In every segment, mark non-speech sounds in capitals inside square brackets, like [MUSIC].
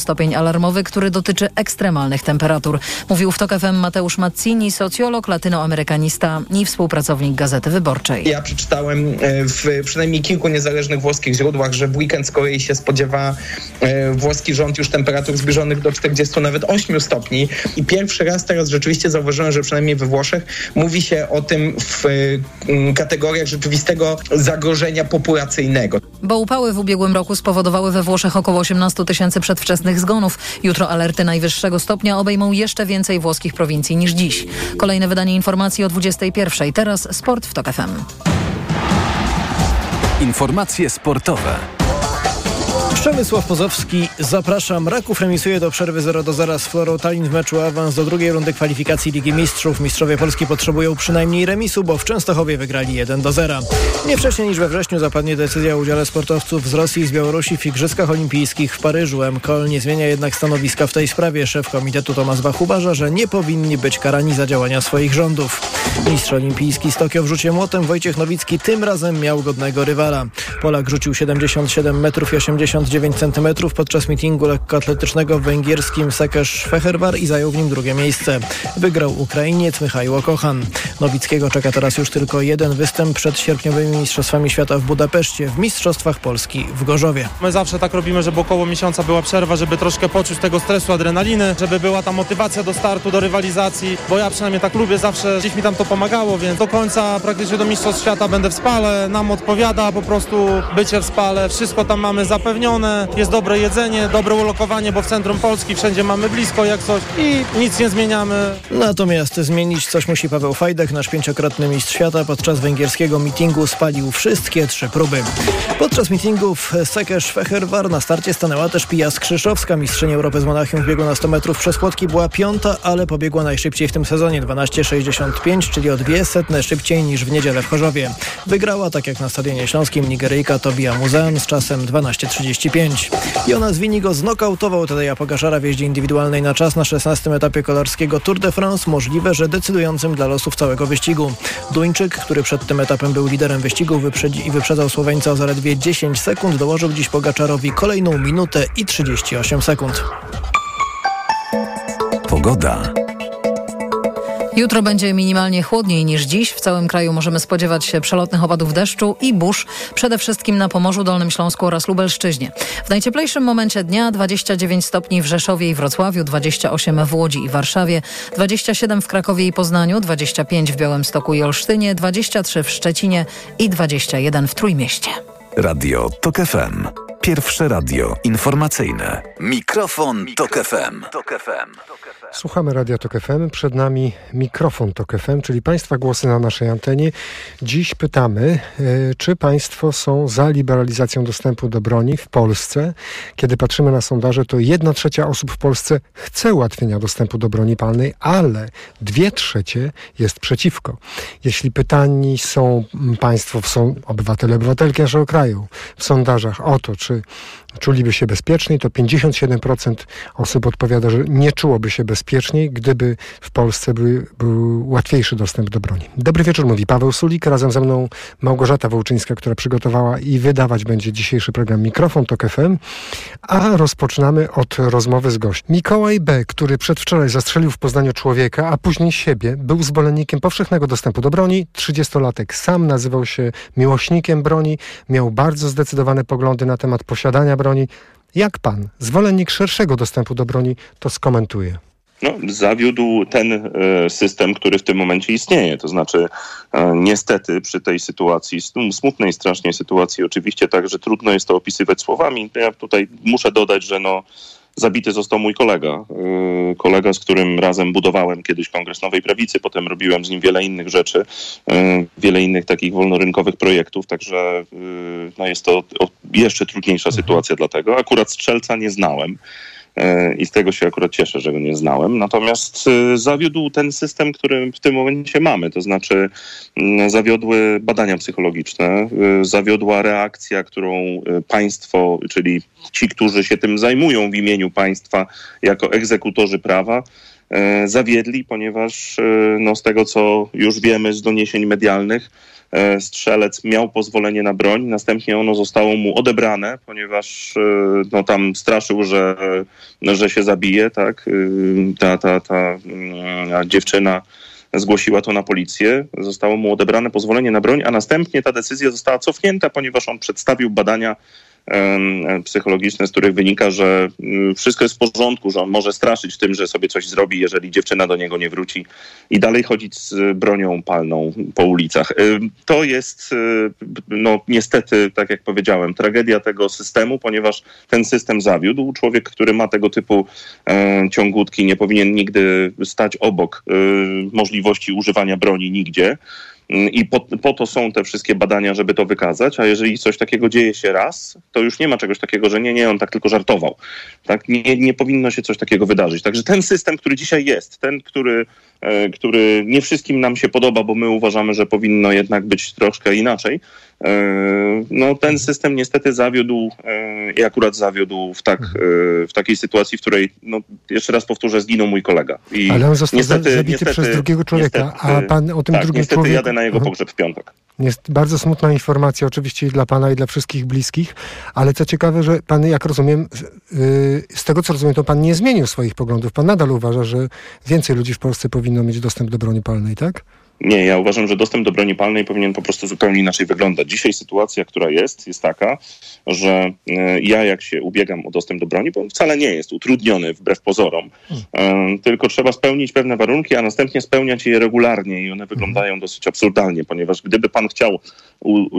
stopień alarmowy, który dotyczy ekstremalnych temperatur. Mówił w TOK FM Mateusz Mazzini, socjolog, latynoamerykanista i współpracownik Gazety Wyborczej. Ja przeczytałem e, w przynajmniej kilku niezależnych włoskich źródłach, że w weekend z kolei się spodziewa e, włoski rząd już temperatur zbliżonych do 40, nawet 8 stopni. I pierwszy raz teraz rzeczywiście zauważyłem, że przynajmniej we Włoszech mówi się o tym w kategoriach rzeczywistego zagrożenia populacyjnego. Bo upały w ubiegłym roku spowodowały we Włoszech około 18 tysięcy przedwczesnych wczesnych zgonów. Jutro alerty najwyższego stopnia obejmą jeszcze więcej włoskich prowincji niż dziś. Kolejne wydanie informacji o 21. Teraz sport w TOK FM. Informacje sportowe. Przemysław Pozowski, zapraszam. Raków remisuje do przerwy 0 do 0 z Florą Tallinn w meczu awans do drugiej rundy kwalifikacji Ligi Mistrzów. Mistrzowie Polski potrzebują przynajmniej remisu, bo w Częstochowie wygrali 1 do 0. Nie wcześniej niż we wrześniu zapadnie decyzja o udziale sportowców z Rosji i z Białorusi w Igrzyskach Olimpijskich w Paryżu. MKOL nie zmienia jednak stanowiska w tej sprawie. Szef komitetu Tomasz Bach uważa, że nie powinni być karani za działania swoich rządów. Mistrz olimpijski z Tokio w rzucie młotem Wojciech Nowicki tym razem miał godnego rywala. Polak rzucił 77 metrów i 80 9 cm podczas mitingu lekkoatletycznego w węgierskim Sekesz Fehervar i zajął w nim drugie miejsce. Wygrał Ukrainiec Michał Kochan. Nowickiego czeka teraz już tylko jeden występ przed sierpniowymi Mistrzostwami Świata w Budapeszcie w Mistrzostwach Polski w Gorzowie. My zawsze tak robimy, żeby około miesiąca była przerwa, żeby troszkę poczuć tego stresu, adrenaliny, żeby była ta motywacja do startu, do rywalizacji, bo ja przynajmniej tak lubię, zawsze gdzieś mi tam to pomagało, więc do końca praktycznie do Mistrzostw Świata będę w spale, nam odpowiada po prostu bycie w spale, wszystko tam mamy zapewnione, jest dobre jedzenie, dobre ulokowanie, bo w centrum Polski wszędzie mamy blisko jak coś i nic nie zmieniamy. Natomiast zmienić coś musi Paweł Fajdek, nasz pięciokrotny mistrz świata. Podczas węgierskiego mitingu spalił wszystkie trzy próby. Podczas mitingów Sekesz Feherwar na starcie stanęła też Pija Skrzyszowska, mistrzyni Europy z Monachium w biegu na 100 metrów przez płotki była piąta, ale pobiegła najszybciej w tym sezonie 12,65, czyli o dwie setne szybciej niż w niedzielę w Chorzowie. Wygrała, tak jak na Stadionie Śląskim, Nigeryjka Tobia Muzeum z czasem 12,35. 5. Jonas Winigo znokautował Tadeja Pogaszara w jeździe indywidualnej na czas na 16 etapie kolarskiego Tour de France, możliwe, że decydującym dla losów całego wyścigu. Duńczyk, który przed tym etapem był liderem wyścigu wyprzedzi i wyprzedzał Słoweńca o zaledwie 10 sekund, dołożył dziś Pogaczarowi kolejną minutę i 38 sekund. Pogoda. Jutro będzie minimalnie chłodniej niż dziś. W całym kraju możemy spodziewać się przelotnych opadów deszczu i burz, przede wszystkim na Pomorzu, Dolnym Śląsku oraz Lubelszczyźnie. W najcieplejszym momencie dnia 29 stopni w Rzeszowie i Wrocławiu, 28 w Łodzi i Warszawie, 27 w Krakowie i Poznaniu, 25 w Białymstoku i Olsztynie, 23 w Szczecinie i 21 w Trójmieście. Radio TOK FM. Pierwsze radio informacyjne. Mikrofon, Tok FM. Tok FM. Słuchamy Radia Tok FM. Przed nami mikrofon Tok FM, czyli Państwa głosy na naszej antenie. Dziś pytamy, e, czy Państwo są za liberalizacją dostępu do broni w Polsce? Kiedy patrzymy na sondaże, to jedna trzecia osób w Polsce chce ułatwienia dostępu do broni palnej, ale dwie trzecie jest przeciwko. Jeśli pytani są Państwo, są obywatele, obywatelki naszego kraju w sondażach o to, czy 所 czuliby się bezpieczniej, to 57% osób odpowiada, że nie czułoby się bezpieczniej, gdyby w Polsce był, był łatwiejszy dostęp do broni. Dobry wieczór, mówi Paweł Sulik, razem ze mną Małgorzata Wołczyńska, która przygotowała i wydawać będzie dzisiejszy program Mikrofon Tok FM, a rozpoczynamy od rozmowy z gościem. Mikołaj B., który przedwczoraj zastrzelił w Poznaniu człowieka, a później siebie, był zwolennikiem powszechnego dostępu do broni. 30-latek sam nazywał się miłośnikiem broni, miał bardzo zdecydowane poglądy na temat posiadania broni. Jak pan, zwolennik szerszego dostępu do broni, to skomentuje? No, zawiódł ten e, system, który w tym momencie istnieje. To znaczy, e, niestety przy tej sytuacji, smutnej strasznie sytuacji, oczywiście tak, że trudno jest to opisywać słowami. Ja tutaj muszę dodać, że no, zabity został mój kolega. Yy, kolega, z którym razem budowałem kiedyś Kongres Nowej Prawicy, potem robiłem z nim wiele innych rzeczy, yy, wiele innych takich wolnorynkowych projektów, także yy, no jest to jeszcze trudniejsza mhm. sytuacja dlatego. Akurat strzelca nie znałem. E, i z tego się akurat cieszę, że go nie znałem. Natomiast e, zawiódł ten system, który w tym momencie mamy, to znaczy mm, zawiodły badania psychologiczne, e, zawiodła reakcja, którą państwo, czyli ci, którzy się tym zajmują w imieniu państwa jako egzekutorzy prawa, zawiedli, ponieważ no, z tego, co już wiemy z doniesień medialnych, strzelec miał pozwolenie na broń, następnie ono zostało mu odebrane, ponieważ no, tam straszył, że, że się zabije, tak? Ta, ta, ta mm, dziewczyna zgłosiła to na policję, zostało mu odebrane pozwolenie na broń, a następnie ta decyzja została cofnięta, ponieważ on przedstawił badania psychologiczne, z których wynika, że mm, wszystko jest w porządku, że on może straszyć tym, że sobie coś zrobi, jeżeli dziewczyna do niego nie wróci i dalej chodzić z bronią palną po ulicach. To jest, y, no niestety, tak jak powiedziałem, tragedia tego systemu, ponieważ ten system zawiódł. Człowiek, który ma tego typu ciągutki, nie powinien nigdy stać obok y, możliwości używania broni nigdzie. Mm, I po, po, to są te wszystkie badania, żeby to wykazać, a jeżeli coś takiego dzieje się raz, to już nie ma czegoś takiego, że nie, nie, on tak tylko żartował. Tak? Nie, nie powinno się coś takiego wydarzyć. Także ten system, który dzisiaj jest, ten, który, e, który nie wszystkim nam się podoba, bo my uważamy, że powinno jednak być troszkę inaczej, no ten system niestety zawiódł e, i akurat zawiódł w, tak, w takiej sytuacji, w której, no, jeszcze raz powtórzę, zginął mój kolega. I Ale on został niestety, zabity niestety, przez drugiego człowieka, niestety, a pan o tym tak, drugim niestety człowieku... jadę na jego pogrzeb w piątek. Jest bardzo smutna informacja oczywiście i dla pana i dla wszystkich bliskich, ale co ciekawe, że pan, jak rozumiem, y, z tego co rozumiem, to pan nie zmienił swoich poglądów. Pan nadal uważa, że więcej ludzi w Polsce powinno mieć dostęp do broni palnej, tak? Nie, ja uważam, że dostęp do broni palnej powinien po prostu zupełnie inaczej wyglądać. Dzisiaj sytuacja, która jest, jest taka, że e, ja jak się ubiegam o dostęp do broni, bo wcale nie jest utrudniony wbrew pozorom, hmm. tylko trzeba spełnić pewne warunki, a następnie spełniać je regularnie i one wyglądają dosyć absurdalnie, ponieważ gdyby pan chciał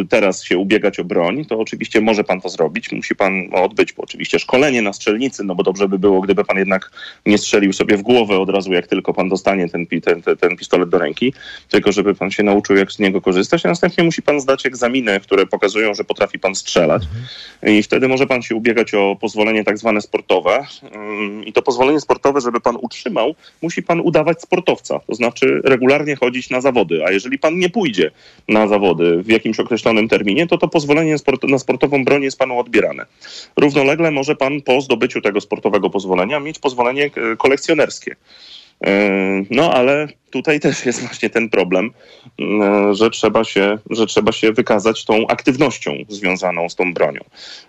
teraz się ubiegać o broń, to oczywiście może pan to zrobić, musi pan odbyć oczywiście szkolenie na strzelnicy, no bo dobrze by było, gdyby pan jednak nie strzelił sobie w głowę od razu, jak tylko pan dostanie ten, ten, ten pistolet do ręki, tylko żeby pan się nauczył, jak z niego korzystać, a następnie musi pan zdać egzaminy, które pokazują, że potrafi pan strzelać i wtedy może pan się ubiegać o pozwolenie tak zwane sportowe i to pozwolenie sportowe, żeby pan utrzymał, musi pan udawać sportowca, to znaczy regularnie chodzić na zawody, a jeżeli pan nie pójdzie na zawody w jakimś określonym terminie, to to pozwolenie na sportową broń jest panu odbierane. Równolegle może pan po zdobyciu tego sportowego pozwolenia mieć pozwolenie e, kolekcjonerskie. E, no ale tutaj też jest właśnie ten problem, e, że trzeba się, że trzeba się wykazać tą aktywnością związaną z tą bronią.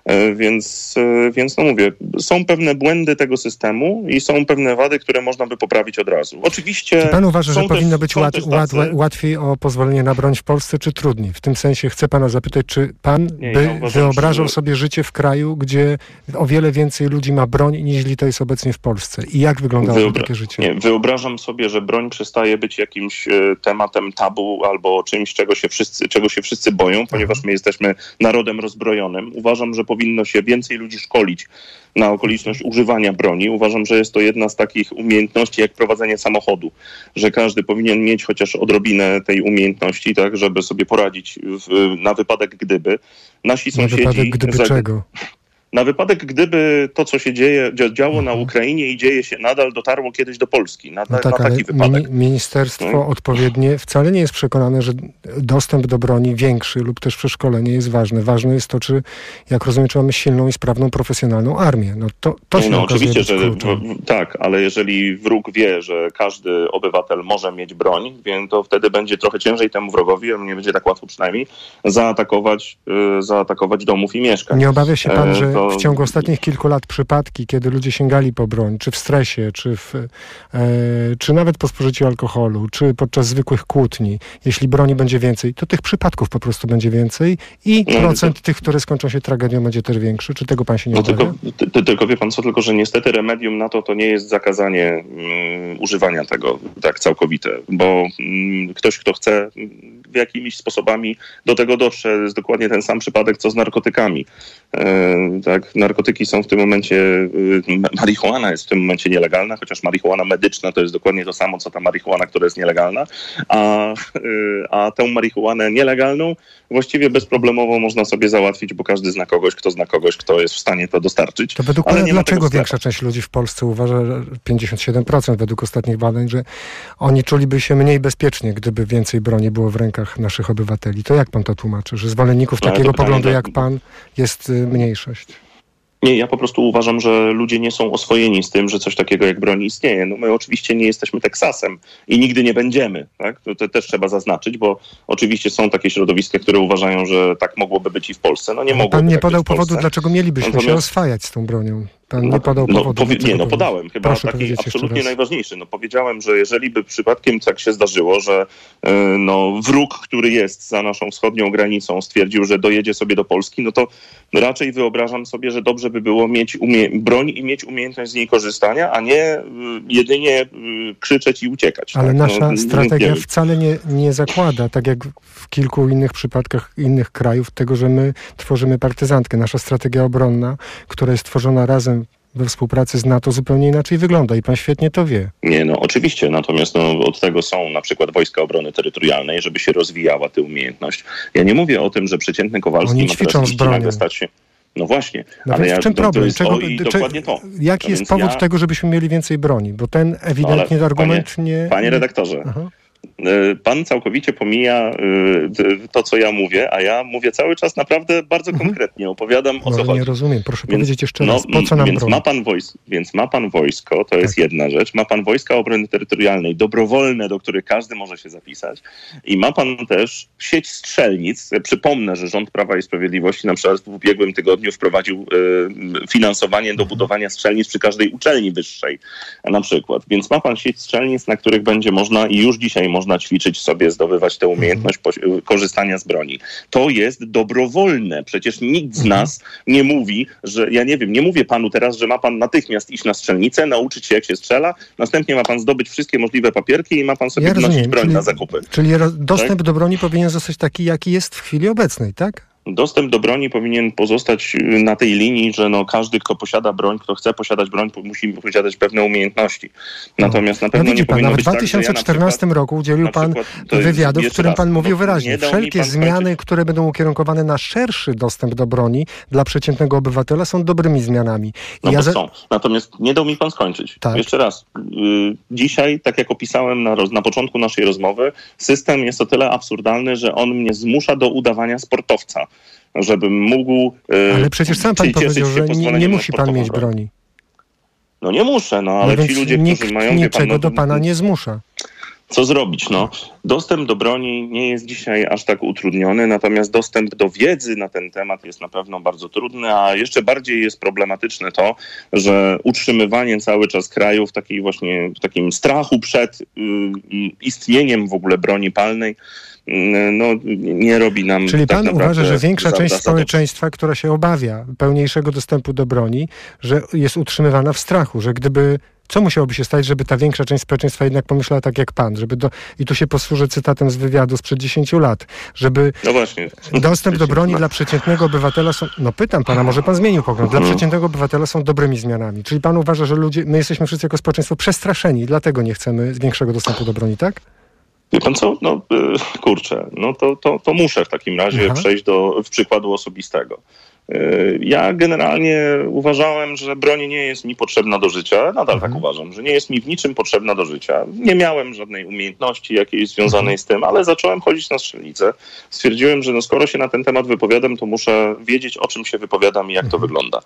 E, więc, więc no mówię, są pewne błędy tego systemu i są pewne wady, które można by poprawić od razu. Oczywiście. Czy pan uważa, że też, powinno być łat, tacy... łatwiej o pozwolenie na broń w Polsce, czy trudniej? W tym sensie chcę pana zapytać, czy pan Nie, by ja uważam, wyobrażał że... sobie życie w kraju, gdzie o wiele więcej ludzi ma broń niż to jest obecnie w Polsce? I jak wyglądało Wyobra... takie życie? Nie, wyobrażam sobie, że broń przestaje być jakimś e, tematem tabu albo czymś, czego się wszyscy, czego się wszyscy boją, ponieważ my jesteśmy narodem rozbrojonym. Uważam, że powinno się więcej ludzi szkolić na okoliczność używania broni. Uważam, że jest to jedna z takich umiejętności jak prowadzenie samochodu, że każdy powinien mieć chociaż odrobinę tej umiejętności, tak, żeby sobie poradzić w, na wypadek gdyby. Nasi na sąsiedzi... Wypadek gdyby za... czego? Na wypadek, gdyby to, co się dzieje, działo na mhm. Ukrainie i dzieje się nadal, dotarło kiedyś do Polski. Na, no tak, na taki wypadek. ministerstwo no. odpowiednie wcale nie jest przekonane, że dostęp do broni większy lub też przeszkolenie jest ważne. Ważne jest to, czy, jak rozumiem, czy mamy silną i sprawną, profesjonalną armię. No to, to się no, oczywiście, że tak, ale jeżeli wróg wie, że każdy obywatel może mieć broń, więc to wtedy będzie trochę ciężej temu wrogowi, on nie będzie tak łatwo przynajmniej, zaatakować, y, zaatakować domów i mieszkań. Nie obawia się pan, e, w ciągu ostatnich kilku lat przypadki, kiedy ludzie sięgali po broń, czy w stresie, czy, w, e, czy nawet po spożyciu alkoholu, czy podczas zwykłych kłótni, jeśli broni będzie więcej, to tych przypadków po prostu będzie więcej i no, procent tych, które skończą się tragedią będzie też większy. Czy tego pan się nie no, tylko, ty, tylko wie pan co, tylko że niestety remedium na to to nie jest zakazanie mm, używania tego tak całkowite, bo mm, ktoś, kto chce w jakimiś sposobami do tego dotrze, jest dokładnie ten sam przypadek, co z narkotykami. Tak, narkotyki są w tym momencie, y, marihuana jest w tym momencie nielegalna, chociaż marihuana medyczna to jest dokładnie to samo, co ta marihuana, która jest nielegalna, a, y, a tę marihuanę nielegalną właściwie bezproblemowo można sobie załatwić, bo każdy zna kogoś, kto zna kogoś, kto jest w stanie to dostarczyć. To według Ale dlaczego większa część ludzi w Polsce uważa, 57% według ostatnich badań, że oni czuliby się mniej bezpiecznie, gdyby więcej broni było w rękach naszych obywateli? To jak pan to tłumaczy, że zwolenników no, takiego poglądu jak pan jest y, mniejszość? Nie, ja po prostu uważam, że ludzie nie są oswojeni z tym, że coś takiego jak broń istnieje. No my oczywiście nie jesteśmy Teksasem i nigdy nie będziemy. Tak? To, to też trzeba zaznaczyć, bo oczywiście są takie środowiska, które uważają, że tak mogłoby być i w Polsce. No nie mogło. Pan nie tak podał powodu, dlaczego mielibyśmy Natomiast... się oswajać z tą bronią. Pan nie podał no, powodu. Powie, nie, no podałem. Chyba Proszę taki absolutnie najważniejszy. No powiedziałem, że jeżeli by przypadkiem tak się zdarzyło, że yy, no, wróg, który jest za naszą wschodnią granicą stwierdził, że dojedzie sobie do Polski, no to raczej wyobrażam sobie, że dobrze by było mieć umie- broń i mieć umiejętność z niej korzystania, a nie yy, jedynie yy, krzyczeć i uciekać. Ale tak? nasza no, strategia nie, wcale nie, nie zakłada, tak jak w kilku innych przypadkach innych krajów, tego, że my tworzymy partyzantkę. Nasza strategia obronna, która jest tworzona razem we współpracy z NATO zupełnie inaczej wygląda i pan świetnie to wie. Nie, no oczywiście, natomiast no, od tego są na przykład Wojska Obrony Terytorialnej, żeby się rozwijała ta umiejętność. Ja nie mówię o tym, że przeciętny Kowalski Oni ma ćwiczą z bronią. stać się no właśnie, no ale ja, w czym to, problem? Czego, o, dokładnie to. Jaki no jest powód ja... tego, żebyśmy mieli więcej broni? Bo ten ewidentnie no, argument panie, nie... Panie redaktorze, Aha. E, pan całkowicie pomija y, to, co ja mówię, a ja mówię cały czas naprawdę bardzo Mhm. konkretnie. Opowiadam o co Może chodzi. nie rozumiem. Proszę Więc, powiedzieć jeszcze no, raz, po co nam więc broń? ma, pan wojsko, więc ma pan wojsko, to jest Tak. jedna rzecz. Ma pan wojska obrony terytorialnej, dobrowolne, do których każdy może się zapisać. I ma pan też sieć strzelnic. Przypomnę, że rząd Prawa i Sprawiedliwości na przykład w ubiegłym tygodniu wprowadził y, finansowanie Mhm. do budowania strzelnic przy każdej uczelni wyższej na przykład. Więc ma pan sieć strzelnic, na których będzie można i już dzisiaj można ćwiczyć sobie, zdobywać tę umiejętność poś- korzystania z broni. To jest dobrowolne. Przecież nikt z nas nie mówi, że ja nie wiem, nie mówię panu teraz, że ma pan natychmiast iść na strzelnicę, nauczyć się jak się strzela, następnie ma pan zdobyć wszystkie możliwe papierki i ma pan sobie Ja rozumiem, broń czyli- na zakupy. Czyli ro- dostęp Tak? do broni powinien zostać taki, jaki jest w chwili obecnej, tak? Dostęp do broni powinien pozostać y, na tej linii, że no każdy, kto posiada broń, kto chce posiadać broń, musi posiadać pewne umiejętności. Natomiast na No pewno widzi nie pan, powinno być w tak, że ja 2014 na przykład, roku udzielił pan wywiadu, w którym raz, pan mówił no, wyraźnie, nie dał mi wszelkie pan zmiany, które będą ukierunkowane na szerszy dostęp do broni dla przeciętnego obywatela są dobrymi zmianami. I No ja bo są. Natomiast nie dał mi pan skończyć. Tak. Jeszcze raz. Y, Dzisiaj, tak jak opisałem na, na początku naszej rozmowy, system jest o tyle absurdalny, że on mnie zmusza do udawania sportowca, żebym mógł. y, Ale przecież sam pan powiedział, że nie, nie musi pan mieć broni. No nie muszę, no No ale więc ci ludzie, nikt którzy mają. wie pan, niczego no, do pana nie zmusza. Co zrobić? No, dostęp do broni nie jest dzisiaj aż tak utrudniony, natomiast dostęp do wiedzy na ten temat jest na pewno bardzo trudny, a jeszcze bardziej jest problematyczne to, że utrzymywanie cały czas kraju w takiej właśnie w takim strachu przed y, istnieniem w ogóle broni palnej no, nie robi nam Czyli tak pan uważa, że większa za- część za- za społeczeństwa, która się obawia pełniejszego dostępu do broni, że jest utrzymywana w strachu, że gdyby co musiałoby się stać, żeby ta większa część społeczeństwa jednak pomyślała tak jak pan, żeby do, i tu się posłużę cytatem z wywiadu sprzed 10 lat, żeby No właśnie. dostęp do broni [LAUGHS] dla przeciętnego obywatela są, no pytam pana, może pan zmienił pogląd, dla Mhm. przeciętnego obywatela są dobrymi zmianami. Czyli pan uważa, że ludzie, my jesteśmy wszyscy jako społeczeństwo przestraszeni, dlatego nie chcemy większego dostępu do broni, tak? Wie pan co? No y, kurczę, no to, to, to muszę w takim razie Aha. przejść do przykładu osobistego. Y, Ja generalnie uważałem, że broń nie jest mi potrzebna do życia. Nadal tak uważam, że nie jest mi w niczym potrzebna do życia. Nie miałem żadnej umiejętności jakiejś związanej z tym, ale zacząłem chodzić na strzelnicę. Stwierdziłem, że no skoro się na ten temat wypowiadam, to muszę wiedzieć, o czym się wypowiadam i jak to wygląda.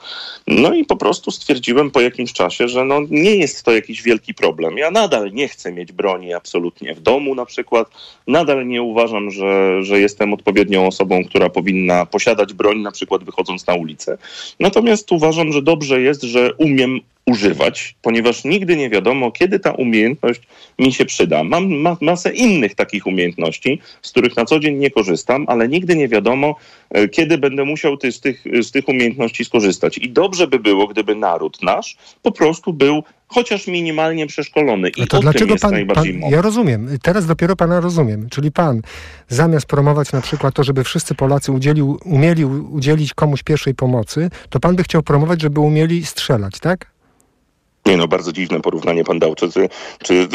No i po prostu stwierdziłem po jakimś czasie, że no nie jest to jakiś wielki problem. Ja nadal nie chcę mieć broni absolutnie w domu na przykład. Nadal nie uważam, że, że jestem odpowiednią osobą, która powinna posiadać broń na przykład wychodząc na ulicę. Natomiast uważam, że dobrze jest, że umiem używać, ponieważ nigdy nie wiadomo, kiedy ta umiejętność mi się przyda. Mam ma, masę innych takich umiejętności, z których na co dzień nie korzystam, ale nigdy nie wiadomo, e, kiedy będę musiał ty, z, tych, z tych umiejętności skorzystać. I dobrze by było, gdyby naród nasz po prostu był chociaż minimalnie przeszkolony. I No to dlaczego jest pan, najbardziej pan, ja rozumiem, teraz dopiero pana rozumiem, czyli pan zamiast promować na przykład to, żeby wszyscy Polacy udzielił, umieli udzielić komuś pierwszej pomocy, to pan by chciał promować, żeby umieli strzelać, tak? Nie no, bardzo dziwne porównanie pan dał. Czy, czy, [LAUGHS] czy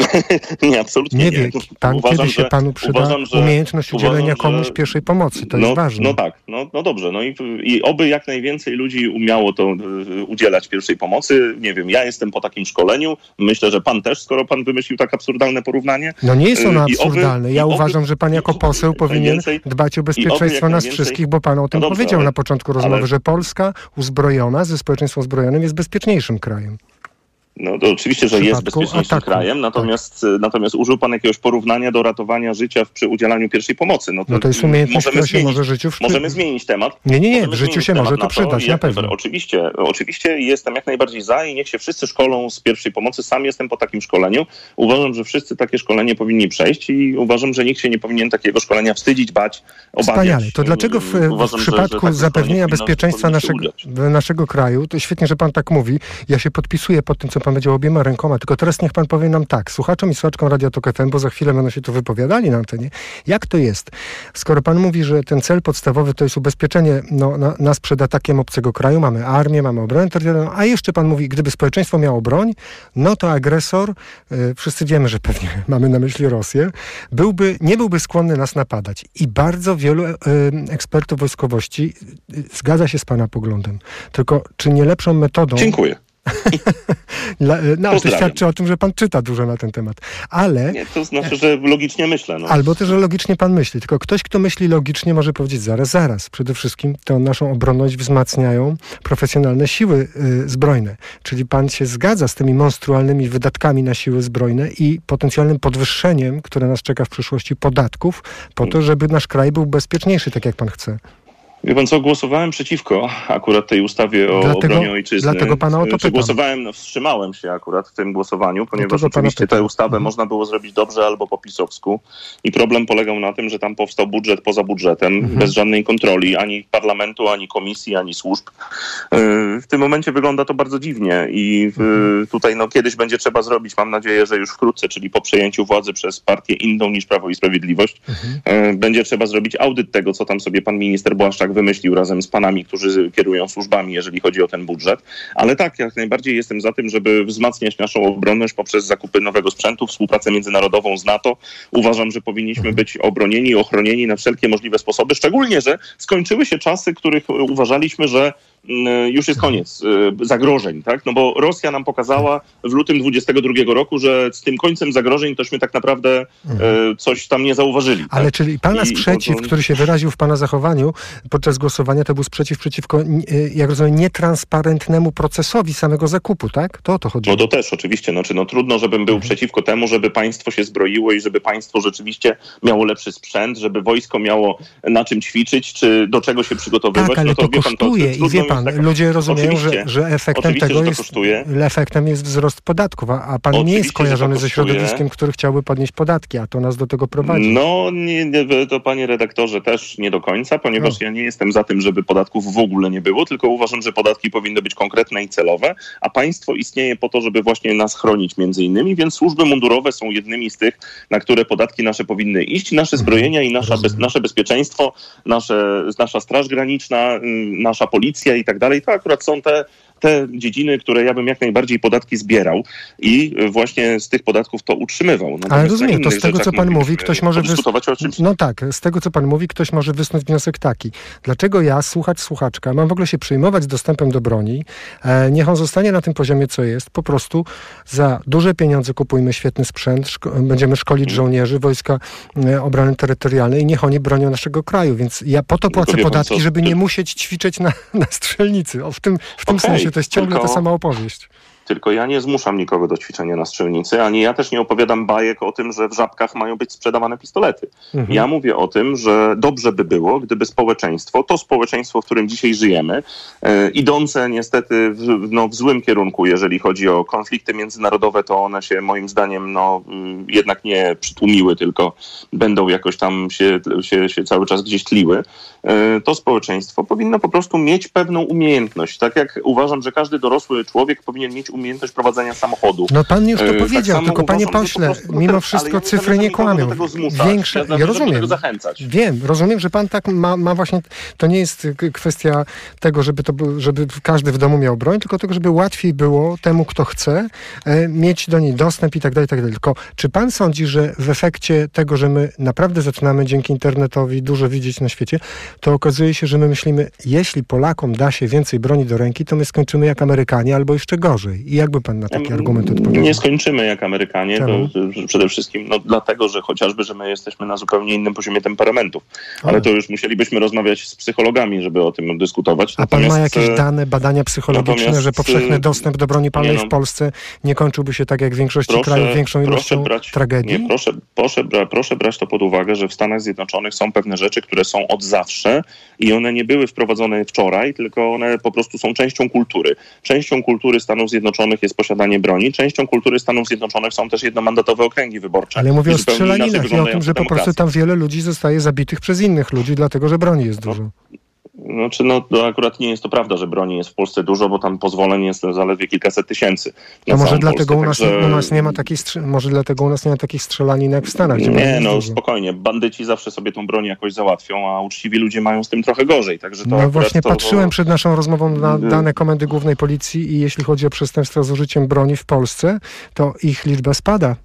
nie, absolutnie nie. Nie wie, pan uważam, kiedy się że, panu przyda uważam, że, umiejętność udzielenia uważam, komuś że, pierwszej pomocy. To no, jest ważne. No tak, no, no dobrze. No i, i oby jak najwięcej ludzi umiało to y, udzielać pierwszej pomocy. Nie wiem, ja jestem po takim szkoleniu. Myślę, że pan też, skoro pan wymyślił tak absurdalne porównanie. No nie jest ono Y, i oby- absurdalne. Ja oby- uważam, że pan jako poseł powinien dbać o bezpieczeństwo nas wszystkich, bo pan o tym No dobrze, powiedział ale- na początku rozmowy, ale- że Polska uzbrojona ze społeczeństwem uzbrojonym jest bezpieczniejszym krajem. No to oczywiście, że jest przypadku bezpieczniejszym ataku. Tak. krajem, natomiast, natomiast użył pan jakiegoś porównania do ratowania życia w, przy udzielaniu pierwszej pomocy. No to, No to jest umiejętność, możemy zmienić, może życiu w... Możemy zmienić temat. Nie, nie, nie, w życiu się może to na przydać, na jak pewno. Oczywiście, oczywiście jestem jak najbardziej za i niech się wszyscy szkolą z pierwszej pomocy. Sam jestem po takim szkoleniu. Uważam, że wszyscy takie szkolenie powinni przejść i uważam, że nikt się nie powinien takiego szkolenia wstydzić, bać, obawiać. Wspaniale. To dlaczego w, w Uważam, że- że przypadku zapewnienia bezpieczeństwa naszego, naszego kraju, to świetnie, że pan tak mówi. Ja się podpisuję pod tym, co pan powiedział obiema rękoma, tylko teraz niech pan powie nam tak, słuchaczom i słuchaczkom Radia Tok FM, bo za chwilę będą się tu wypowiadali na antenie. Jak to jest? Skoro pan mówi, że ten cel podstawowy to jest ubezpieczenie no, na, nas przed atakiem obcego kraju, mamy armię, mamy obronę terytorialną, a jeszcze pan mówi, gdyby społeczeństwo miało broń, no to agresor, y, wszyscy wiemy, że pewnie [LAUGHS] mamy na myśli Rosję, byłby, nie byłby skłonny nas napadać. I bardzo wielu y, ekspertów wojskowości y, zgadza się z pana poglądem. Tylko czy nie lepszą metodą... Dziękuję. [LAUGHS] La, y, no, to świadczy o tym, że pan czyta dużo na ten temat. Ale... Nie, to znaczy, że logicznie myślę. No. Albo też, że logicznie pan myśli. Tylko ktoś, kto myśli logicznie, może powiedzieć zaraz, zaraz. Przede wszystkim tę naszą obronność wzmacniają profesjonalne siły y, zbrojne. Czyli pan się zgadza z tymi monstrualnymi wydatkami na siły zbrojne i potencjalnym podwyższeniem, które nas czeka w przyszłości, podatków, po to, żeby nasz kraj był bezpieczniejszy, tak jak pan chce. Wie pan co, głosowałem przeciwko akurat tej ustawie o Dlatego- obronie ojczyzny. dlatego pana o to pytam. głosowałem, no, wstrzymałem się akurat w tym głosowaniu, ponieważ Dlatego oczywiście tę ustawę Mhm. można było zrobić dobrze albo po pisowsku. I problem polegał na tym, że tam powstał budżet poza budżetem, Mhm. bez żadnej kontroli, ani parlamentu, ani komisji, ani służb. Yy, W tym momencie wygląda to bardzo dziwnie i Mhm. yy, tutaj no, kiedyś będzie trzeba zrobić, mam nadzieję, że już wkrótce, czyli po przejęciu władzy przez partię inną niż Prawo i Sprawiedliwość, Mhm. E, będzie trzeba zrobić audyt tego, co tam sobie pan minister Błaszczak wymyślił razem z panami, którzy kierują służbami, jeżeli chodzi o ten budżet. Ale tak, jak najbardziej jestem za tym, żeby wzmacniać naszą obronność poprzez zakupy nowego sprzętu, współpracę międzynarodową z NATO. Uważam, że powinniśmy być obronieni i ochronieni na wszelkie możliwe sposoby, szczególnie, że skończyły się czasy, których uważaliśmy, że już jest koniec y, zagrożeń, tak? No bo Rosja nam pokazała w lutym 22 roku, że z tym końcem zagrożeń tośmy tak naprawdę y, coś tam nie zauważyli. Mhm. Ale tak? czyli pana I sprzeciw, to- to- który się wyraził w pana zachowaniu podczas głosowania, to był sprzeciw przeciwko, y, jak rozumiem, nietransparentnemu procesowi samego zakupu, tak? To o to chodzi. No to też oczywiście, znaczy, no trudno, żebym Mhm. był przeciwko temu, żeby państwo się zbroiło i żeby państwo rzeczywiście miało lepszy sprzęt, żeby wojsko miało na czym ćwiczyć, czy do czego się przygotowywać. Tak, ale no to, wie pan, kosztuje i wie mi pan, tak- ludzie rozumieją, że, że efektem tego że jest kosztuje. efektem jest wzrost podatków, a, a pan nie Oczywiście, jest że to kojarzony ze środowiskiem, który chciałby podnieść podatki, a to nas do tego prowadzi. No, nie, nie, to panie redaktorze też nie do końca, ponieważ No. ja nie jestem za tym, żeby podatków w ogóle nie było, tylko uważam, że podatki powinny być konkretne i celowe, a państwo istnieje po to, żeby właśnie nas chronić między innymi, więc służby mundurowe są jednymi z tych, na które podatki nasze powinny iść. Nasze zbrojenia i nasza bez, nasze bezpieczeństwo, nasze, nasza straż graniczna, ym, nasza policja i tak dalej, to akurat są te te dziedziny, które ja bym jak najbardziej podatki zbierał i y, właśnie z tych podatków to utrzymywał. Ale Natomiast rozumiem, to z tego, co pan mówi, ktoś może... Wys... o czymś No tak, z tego, co pan mówi, ktoś może wysnuć wniosek taki. Dlaczego ja, słuchacz, słuchaczka, mam w ogóle się przejmować dostępem do broni? E, niech on zostanie na tym poziomie, co jest. Po prostu za duże pieniądze kupujmy świetny sprzęt, szko- będziemy szkolić Mhm. żołnierzy, wojska e, obrony terytorialnej i niech oni bronią naszego kraju. Więc ja po to płacę wie pan podatki, żeby nie musieć ćwiczyć na, [LAUGHS] na strzelnicy. O, w tym, w tym Okej, sensie to jest ciągle ta sama opowieść. Tylko ja nie zmuszam nikogo do ćwiczenia na strzelnicy, ani ja też nie opowiadam bajek o tym, że w żabkach mają być sprzedawane pistolety. Mhm. Ja mówię o tym, że dobrze by było, gdyby społeczeństwo, to społeczeństwo, w którym dzisiaj żyjemy, e, idące niestety w, no, w złym kierunku, jeżeli chodzi o konflikty międzynarodowe, to one się moim zdaniem no, mm, jednak nie przytłumiły, tylko będą jakoś tam się, się, się cały czas gdzieś tliły. E, to społeczeństwo powinno po prostu mieć pewną umiejętność. Tak jak uważam, że każdy dorosły człowiek powinien mieć umiejętność prowadzenia samochodu. No pan już to Tak powiedział, tylko uważam, panie po pośle, no mimo teraz- wszystko ja cyfry nie kłamią. Większe, ja, ja rozumiem. tego zachęcać. Wiem, rozumiem, że pan tak ma, ma właśnie, to nie jest kwestia tego, żeby, to, żeby każdy w domu miał broń, tylko tego, żeby łatwiej było temu, kto chce, e, mieć do niej dostęp i tak dalej, i tak dalej. Tylko czy pan sądzi, że w efekcie tego, że my naprawdę zaczynamy dzięki internetowi dużo widzieć na świecie, to okazuje się, że my myślimy, jeśli Polakom da się więcej broni do ręki, to my skończymy jak Amerykanie albo jeszcze gorzej. I jakby pan na taki argument odpowiedział? Nie skończymy jak Amerykanie, to, przede wszystkim no, dlatego, że chociażby, że my jesteśmy na zupełnie innym poziomie temperamentów. Ale to już musielibyśmy rozmawiać z psychologami, żeby o tym dyskutować. A pan ma Natomiast, jakieś e, dane, badania psychologiczne, natomiast, że powszechny e, dostęp do broni palnej no. w Polsce nie kończyłby się tak jak w większości krajów większą ilością brać, tragedii? Nie, proszę, proszę, proszę brać to pod uwagę, że w Stanach Zjednoczonych są pewne rzeczy, które są od zawsze i one nie były wprowadzone wczoraj, tylko one po prostu są częścią kultury. Częścią kultury Stanów Zjednoczonych jest posiadanie broni, częścią kultury Stanów Zjednoczonych są też jednomandatowe okręgi wyborcze. Ale mówię o strzelaninach i o tym, że po prostu tam wiele ludzi zostaje zabitych przez innych ludzi, dlatego że broni jest dużo. Znaczy, no to akurat nie jest to prawda, że broni jest w Polsce dużo, bo tam pozwoleń jest zaledwie kilkaset tysięcy. To może dlatego u nas, także- u nas nie ma takiej może dlatego u nas nie ma takich strzelanin jak w Stanach, Nie, no dużo. spokojnie. Bandyci zawsze sobie tą broń jakoś załatwią, a uczciwi ludzie mają z tym trochę gorzej. Także to No właśnie to, patrzyłem przed naszą rozmową na Mm. dane Komendy Głównej Policji i jeśli chodzi o przestępstwa z użyciem broni w Polsce, to ich liczba spada.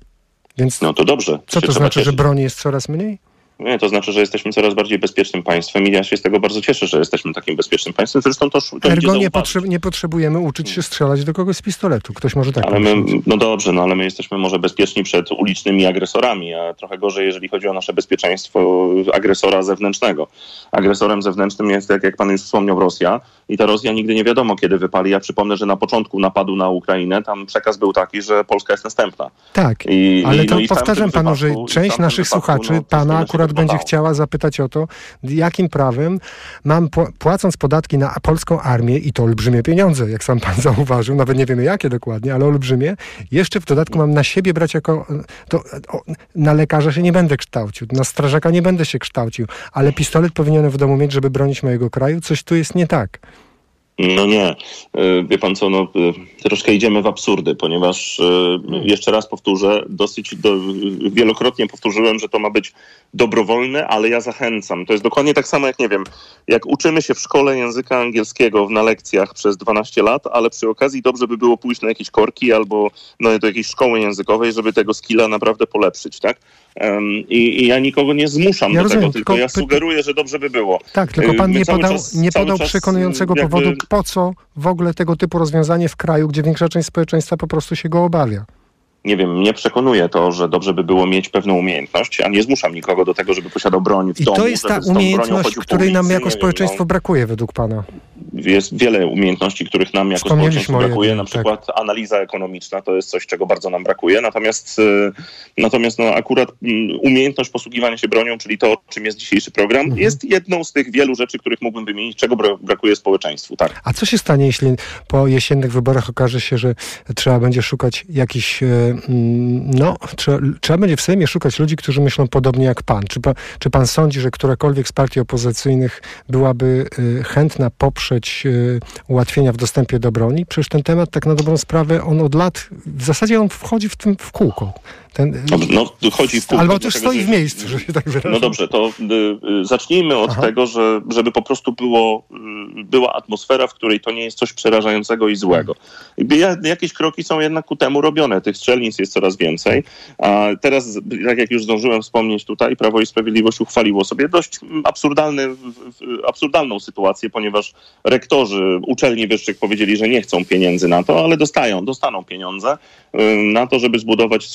Więc No to dobrze. co to znaczy, że cieszyć. broni jest coraz mniej? Nie, to znaczy, że jesteśmy coraz bardziej bezpiecznym państwem i ja się z tego bardzo cieszę, że jesteśmy takim bezpiecznym państwem. Zresztą to, to Ergo nie, potrze- nie potrzebujemy uczyć się strzelać do kogoś z pistoletu. Ktoś może tak Ale my, no dobrze, no ale my jesteśmy może bezpieczni przed ulicznymi agresorami, a trochę gorzej, jeżeli chodzi o nasze bezpieczeństwo agresora zewnętrznego. Agresorem zewnętrznym jest, jak, jak pan już wspomniał, Rosja i ta Rosja nigdy nie wiadomo, kiedy wypali. Ja przypomnę, że na początku napadu na Ukrainę tam przekaz był taki, że Polska jest następna. Tak, I, ale i, to no w powtarzam panu, że wypadku- w część naszych wypadku, słuchaczy no, pana to akurat będzie chciała zapytać o to, jakim prawem mam pł- płacąc podatki na polską armię i to olbrzymie pieniądze, jak sam pan [LAUGHS] zauważył, nawet nie wiemy jakie dokładnie, ale olbrzymie, jeszcze w dodatku mam na siebie brać jako, to na lekarza się nie będę kształcił, na strażaka nie będę się kształcił, ale pistolet powinienem w domu mieć, żeby bronić mojego kraju, coś tu jest nie tak. No nie. Y, Wie pan co, no, y, troszkę idziemy w absurdy, ponieważ y, jeszcze raz powtórzę, dosyć do, wielokrotnie powtórzyłem, że to ma być dobrowolne, ale ja zachęcam. To jest dokładnie tak samo jak, nie wiem, jak uczymy się w szkole języka angielskiego na lekcjach przez 12 lat, ale przy okazji dobrze by było pójść na jakieś korki albo no, do jakiejś szkoły językowej, żeby tego skilla naprawdę polepszyć, tak? I, I ja nikogo nie zmuszam Ja do rozumiem, tego, tylko tylko ja sugeruję, że dobrze by było. Tak, tylko pan my nie podał, czas- nie podał przekonującego jakby- powodu, po co w ogóle tego typu rozwiązanie w kraju, gdzie większa część społeczeństwa po prostu się go obawia. Nie wiem, mnie przekonuje to, że dobrze by było mieć pewną umiejętność, a nie zmuszam nikogo do tego, żeby posiadał broń w I domu. to jest ta umiejętność, której nam jako nie wiem, społeczeństwo brakuje według pana. no, jest wiele umiejętności, których nam jako społeczeństwo brakuje, na przykład analiza ekonomiczna, to jest coś, czego bardzo nam brakuje, natomiast, y, natomiast no, akurat mm, umiejętność posługiwania się bronią, czyli to, czym jest dzisiejszy program, Mhm. jest jedną z tych wielu rzeczy, których mógłbym wymienić, czego bra- brakuje społeczeństwu, tak. A co się stanie, jeśli po jesiennych wyborach okaże się, że trzeba będzie szukać jakichś, mm, no, trzeba, trzeba będzie w Sejmie szukać ludzi, którzy myślą podobnie jak pan. Czy, pa, czy pan sądzi, że którakolwiek z partii opozycyjnych byłaby e, chętna poprzeć e, ułatwienia w dostępie do broni? Przecież ten temat, tak na dobrą sprawę, on od lat, w zasadzie on wchodzi w tym w kółko. Ten, Dobrze, no, chodzi w kółko, albo też stoi że- w miejscu, że się tak wyrażę. No dobrze, to y, y, zacznijmy od Aha. tego, że, żeby po prostu było, y, była atmosfera, w której to nie jest coś przerażającego i złego. Ja- Jakieś kroki są jednak ku temu robione. Tych strzelnic jest coraz więcej. A teraz, tak jak już zdążyłem wspomnieć tutaj, Prawo i Sprawiedliwość uchwaliło sobie dość absurdalny, absurdalną sytuację, ponieważ rektorzy uczelni wyższych powiedzieli, że nie chcą pieniędzy na to, ale dostają, dostaną pieniądze y, na to, żeby zbudować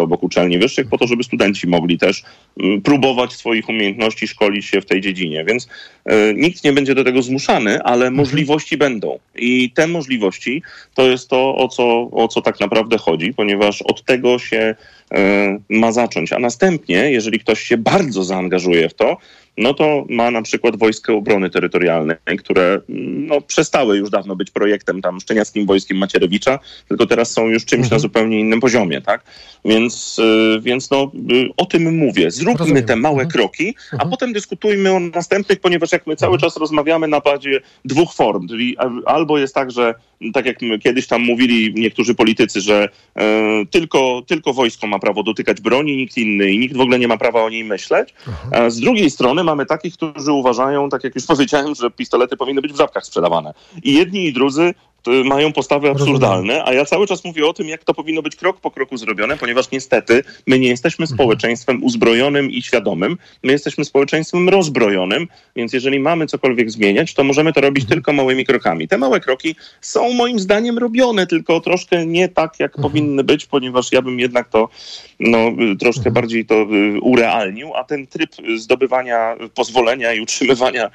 obok uczelni wyższych, po to, żeby studenci mogli też mm, próbować swoich umiejętności, szkolić się w tej dziedzinie. Więc e, nikt nie będzie do tego zmuszany, ale możliwości będą. I te możliwości to jest to, o co, o co tak naprawdę chodzi, ponieważ od tego się e, ma zacząć. A następnie, jeżeli ktoś się bardzo zaangażuje w to, no to ma na przykład Wojska Obrony Terytorialnej, które no, przestały już dawno być projektem tam szczeniackim wojskiem Macierewicza, tylko teraz są już czymś mhm. na zupełnie innym poziomie, tak? Więc, y, więc no, y, o tym mówię. Zróbmy Rozumiem. te małe mhm. kroki, a mhm. potem dyskutujmy o następnych, ponieważ jak my cały mhm. czas rozmawiamy na bazie dwóch form, czyli albo jest tak, że tak jak kiedyś tam mówili niektórzy politycy, że e, tylko, tylko wojsko ma prawo dotykać broni, nikt inny i nikt w ogóle nie ma prawa o niej myśleć. A z drugiej strony mamy takich, którzy uważają, tak jak już powiedziałem, że pistolety powinny być w żabkach sprzedawane. I jedni i drudzy mają postawy absurdalne, a ja cały czas mówię o tym, jak to powinno być krok po kroku zrobione, ponieważ niestety my nie jesteśmy mhm. społeczeństwem uzbrojonym i świadomym, my jesteśmy społeczeństwem rozbrojonym, więc jeżeli mamy cokolwiek zmieniać, to możemy to robić mhm. tylko małymi krokami. Te małe kroki są moim zdaniem robione, tylko troszkę nie tak, jak mhm. powinny być, ponieważ ja bym jednak to no, troszkę bardziej to y, urealnił, a ten tryb zdobywania pozwolenia i utrzymywania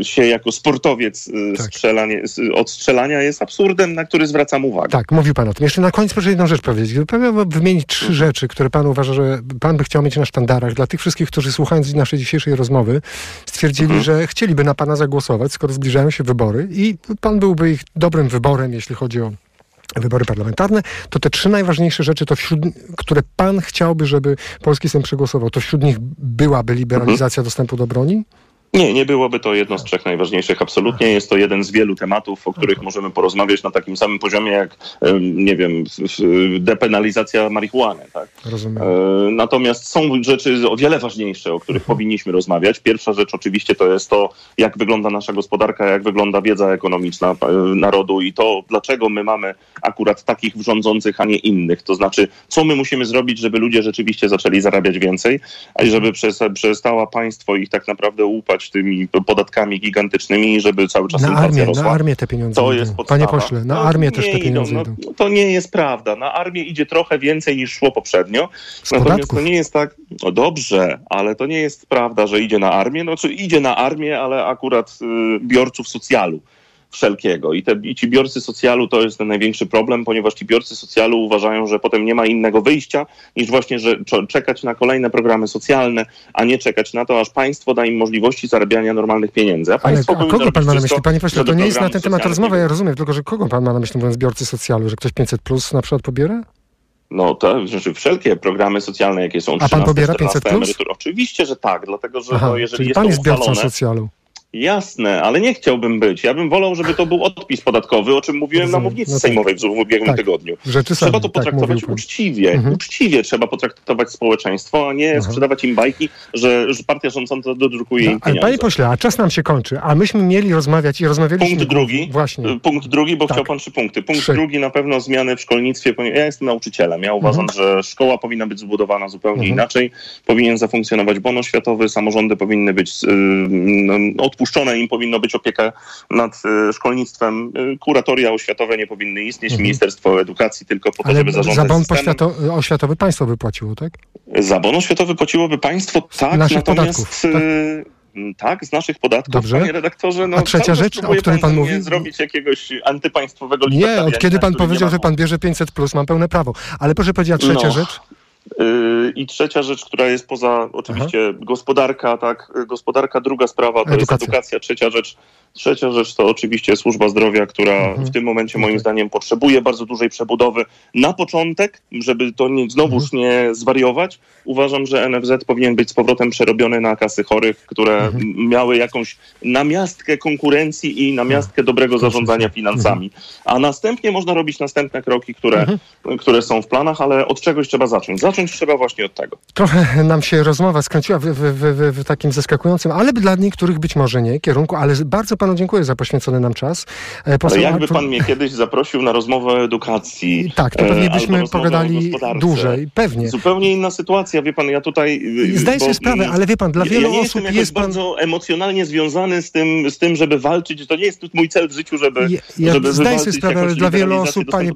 y, się jako sportowiec tak. strzelanie, od strzelania jest absurdem, na który zwracam uwagę. Tak, mówił pan o tym. Jeszcze na koniec proszę jedną rzecz powiedzieć. Gdyby pan miał wymienić trzy mhm. rzeczy, które pan uważa, że pan by chciał mieć na sztandarach, dla tych wszystkich, którzy słuchając naszej dzisiejszej rozmowy stwierdzili, mhm. że chcieliby na pana zagłosować, skoro zbliżają się wybory i pan byłby ich dobrym wyborem, jeśli chodzi o wybory parlamentarne, to te trzy najważniejsze rzeczy, to wśród, które pan chciałby, żeby polski Sejm przegłosował, to wśród nich byłaby liberalizacja mhm. dostępu do broni? Nie, nie byłoby to jedno z trzech najważniejszych. Absolutnie jest to jeden z wielu tematów, o których możemy porozmawiać na takim samym poziomie jak, nie wiem, depenalizacja marihuany. Tak? Rozumiem. E, natomiast są rzeczy o wiele ważniejsze, o których mhm. powinniśmy rozmawiać. Pierwsza rzecz oczywiście to jest to, jak wygląda nasza gospodarka, jak wygląda wiedza ekonomiczna e, narodu i to, dlaczego my mamy akurat takich rządzących, a nie innych. To znaczy, co my musimy zrobić, żeby ludzie rzeczywiście zaczęli zarabiać więcej, a żeby przestała państwo ich tak naprawdę łupać tymi podatkami gigantycznymi, żeby cały czas na inflacja armię. Na armię te pieniądze to idą. jest podstawa. Panie pośle, na no, armię no, też te pieniądze idą. No, to nie jest prawda. Na armię idzie trochę więcej niż szło poprzednio. Z Natomiast podatków. to nie jest tak, no dobrze, ale to nie jest prawda, że idzie na armię. No, czy idzie na armię, ale akurat y, biorców socjalu wszelkiego. I, te, I ci biorcy socjalu to jest ten największy problem, ponieważ ci biorcy socjalu uważają, że potem nie ma innego wyjścia niż właśnie, że czekać na kolejne programy socjalne, a nie czekać na to, aż państwo da im możliwości zarabiania normalnych pieniędzy. A, Ale, a kogo pan ma na myśli? Panie pośle, to nie jest na ten temat rozmowa, ja rozumiem, tylko że kogo pan ma na myśli mówiąc biorcy socjalu, że ktoś 500 plus na przykład pobiera? No to znaczy wszelkie programy socjalne, jakie są 13, A pan pobiera 500 plus? Emerytur. Oczywiście, że tak, dlatego że Aha, no, jeżeli czyli jest pan jest biorcą socjalu. Jasne, ale nie chciałbym być. Ja bym wolał, żeby to był odpis podatkowy, o czym mówiłem Rozumiem. na mównicy no tak. sejmowej w ubiegłym tak. tygodniu. Rzeczy trzeba to tak potraktować uczciwie. Mhm. Uczciwie trzeba potraktować społeczeństwo, a nie mhm. sprzedawać im bajki, że, że partia rządząca dodrukuje no, im pieniądze. Panie pośle, a czas nam się kończy, a myśmy mieli rozmawiać i rozmawialiśmy... Punkt drugi, właśnie. punkt drugi, bo tak. chciał pan trzy punkty. Punkt trzy. drugi na pewno zmiany w szkolnictwie. Ja jestem nauczycielem. Ja uważam, mhm. że szkoła powinna być zbudowana zupełnie mhm. inaczej. Powinien zafunkcjonować bon oświatowy, samorządy powinny być yy, odpuszczone, im powinno być opiekę nad e, szkolnictwem. E, kuratoria oświatowe nie powinny istnieć, mhm. Ministerstwo Edukacji tylko po to, Ale żeby zarządzać za bon poświato- oświatowy państwo wypłaciło, tak? Za bon oświatowy płaciłoby państwo, tak, Naszych natomiast... Podatków, tak? Tak, z naszych podatków, Dobrze. panie redaktorze. No, A trzecia rzecz, o której pan, pan mówi? zrobić jakiegoś antypaństwowego Nie, od kiedy pan powiedział, że pan bierze 500+, plus, mam pełne prawo. Ale proszę powiedzieć, a trzecia no. rzecz? Yy, I trzecia rzecz, która jest poza oczywiście Aha. gospodarka, tak, gospodarka, druga sprawa to edukacja. jest edukacja, trzecia rzecz Trzecia rzecz to oczywiście służba zdrowia, która mhm. w tym momencie moim zdaniem potrzebuje bardzo dużej przebudowy. Na początek, żeby to nie, znowuż mhm. nie zwariować, uważam, że NFZ powinien być z powrotem przerobiony na kasy chorych, które mhm. miały jakąś namiastkę konkurencji i namiastkę dobrego zarządzania finansami. A następnie można robić następne kroki, które, które są w planach, ale od czegoś trzeba zacząć. Zacząć trzeba właśnie od tego. Trochę nam się rozmowa skręciła w, w, w, w takim zaskakującym, ale dla niektórych być może nie, kierunku, ale bardzo panu dziękuję za poświęcony nam czas. E, poseł Ale jakby pan mnie [LAUGHS] kiedyś zaprosił na rozmowę o edukacji. Tak, to pewnie e, byśmy pogadali dłużej, pewnie. Zupełnie inna sytuacja, wie pan, ja tutaj... Zdaję sobie sprawę, ale wie pan, dla wielu ja nie osób jest pan... bardzo emocjonalnie związany z tym, z tym, żeby walczyć. To nie jest mój cel w życiu, żeby, ja, ja żeby zdaję sobie sprawę, ale dla wielu osób, panie,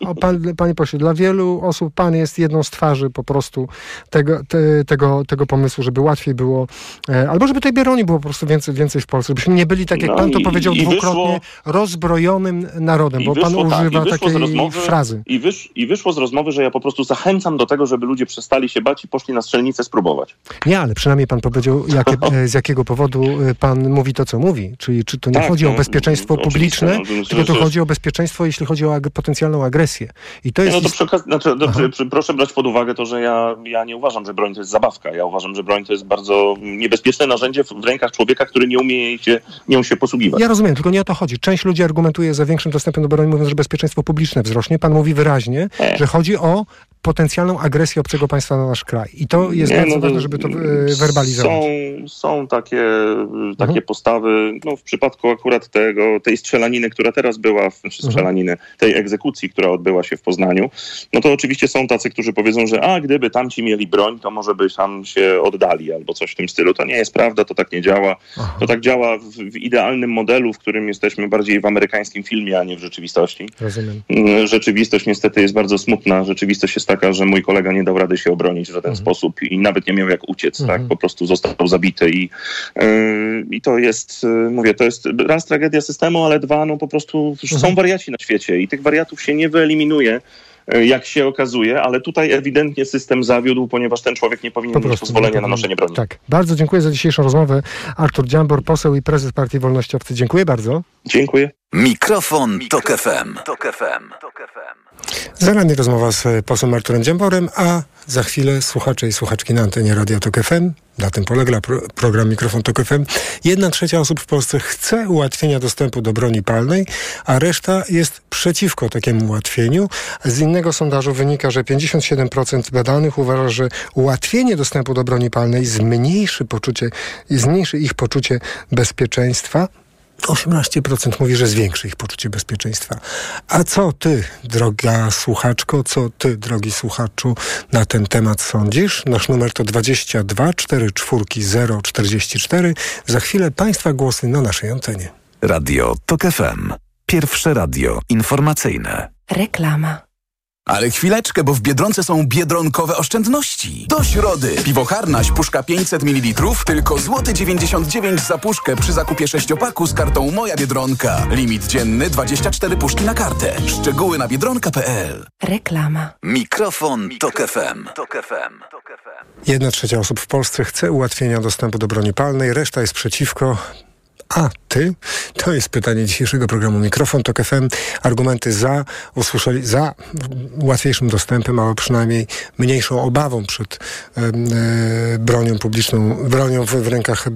o, pan, panie pośle, dla wielu osób pan jest jedną z twarzy po prostu tego, te, tego, tego pomysłu, żeby łatwiej było, e, albo żeby tej broni było po prostu więcej, więcej w Polsce, żebyśmy nie byli, tak jak No pan to i- powiedział i dwukrotnie, wyszło- rozbrojonym narodem, bo pan wyszło tak, używa z takiej rozmowy- frazy. I, wysz, I wyszło z rozmowy, że ja po prostu zachęcam do tego, żeby ludzie przestali się bać i poszli na strzelnicę spróbować. Nie, ale przynajmniej pan powiedział, jakie, [LAUGHS] e, z jakiego powodu e, pan mówi to, co mówi. Czyli czy to nie Tak, chodzi o no, bezpieczeństwo no, publiczne, no, to- tylko to że- chodzi o bezpieczeństwo, jeśli chodzi o ag- potencjalną agresję. I to jest... no to ist- przy okazji, znaczy, no, przy, proszę brać pod uwagę to, że ja, ja nie uważam, że broń to jest zabawka. Ja uważam, że broń to jest bardzo niebezpieczne narzędzie w, w rękach człowieka, który nie umie jej się, nią się posługiwać. Ja rozumiem, tylko nie o to chodzi. Część ludzi argumentuje za większym dostępem do broni, mówiąc, że bezpieczeństwo publiczne wzrośnie. Pan mówi wyraźnie, Nie. że chodzi o potencjalną agresję obcego państwa na nasz kraj. I to jest Nie, bardzo no, ważne, żeby to e, werbalizować. Są, są takie, takie Mhm. postawy, no w przypadku akurat tego, tej strzelaniny, która teraz była, w- Mhm. czy strzelaniny, tej egzekucji, która odbyła się w Poznaniu, no to oczywiście są tacy, którzy powiedzą, że a gdyby tamci mieli broń, to może by tam się oddali albo coś w tym stylu. To nie jest prawda, to tak nie działa. Aha. To tak działa w, w idealnym modelu, w którym jesteśmy bardziej w amerykańskim filmie, a nie w rzeczywistości. Rozumiem. Mm, Rzeczywistość niestety jest bardzo smutna. Rzeczywistość jest taka, że mój kolega nie dał rady się obronić w żaden sposób i nawet nie miał jak uciec, Mhm. tak? Po prostu został zabity i, yy, i to jest, yy, mówię, to jest raz tragedia systemu, ale dwa, no po prostu Mhm. są wariaci na świecie i tych wariatów się nie wyeliminuje. yy, Jak się okazuje, ale tutaj ewidentnie system zawiódł, ponieważ ten człowiek nie Po powinien mieć prostu. pozwolenia na noszenie broni. Tak. Bardzo dziękuję za dzisiejszą rozmowę. Artur Dziambor, poseł i prezes Partii Wolnościowcy. Dziękuję bardzo. Dziękuję. Mikrofon, Tok FM. Tok FM. Za nami rozmowa z e, posłem Arturem Dziamborem, a za chwilę słuchacze i słuchaczki na antenie Radia Tok FM. Na tym polega pro, program Mikrofon Tok FM. Jedna trzecia osób w Polsce chce ułatwienia dostępu do broni palnej, a reszta jest przeciwko takiemu ułatwieniu. Z innego sondażu wynika, że 57% badanych uważa, że ułatwienie dostępu do broni palnej zmniejszy poczucie, zmniejszy ich poczucie bezpieczeństwa. 18% mówi, że zwiększy ich poczucie bezpieczeństwa. A co ty, droga słuchaczko, co ty, drogi słuchaczu, na ten temat sądzisz? Nasz numer to 22 44 044. Za chwilę Państwa głosy na naszej antenie. Radio Tok FM. Pierwsze radio informacyjne. Reklama. Ale chwileczkę, bo w Biedronce są biedronkowe oszczędności. Do środy. Piwo Harnaś, puszka 500 ml, tylko złoty 99 za puszkę przy zakupie sześciopaku z kartą Moja Biedronka. Limit dzienny 24 puszki na kartę. Szczegóły na biedronka.pl Reklama. Mikrofon, Tok FM. Jedna trzecia osób w Polsce chce ułatwienia dostępu do broni palnej, reszta jest przeciwko. A ty? To jest pytanie dzisiejszego programu Mikrofon Tok FM. Argumenty za usłyszeli za łatwiejszym dostępem, albo przynajmniej mniejszą obawą przed e, bronią publiczną, bronią w, w rękach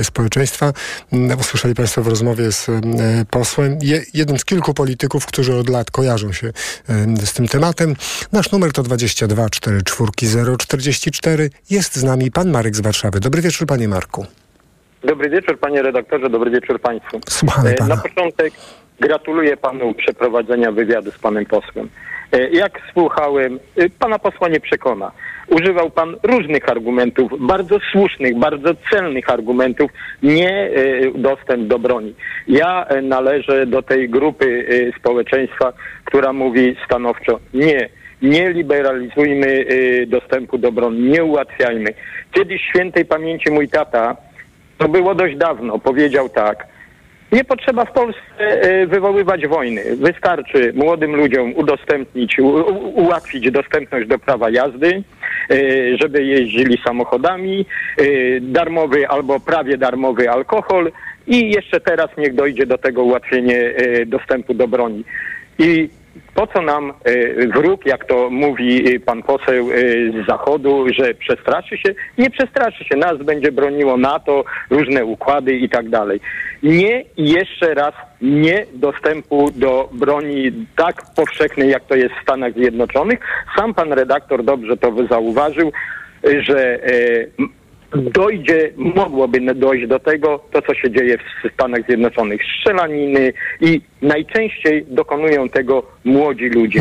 e, społeczeństwa. Mm, Usłyszeli Państwo w rozmowie z e, posłem, je, jednym z kilku polityków, którzy od lat kojarzą się z tym tematem. Nasz numer to 22 44 044. Jest z nami pan Marek z Warszawy. Dobry wieczór, panie Marku. Dobry wieczór panie redaktorze, dobry wieczór państwu. Słuchamy E, pana. Na początek gratuluję panu przeprowadzenia wywiadu z panem posłem. E, Jak słuchałem, e, pana posła nie przekona. Używał pan różnych argumentów, bardzo słusznych, bardzo celnych argumentów, nie dostęp do broni. Ja należę do tej grupy społeczeństwa, która mówi stanowczo nie. Nie liberalizujmy dostępu do broni, nie ułatwiajmy. Kiedyś świętej pamięci mój tata, to było dość dawno, powiedział tak. Nie potrzeba w Polsce e, wywoływać wojny. Wystarczy młodym ludziom udostępnić, ułatwić dostępność do prawa jazdy, e, żeby jeździli samochodami, e, darmowy albo prawie darmowy alkohol i jeszcze teraz niech dojdzie do tego ułatwienie dostępu do broni. I po co nam e, wróg, jak to mówi e, pan poseł e, z zachodu, że przestraszy się? Nie przestraszy się. Nas będzie broniło NATO, różne układy i tak dalej. Nie i jeszcze raz nie dostępu do broni tak powszechnej, jak to jest w Stanach Zjednoczonych. Sam pan redaktor dobrze to zauważył, że dojdzie, mogłoby dojść do tego, to co się dzieje w Stanach Zjednoczonych. Strzelaniny i najczęściej dokonują tego młodzi ludzie.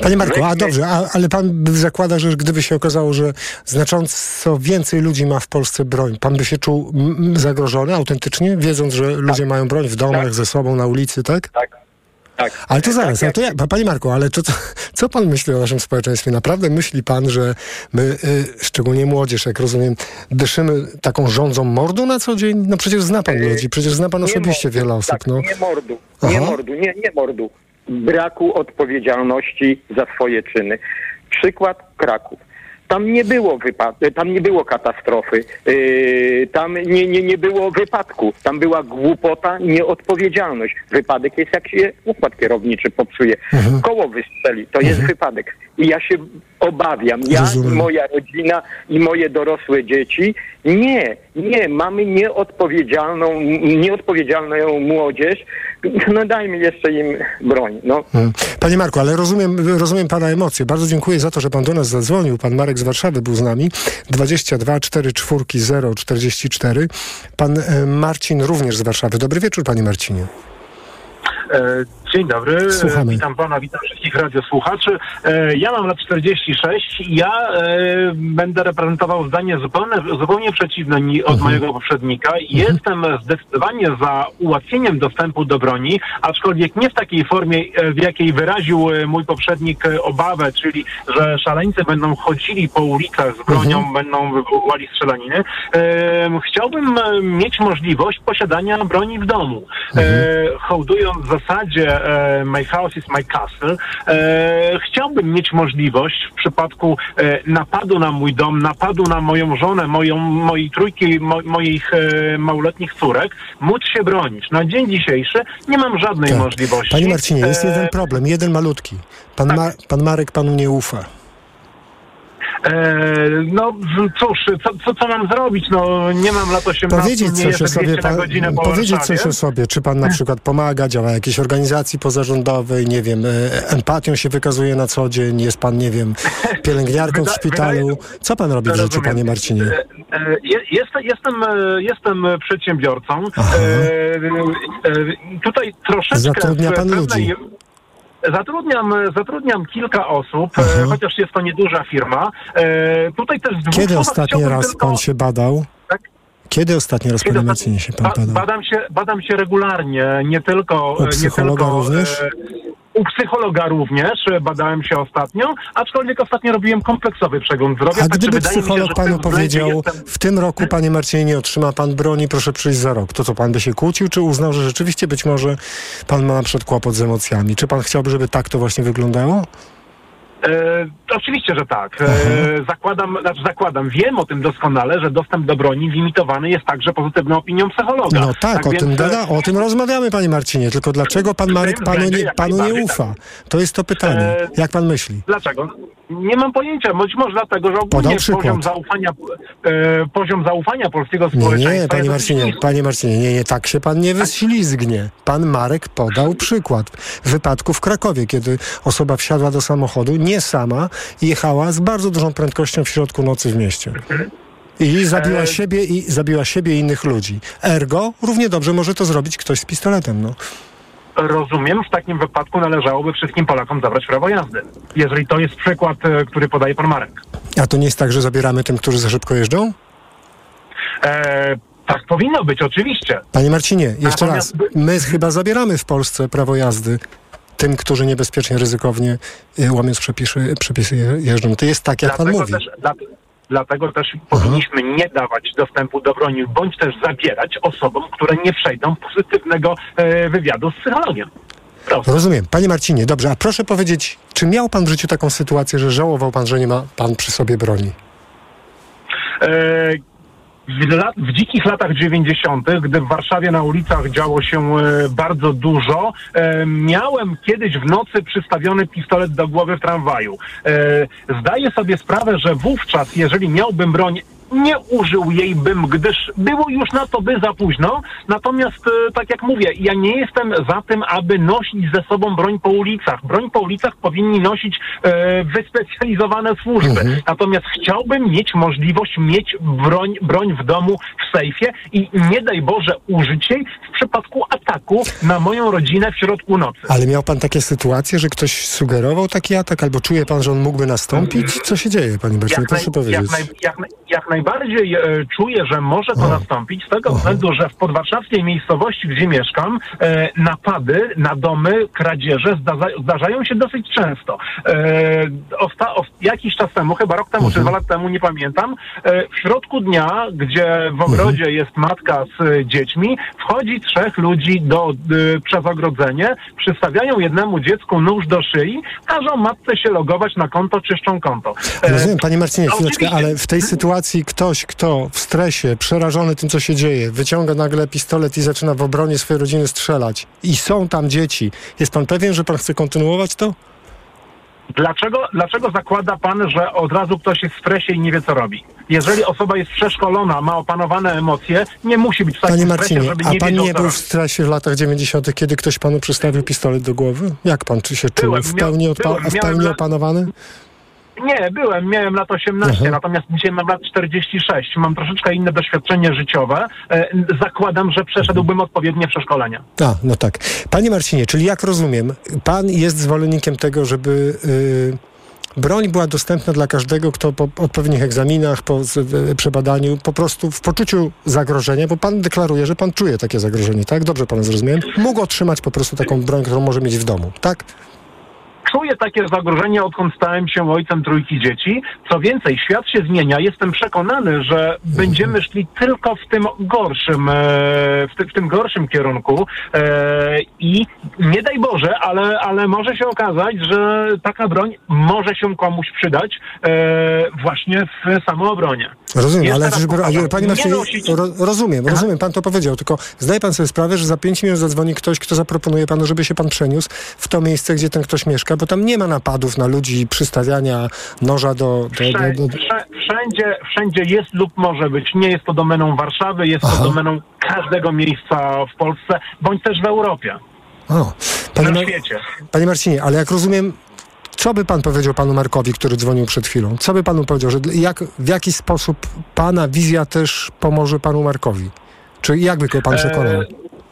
Panie Marku, a dobrze, a, ale pan zakłada, że gdyby się okazało, że znacząco więcej ludzi ma w Polsce broń, pan by się czuł zagrożony autentycznie, wiedząc, że ludzie mają broń w domach, Tak. ze sobą, na ulicy, tak? Tak. Tak. Ale to zaraz, tak, ale to ja, panie Marku, ale to, co, co pan myśli o naszym społeczeństwie? Naprawdę myśli pan, że my, y, szczególnie młodzież, jak rozumiem, dyszymy taką rządzą mordu na co dzień? No przecież zna pan ludzi, przecież zna pan Nie osobiście wiele osób. Tak, no. Nie mordu, nie Aha. mordu, nie, nie mordu. Braku odpowiedzialności za swoje czyny. Przykład Kraków. Tam nie było wypad- tam nie było katastrofy, yy, tam nie, nie, nie było wypadku, tam była głupota, nieodpowiedzialność. Wypadek jest jak się układ kierowniczy popsuje. Mhm. Koło wystrzeli, to jest wypadek. I ja się obawiam, ja Rozumiem. i moja rodzina i moje dorosłe dzieci, nie, nie, mamy nieodpowiedzialną, nieodpowiedzialną młodzież, no dajmy jeszcze im broń. No. Mm. Panie Marku, ale rozumiem, rozumiem pana emocje. Bardzo dziękuję za to, że pan do nas zadzwonił. Pan Marek z Warszawy był z nami. 22 44 0 44. Pan e, Marcin również z Warszawy. Dobry wieczór, panie Marcinie. Dzień dobry, Słuchamy. Witam pana, witam wszystkich radiosłuchaczy. E, Ja mam lat 46 i ja e, będę reprezentował zdanie zupełnie, zupełnie przeciwne od mojego poprzednika. Jestem zdecydowanie za ułatwieniem dostępu do broni, aczkolwiek nie w takiej formie, e, w jakiej wyraził mój poprzednik obawę, czyli że szaleńcy będą chodzili po ulicach z bronią, będą wywoływali strzelaniny. Chciałbym mieć możliwość posiadania broni w domu. E, hołdując w zasadzie My house is my castle, e, chciałbym mieć możliwość w przypadku e, napadu na mój dom, napadu na moją żonę, moją, mojej trójki, mo, moich e, małoletnich córek, móc się bronić. Na dzień dzisiejszy nie mam żadnej Tak. możliwości. Panie Marcinie, jest E, jeden problem, jeden malutki. Pan, Ma, pan Marek panu nie ufa. E, no cóż, co, co, co mam zrobić? No nie mam lat 18, Powiedzieć nie coś o sobie, 200 na pan, po powiedzieć Warszawie. coś o sobie. Czy pan na przykład pomaga, działa jakiejś organizacji pozarządowej, nie wiem, e, empatią się wykazuje na co dzień, jest pan, nie wiem, pielęgniarką w szpitalu. Co pan robi w życiu, panie Marcinie? E, je- Jestem, jestem, jestem przedsiębiorcą. Aha. Tutaj troszeczkę... Zatrudnia pan ludzi. Zatrudniam, zatrudniam kilka osób, e, Aha. chociaż jest to nieduża firma. E, Tutaj też Kiedy ostatni raz tylko- pan się badał? Tak? Kiedy ostatni raz, Kiedy panie ostatni- się pan ba- badał? Badam się, badam się regularnie, nie tylko... U psychologa nie tylko, również? U psychologa również e, badałem się ostatnio, aczkolwiek ostatnio robiłem kompleksowy przegląd zdrowia. A także gdyby się, psycholog w panu powiedział, jestem- w tym roku, panie Marcinie, nie otrzyma pan broni, proszę przyjść za rok, to co, pan by się kłócił, czy uznał, że rzeczywiście być może pan ma na przykład kłopot z emocjami? Czy pan chciałby, żeby tak to właśnie wyglądało? E, oczywiście, że tak. E, zakładam, znaczy zakładam, wiem o tym doskonale, że dostęp do broni limitowany jest także pozytywną opinią psychologa. No tak, o, więc, tym e, gada, o tym rozmawiamy, panie Marcinie, tylko dlaczego pan Marek panu nie, panu nie ufa? To jest to pytanie. E, Jak pan myśli? Dlaczego? Nie mam pojęcia. Być może dlatego, że ogólnie poziom zaufania, e, poziom zaufania polskiego Nie, społeczeństwa nie, panie jest Marcinie, panie Marcinie, nie, nie, tak się pan nie wyślizgnie. Pan Marek podał przykład wypadku w Krakowie, kiedy osoba wsiadła do samochodu, nie sama, jechała z bardzo dużą prędkością w środku nocy w mieście. I zabiła E, siebie i zabiła siebie i innych ludzi. Ergo, równie dobrze może to zrobić ktoś z pistoletem, no. Rozumiem, w takim wypadku należałoby wszystkim Polakom zabrać prawo jazdy. Jeżeli to jest przykład, e, który podaje pan Marek. A to nie jest tak, że zabieramy tym, którzy za szybko jeżdżą? E, tak powinno być, oczywiście. Panie Marcinie, jeszcze raz. My chyba zabieramy w Polsce prawo jazdy tym, którzy niebezpiecznie, ryzykownie, y, łamiąc przepisy, przepisy je- jeżdżą. To jest tak, jak pan Dlatego mówi. też, dla, dlatego też powinniśmy nie dawać dostępu do broni, bądź też zabierać osobom, które nie przejdą pozytywnego e, wywiadu z psychologiem. Proste. Rozumiem. Panie Marcinie, dobrze, a proszę powiedzieć, czy miał pan w życiu taką sytuację, że żałował pan, że nie ma pan przy sobie broni? E, w, lat, w dzikich latach 90., gdy w Warszawie na ulicach działo się e, bardzo dużo, e, miałem kiedyś w nocy przystawiony pistolet do głowy w tramwaju. E, zdaję sobie sprawę, że wówczas, jeżeli miałbym broń, nie użył jej bym, gdyż było już na to by za późno. Natomiast, e, tak jak mówię, ja nie jestem za tym, aby nosić ze sobą broń po ulicach. Broń po ulicach powinni nosić e, wyspecjalizowane służby. Natomiast chciałbym mieć możliwość mieć broń, broń w domu w sejfie i nie daj Boże użyć jej w przypadku ataku na moją rodzinę w środku nocy. Ale miał pan takie sytuacje, że ktoś sugerował taki atak, albo czuje pan, że on mógłby nastąpić? Co się dzieje, panie Marcinie? Jak, naj, Proszę powiedzieć. jak, naj, jak, naj, jak najbardziej e, czuję, że może to nastąpić z tego względu, że w podwarszawskiej miejscowości, gdzie mieszkam, e, napady na domy, kradzieże zdarza, zdarzają się dosyć często. E, osta, o, jakiś czas temu, chyba rok temu czy dwa lata temu, nie pamiętam, w środku dnia, gdzie w ogrodzie jest matka z dziećmi, wchodzi trzech ludzi do, przez ogrodzenie, przystawiają jednemu dziecku nóż do szyi, każą matce się logować na konto, czyszczą konto. Rozumiem, panie Marcinie, chwileczkę, ale w tej sytuacji ktoś, kto w stresie, przerażony tym, co się dzieje, wyciąga nagle pistolet i zaczyna w obronie swojej rodziny strzelać i są tam dzieci, jest pan pewien, że pan chce kontynuować to? Dlaczego, dlaczego zakłada pan, że od razu ktoś jest w stresie i nie wie, co robi? Jeżeli osoba jest przeszkolona, ma opanowane emocje, nie musi być w takim Panie stresie, Marcinie, żeby a nie pan wiedział, nie był w stresie w latach 90., kiedy ktoś panu przystawił pistolet do głowy? Jak pan czy się czuł? Byłem, W pełni, odpa- w pełni opanowany? Nie, byłem, miałem lat 18, Aha. natomiast dzisiaj mam lat 46. Mam troszeczkę inne doświadczenie życiowe. E, zakładam, że przeszedłbym odpowiednie przeszkolenia. A, no tak. Panie Marcinie, czyli jak rozumiem, pan jest zwolennikiem tego, żeby y, broń była dostępna dla każdego, kto po odpowiednich egzaminach, po przebadaniu, po prostu w poczuciu zagrożenia, bo pan deklaruje, że pan czuje takie zagrożenie, tak? Dobrze pana zrozumiałem? Mógł otrzymać po prostu taką broń, którą może mieć w domu, tak? Czuję takie zagrożenie, odkąd stałem się ojcem trójki dzieci. Co więcej, świat się zmienia. Jestem przekonany, że będziemy szli tylko w tym gorszym, e, w, ty, w tym gorszym kierunku. E, I nie daj Boże, ale, ale może się okazać, że taka broń może się komuś przydać e, właśnie w samoobronie. Rozumiem, ale ale panie nie Marcinie, ro, rozumiem, rozumiem, pan to powiedział, tylko zdaje pan sobie sprawę, że za pięć minut zadzwoni ktoś, kto zaproponuje panu, żeby się pan przeniósł w to miejsce, gdzie ten ktoś mieszka, bo tam nie ma napadów na ludzi, przystawiania noża do... do, do, do, wszę- wszędzie, wszędzie jest lub może być. Nie jest to domeną Warszawy, jest Aha. to domeną każdego miejsca w Polsce, bądź też w Europie, O, panie, na świecie. panie Marcinie, ale jak rozumiem, co by pan powiedział panu Markowi, który dzwonił przed chwilą? Co by panu powiedział, że jak, w jaki sposób pana wizja też pomoże panu Markowi? Czy jakby go pan przekonał? E,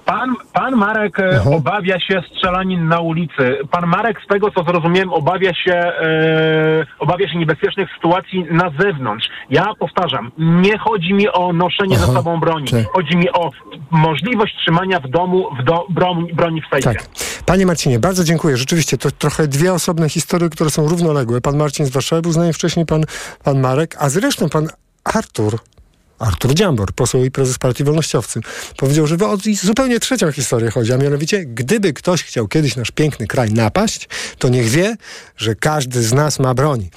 Pan, pan Marek e, Aha. obawia się strzelanin na ulicy. Pan Marek, z tego co zrozumiałem, obawia się, e, obawia się niebezpiecznych sytuacji na zewnątrz. Ja powtarzam, nie chodzi mi o noszenie Aha. ze sobą broni. Tak. Chodzi mi o możliwość trzymania w domu w do, broń, broni w sejfie. Tak. Panie Marcinie, bardzo dziękuję. Rzeczywiście to trochę dwie osobne historie, które są równoległe. Pan Marcin z Warszawy był z nami wcześniej, pan, pan Marek, a zresztą pan Artur, Artur Dziambor, poseł i prezes Partii Wolnościowcy, powiedział, że o zupełnie trzecią historię chodzi, a mianowicie, gdyby ktoś chciał kiedyś nasz piękny kraj napaść, to niech wie, że każdy z nas ma broń.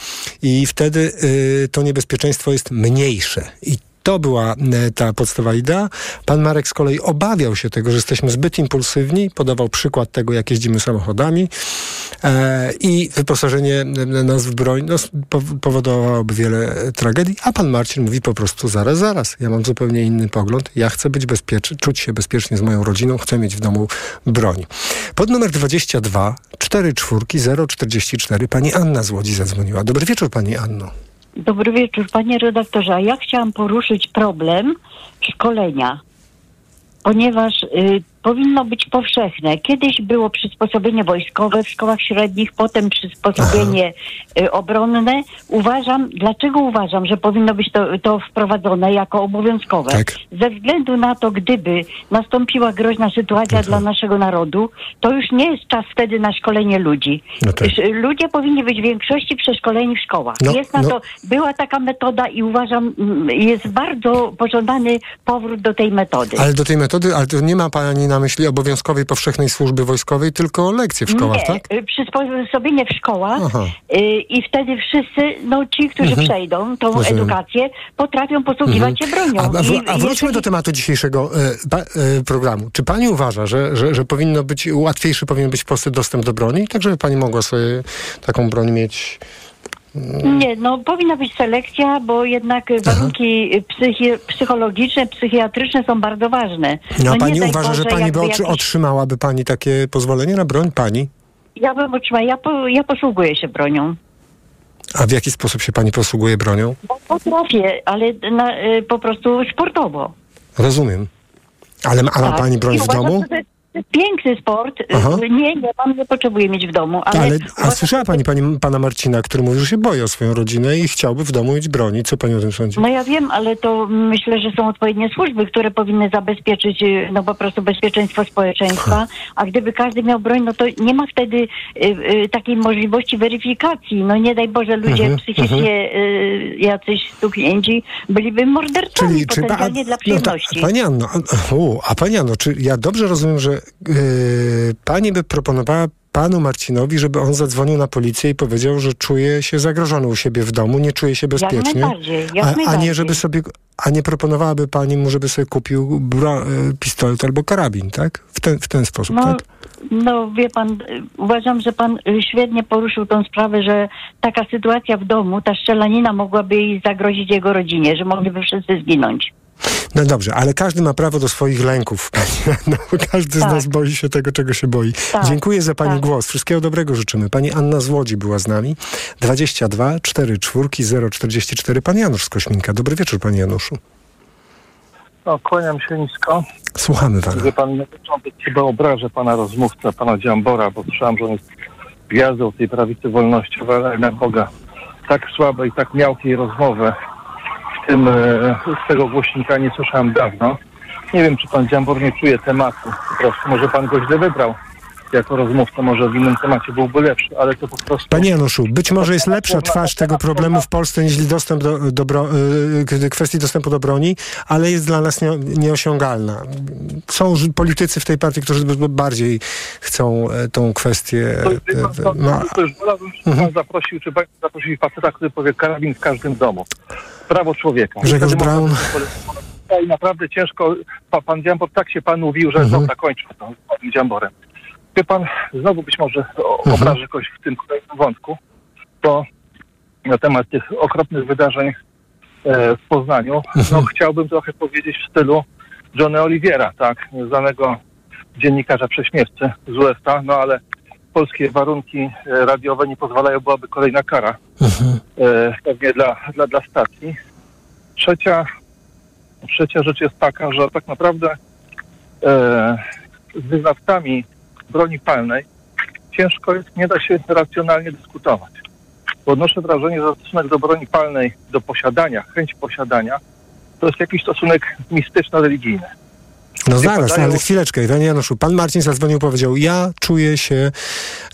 I wtedy y, to niebezpieczeństwo jest mniejsze. I to była e, ta podstawowa idea. Pan Marek z kolei obawiał się tego, że jesteśmy zbyt impulsywni. Podawał przykład tego, jak jeździmy samochodami. E, I wyposażenie e, nas w broń no, powodowałoby wiele e, tragedii. A pan Marcin mówi po prostu zaraz, zaraz. Ja mam zupełnie inny pogląd. Ja chcę być bezpieczny, czuć się bezpiecznie z moją rodziną. Chcę mieć w domu broń. Pod numer 22 44 044 pani Anna z Łodzi zadzwoniła. Dobry wieczór pani Anno. Dobry wieczór, panie redaktorze. A ja chciałam poruszyć problem szkolenia, ponieważ y, powinno być powszechne. Kiedyś było przysposobienie wojskowe w szkołach średnich, potem przysposobienie y, obronne. Uważam, dlaczego uważam, że powinno być to, to wprowadzone jako obowiązkowe? Tak. Ze względu na to, gdyby nastąpiła groźna sytuacja dla naszego narodu, to już nie jest czas wtedy na szkolenie ludzi. No tak. Ludzie powinni być w większości przeszkoleni w szkołach. No, jest na no. to, była taka metoda i uważam, mm, jest bardzo pożądany powrót do tej metody. Ale do tej metody, ale to nie ma pani na myśli obowiązkowej powszechnej służby wojskowej, tylko lekcje w szkołach, nie, tak? y, przysposobienie w szkołach Aha. y, i wtedy wszyscy, no ci, którzy Mhm. przejdą tą Rozumiem. edukację, potrafią posługiwać się bronią. A, a, wróćmy do tematu dzisiejszego e, e, programu. Czy pani uważa, że, że, że powinno być, łatwiejszy powinien być w Polsce dostęp do broni, tak żeby pani mogła sobie taką broń mieć? Nie, no powinna być selekcja, bo jednak y, warunki psychi- psychologiczne, psychiatryczne są bardzo ważne. No, a nie pani uważa, że Boże, pani by jakiś- otrzymałaby pani takie pozwolenie na broń? Pani? Ja bym otrzymała, ja, po, ja posługuję się bronią. A w jaki sposób się pani posługuje bronią? Potrafię, ale na, y, po prostu sportowo. Rozumiem. Ale ma, a ma Tak. pani broń w domu? że piękny sport. Aha. Nie, nie mam, nie potrzebuję mieć w domu, ale... Ale, a słyszała pani, pani pana Marcina, który mówił, że się boi o swoją rodzinę i chciałby w domu mieć broni. Co pani o tym sądzi? No ja wiem, ale to myślę, że są odpowiednie służby, które powinny zabezpieczyć y, no po prostu bezpieczeństwo społeczeństwa, a gdyby każdy miał broń, no to nie ma wtedy y, y, takiej możliwości weryfikacji. No nie daj Boże, ludzie Mhm, psychicznie y, jacyś stuknięci byliby mordercami potencjalnie dla no przyjemności. ta, pani Anno, a, u, a pani Anno, czy ja dobrze rozumiem, że pani by proponowała panu Marcinowi, żeby on zadzwonił na policję i powiedział, że czuje się zagrożony u siebie w domu, nie czuje się bezpiecznie, najbardziej, jak a, a nie najbardziej. żeby sobie, a nie proponowałaby pani mu, żeby sobie kupił y, pistolet albo karabin, tak? W ten, w ten sposób, No, tak? no wie pan, y, uważam, że pan y, świetnie poruszył tą sprawę, że taka sytuacja w domu, ta strzelanina mogłaby jej zagrozić jego rodzinie, że mogliby wszyscy zginąć. No dobrze, ale każdy ma prawo do swoich lęków. [LAUGHS] Pani Anno. Każdy z Tak. nas boi się tego, czego się boi. Tak, Dziękuję za Pani tak. głos. Wszystkiego dobrego życzymy. Pani Anna z Łodzi była z nami. 22 4 4 044. Pan Janusz z Kośminka. Dobry wieczór, Panie Januszu. No, kłaniam się nisko. Słuchamy Pana. Wie pan, na początek chyba obrażę pana rozmówcę, pana Dziambora, bo słyszałem, że on jest gwiazdą tej prawicy wolnościowej, ale na Boga. Tak słabej, tak miałkiej rozmowy tym, e, z tego głośnika nie słyszałem dawno. Nie wiem, czy pan Dziambor nie czuje tematu. Po prostu może pan go źle wybrał jako rozmówca, może w innym temacie byłby lepszy, ale to po prostu... Panie Januszu, być może jest lepsza twarz tego problemu w Polsce niż dostęp do, do bro, y, kwestii dostępu do broni, ale jest dla nas nie, nieosiągalna. Są politycy w tej partii, którzy bardziej chcą e, tą kwestię... To, e, no, to już wolałbym, żeby pan zaprosił, czy pan zaprosił faceta, który powie karabin w każdym domu. Prawo człowieka. Grzegorz Braun. I naprawdę ciężko, pa, pan Dziambor tak się pan mówił, że Mhm. dobra, kończmy to z panem Dziamborem. Wie pan, znowu być może Mhm. obrażę kogoś w tym kolejnym wątku, bo na temat tych okropnych wydarzeń e, w Poznaniu, Mhm. no chciałbym trochę powiedzieć w stylu Johnny Oliviera, tak, znanego dziennikarza prześmiewcy z USA, no ale polskie warunki e, radiowe nie pozwalają, byłaby kolejna kara Mhm. e, pewnie dla, dla, dla stacji. Trzecia, trzecia rzecz jest taka, że tak naprawdę e, z wyznawcami broni palnej ciężko jest, nie da się racjonalnie dyskutować. Odnoszę wrażenie, że stosunek do broni palnej, do posiadania, chęć posiadania, to jest jakiś stosunek mistyczno-religijny. No zaraz, padają- ale chwileczkę, Panie Januszu. Pan Marcin zadzwonił, powiedział, ja czuję się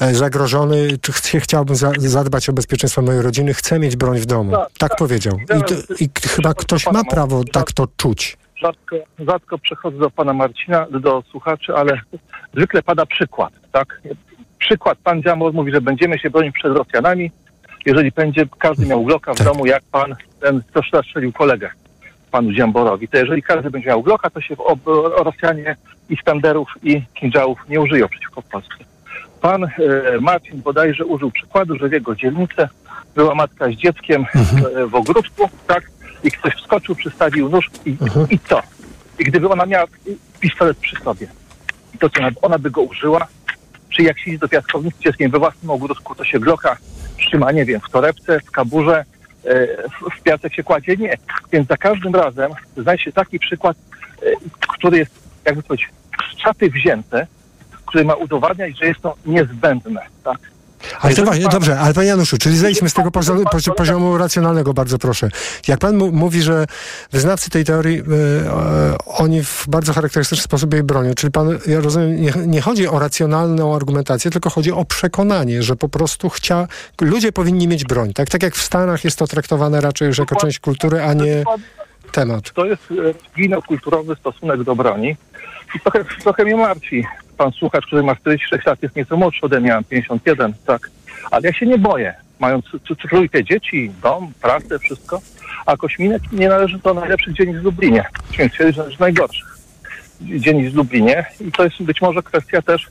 e, zagrożony, czy ch- chciałbym za, zadbać o bezpieczeństwo mojej rodziny, chcę mieć broń w domu. Tak, Tak, tak. powiedział. I, to, I chyba ktoś ma prawo tak to czuć. rzadko, rzadko przechodzę do pana Marcina, do słuchaczy, ale zwykle pada przykład, tak? Przykład, pan Dziamor mówi, że będziemy się bronić przed Rosjanami, jeżeli będzie każdy miał Glocka w Tak. domu, jak pan, ten, kto zastrzelił kolegę panu Dziamborowi. To jeżeli każdy będzie miał Glocka, to się ob, Rosjanie Iskanderów i Kinżałów nie użyją przeciwko Polsce. Pan e, Marcin bodajże użył przykładu, że w jego dzielnicy była matka z dzieckiem e, w ogródku, tak? I ktoś wskoczył, przystawił nóż i, i co? I gdyby ona miała pistolet przy sobie, to co ona, ona by go użyła? Czy jak siedzi do piaskownicy z dzieckiem we własnym ogródku, to się Glocka trzyma, nie wiem, w torebce, w kaburze, w, w piasek się kładzie? Nie. Więc za każdym razem znajdzie się taki przykład, e, który jest, jakby powiedzieć, z czapy wzięty, który ma udowadniać, że jest to niezbędne. Tak? Ale to właśnie, dobrze, ale panie Januszu, czyli zejdźmy z tego poziomu, pozi- poziomu racjonalnego, bardzo proszę. Jak pan mówi, że wyznawcy tej teorii, e, oni w bardzo charakterystyczny sposób jej bronią, czyli pan, ja rozumiem, nie, nie chodzi o racjonalną argumentację, tylko chodzi o przekonanie, że po prostu chcia, ludzie powinni mieć broń, tak? Tak jak w Stanach jest to traktowane raczej już jako część kultury, a nie temat. To jest e, religijno-kulturowy stosunek do broni. I trochę, trochę mnie martwi pan słuchacz, który ma 46 lat, jest nieco młodszy ode mnie, mam 51, tak. Ale ja się nie boję, mając tr- tr- trójkę dzieci, dom, pracę, wszystko. A Kośminek nie należy do najlepszych dzielnic w Lublinie. Że z najgorszych dzielnic w Lublinie. I to jest być może kwestia też,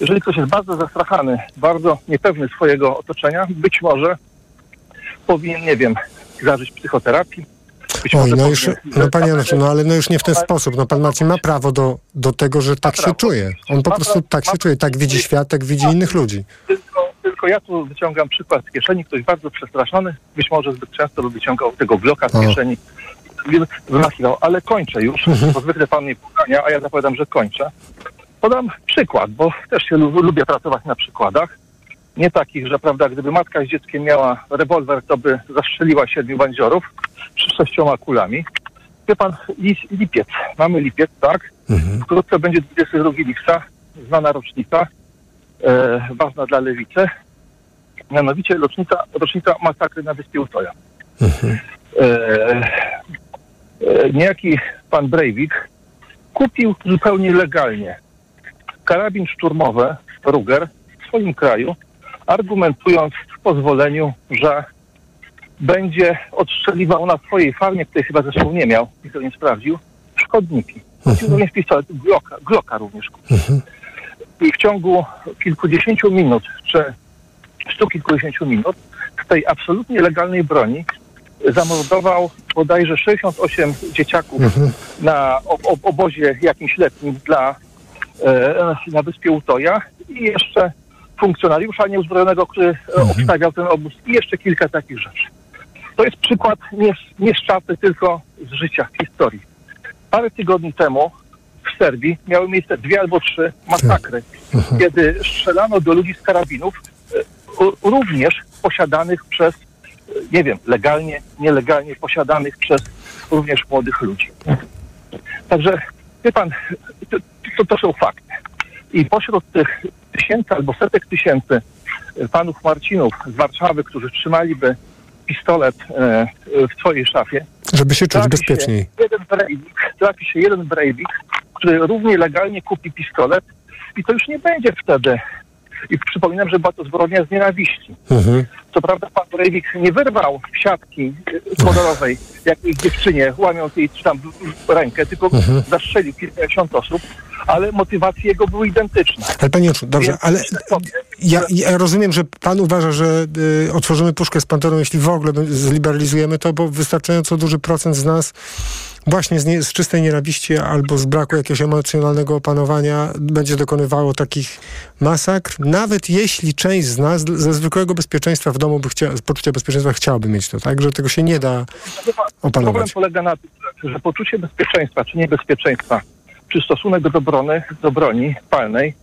jeżeli ktoś jest bardzo zastrachany, bardzo niepewny swojego otoczenia, być może powinien, nie wiem, zażyć psychoterapii, Oj, no już, no panie Januszu, no ale no już nie w ten sposób. No pan Marcin ma prawo do, do tego, że tak się czuje. On po prostu tak się czuje, tak widzi świat, tak widzi innych ludzi. Tylko, tylko ja tu wyciągam przykład z kieszeni. Ktoś bardzo przestraszony, być może zbyt często by wyciągał tego bloka z kieszeni. Wymachiwał, ale kończę już, Mhm. bo zwykle pan mnie pogania, a ja zapowiadam, że kończę. Podam przykład, bo też się lu- lubię pracować na przykładach. Nie takich, że prawda, gdyby matka z dzieckiem miała rewolwer, to by zastrzeliła siedmiu bandziorów sześcioma kulami. Wie pan, lipiec. Mamy lipiec, tak? Wkrótce będzie 22 lipca, znana rocznica, e, ważna dla lewicy. Mianowicie rocznica, rocznica masakry na wyspie Utoja. E, e, niejaki pan Breivik kupił zupełnie legalnie karabin szturmowy Ruger w swoim kraju, argumentując w pozwoleniu, że będzie odstrzeliwał na swojej farmie, której chyba zresztą nie miał, nikt to nie sprawdził, szkodniki. Kupił również pistolet, Glocka, Glocka również kupił. I w ciągu kilkudziesięciu minut, czy stu kilkudziesięciu minut, z tej absolutnie legalnej broni zamordował bodajże 68 dzieciaków na ob- ob- obozie jakimś letnim dla, e, na wyspie Utoja i jeszcze funkcjonariusza nieuzbrojonego, który e, obstawiał ten obóz i jeszcze kilka takich rzeczy. To jest przykład nie, z- z tylko z życia, historii. Parę tygodni temu w Serbii miały miejsce dwie albo trzy masakry, kiedy strzelano do ludzi z karabinów, e, również posiadanych przez, e, nie wiem, legalnie, nielegalnie posiadanych przez również młodych ludzi. Także, wie pan, to, to, to są fakty. I pośród tych tysięcy albo setek tysięcy e, panów Marcinów z Warszawy, którzy trzymaliby pistolet e, w swojej szafie, Żeby się czuć bezpieczniej. Się jeden Breivik, trafi się jeden Breivik, który równie legalnie kupi pistolet i to już nie będzie wtedy. I przypominam, że była to zbrodnia z nienawiści. Mhm. Co prawda pan Breivik nie wyrwał siatki kolorowej jakiejś dziewczynie, łamiąc jej tam rękę, tylko Mhm. zastrzelił kilkadziesiąt osób, ale motywacje jego były identyczne. Ale panie Jaczu, dobrze, Więc ale ja, ja rozumiem, że pan uważa, że y, otworzymy puszkę z Pandorą, jeśli w ogóle zliberalizujemy to, bo wystarczająco duży procent z nas właśnie z, nie, z czystej nienawiści albo z braku jakiegoś emocjonalnego opanowania będzie dokonywało takich masakr, nawet jeśli część z nas ze zwykłego bezpieczeństwa w domu by chciała, z poczucia bezpieczeństwa chciałaby mieć to, tak? Że tego się nie da pan, Problem opanować. polega na tym, że poczucie bezpieczeństwa czy niebezpieczeństwa, czy stosunek do brony, do broni palnej,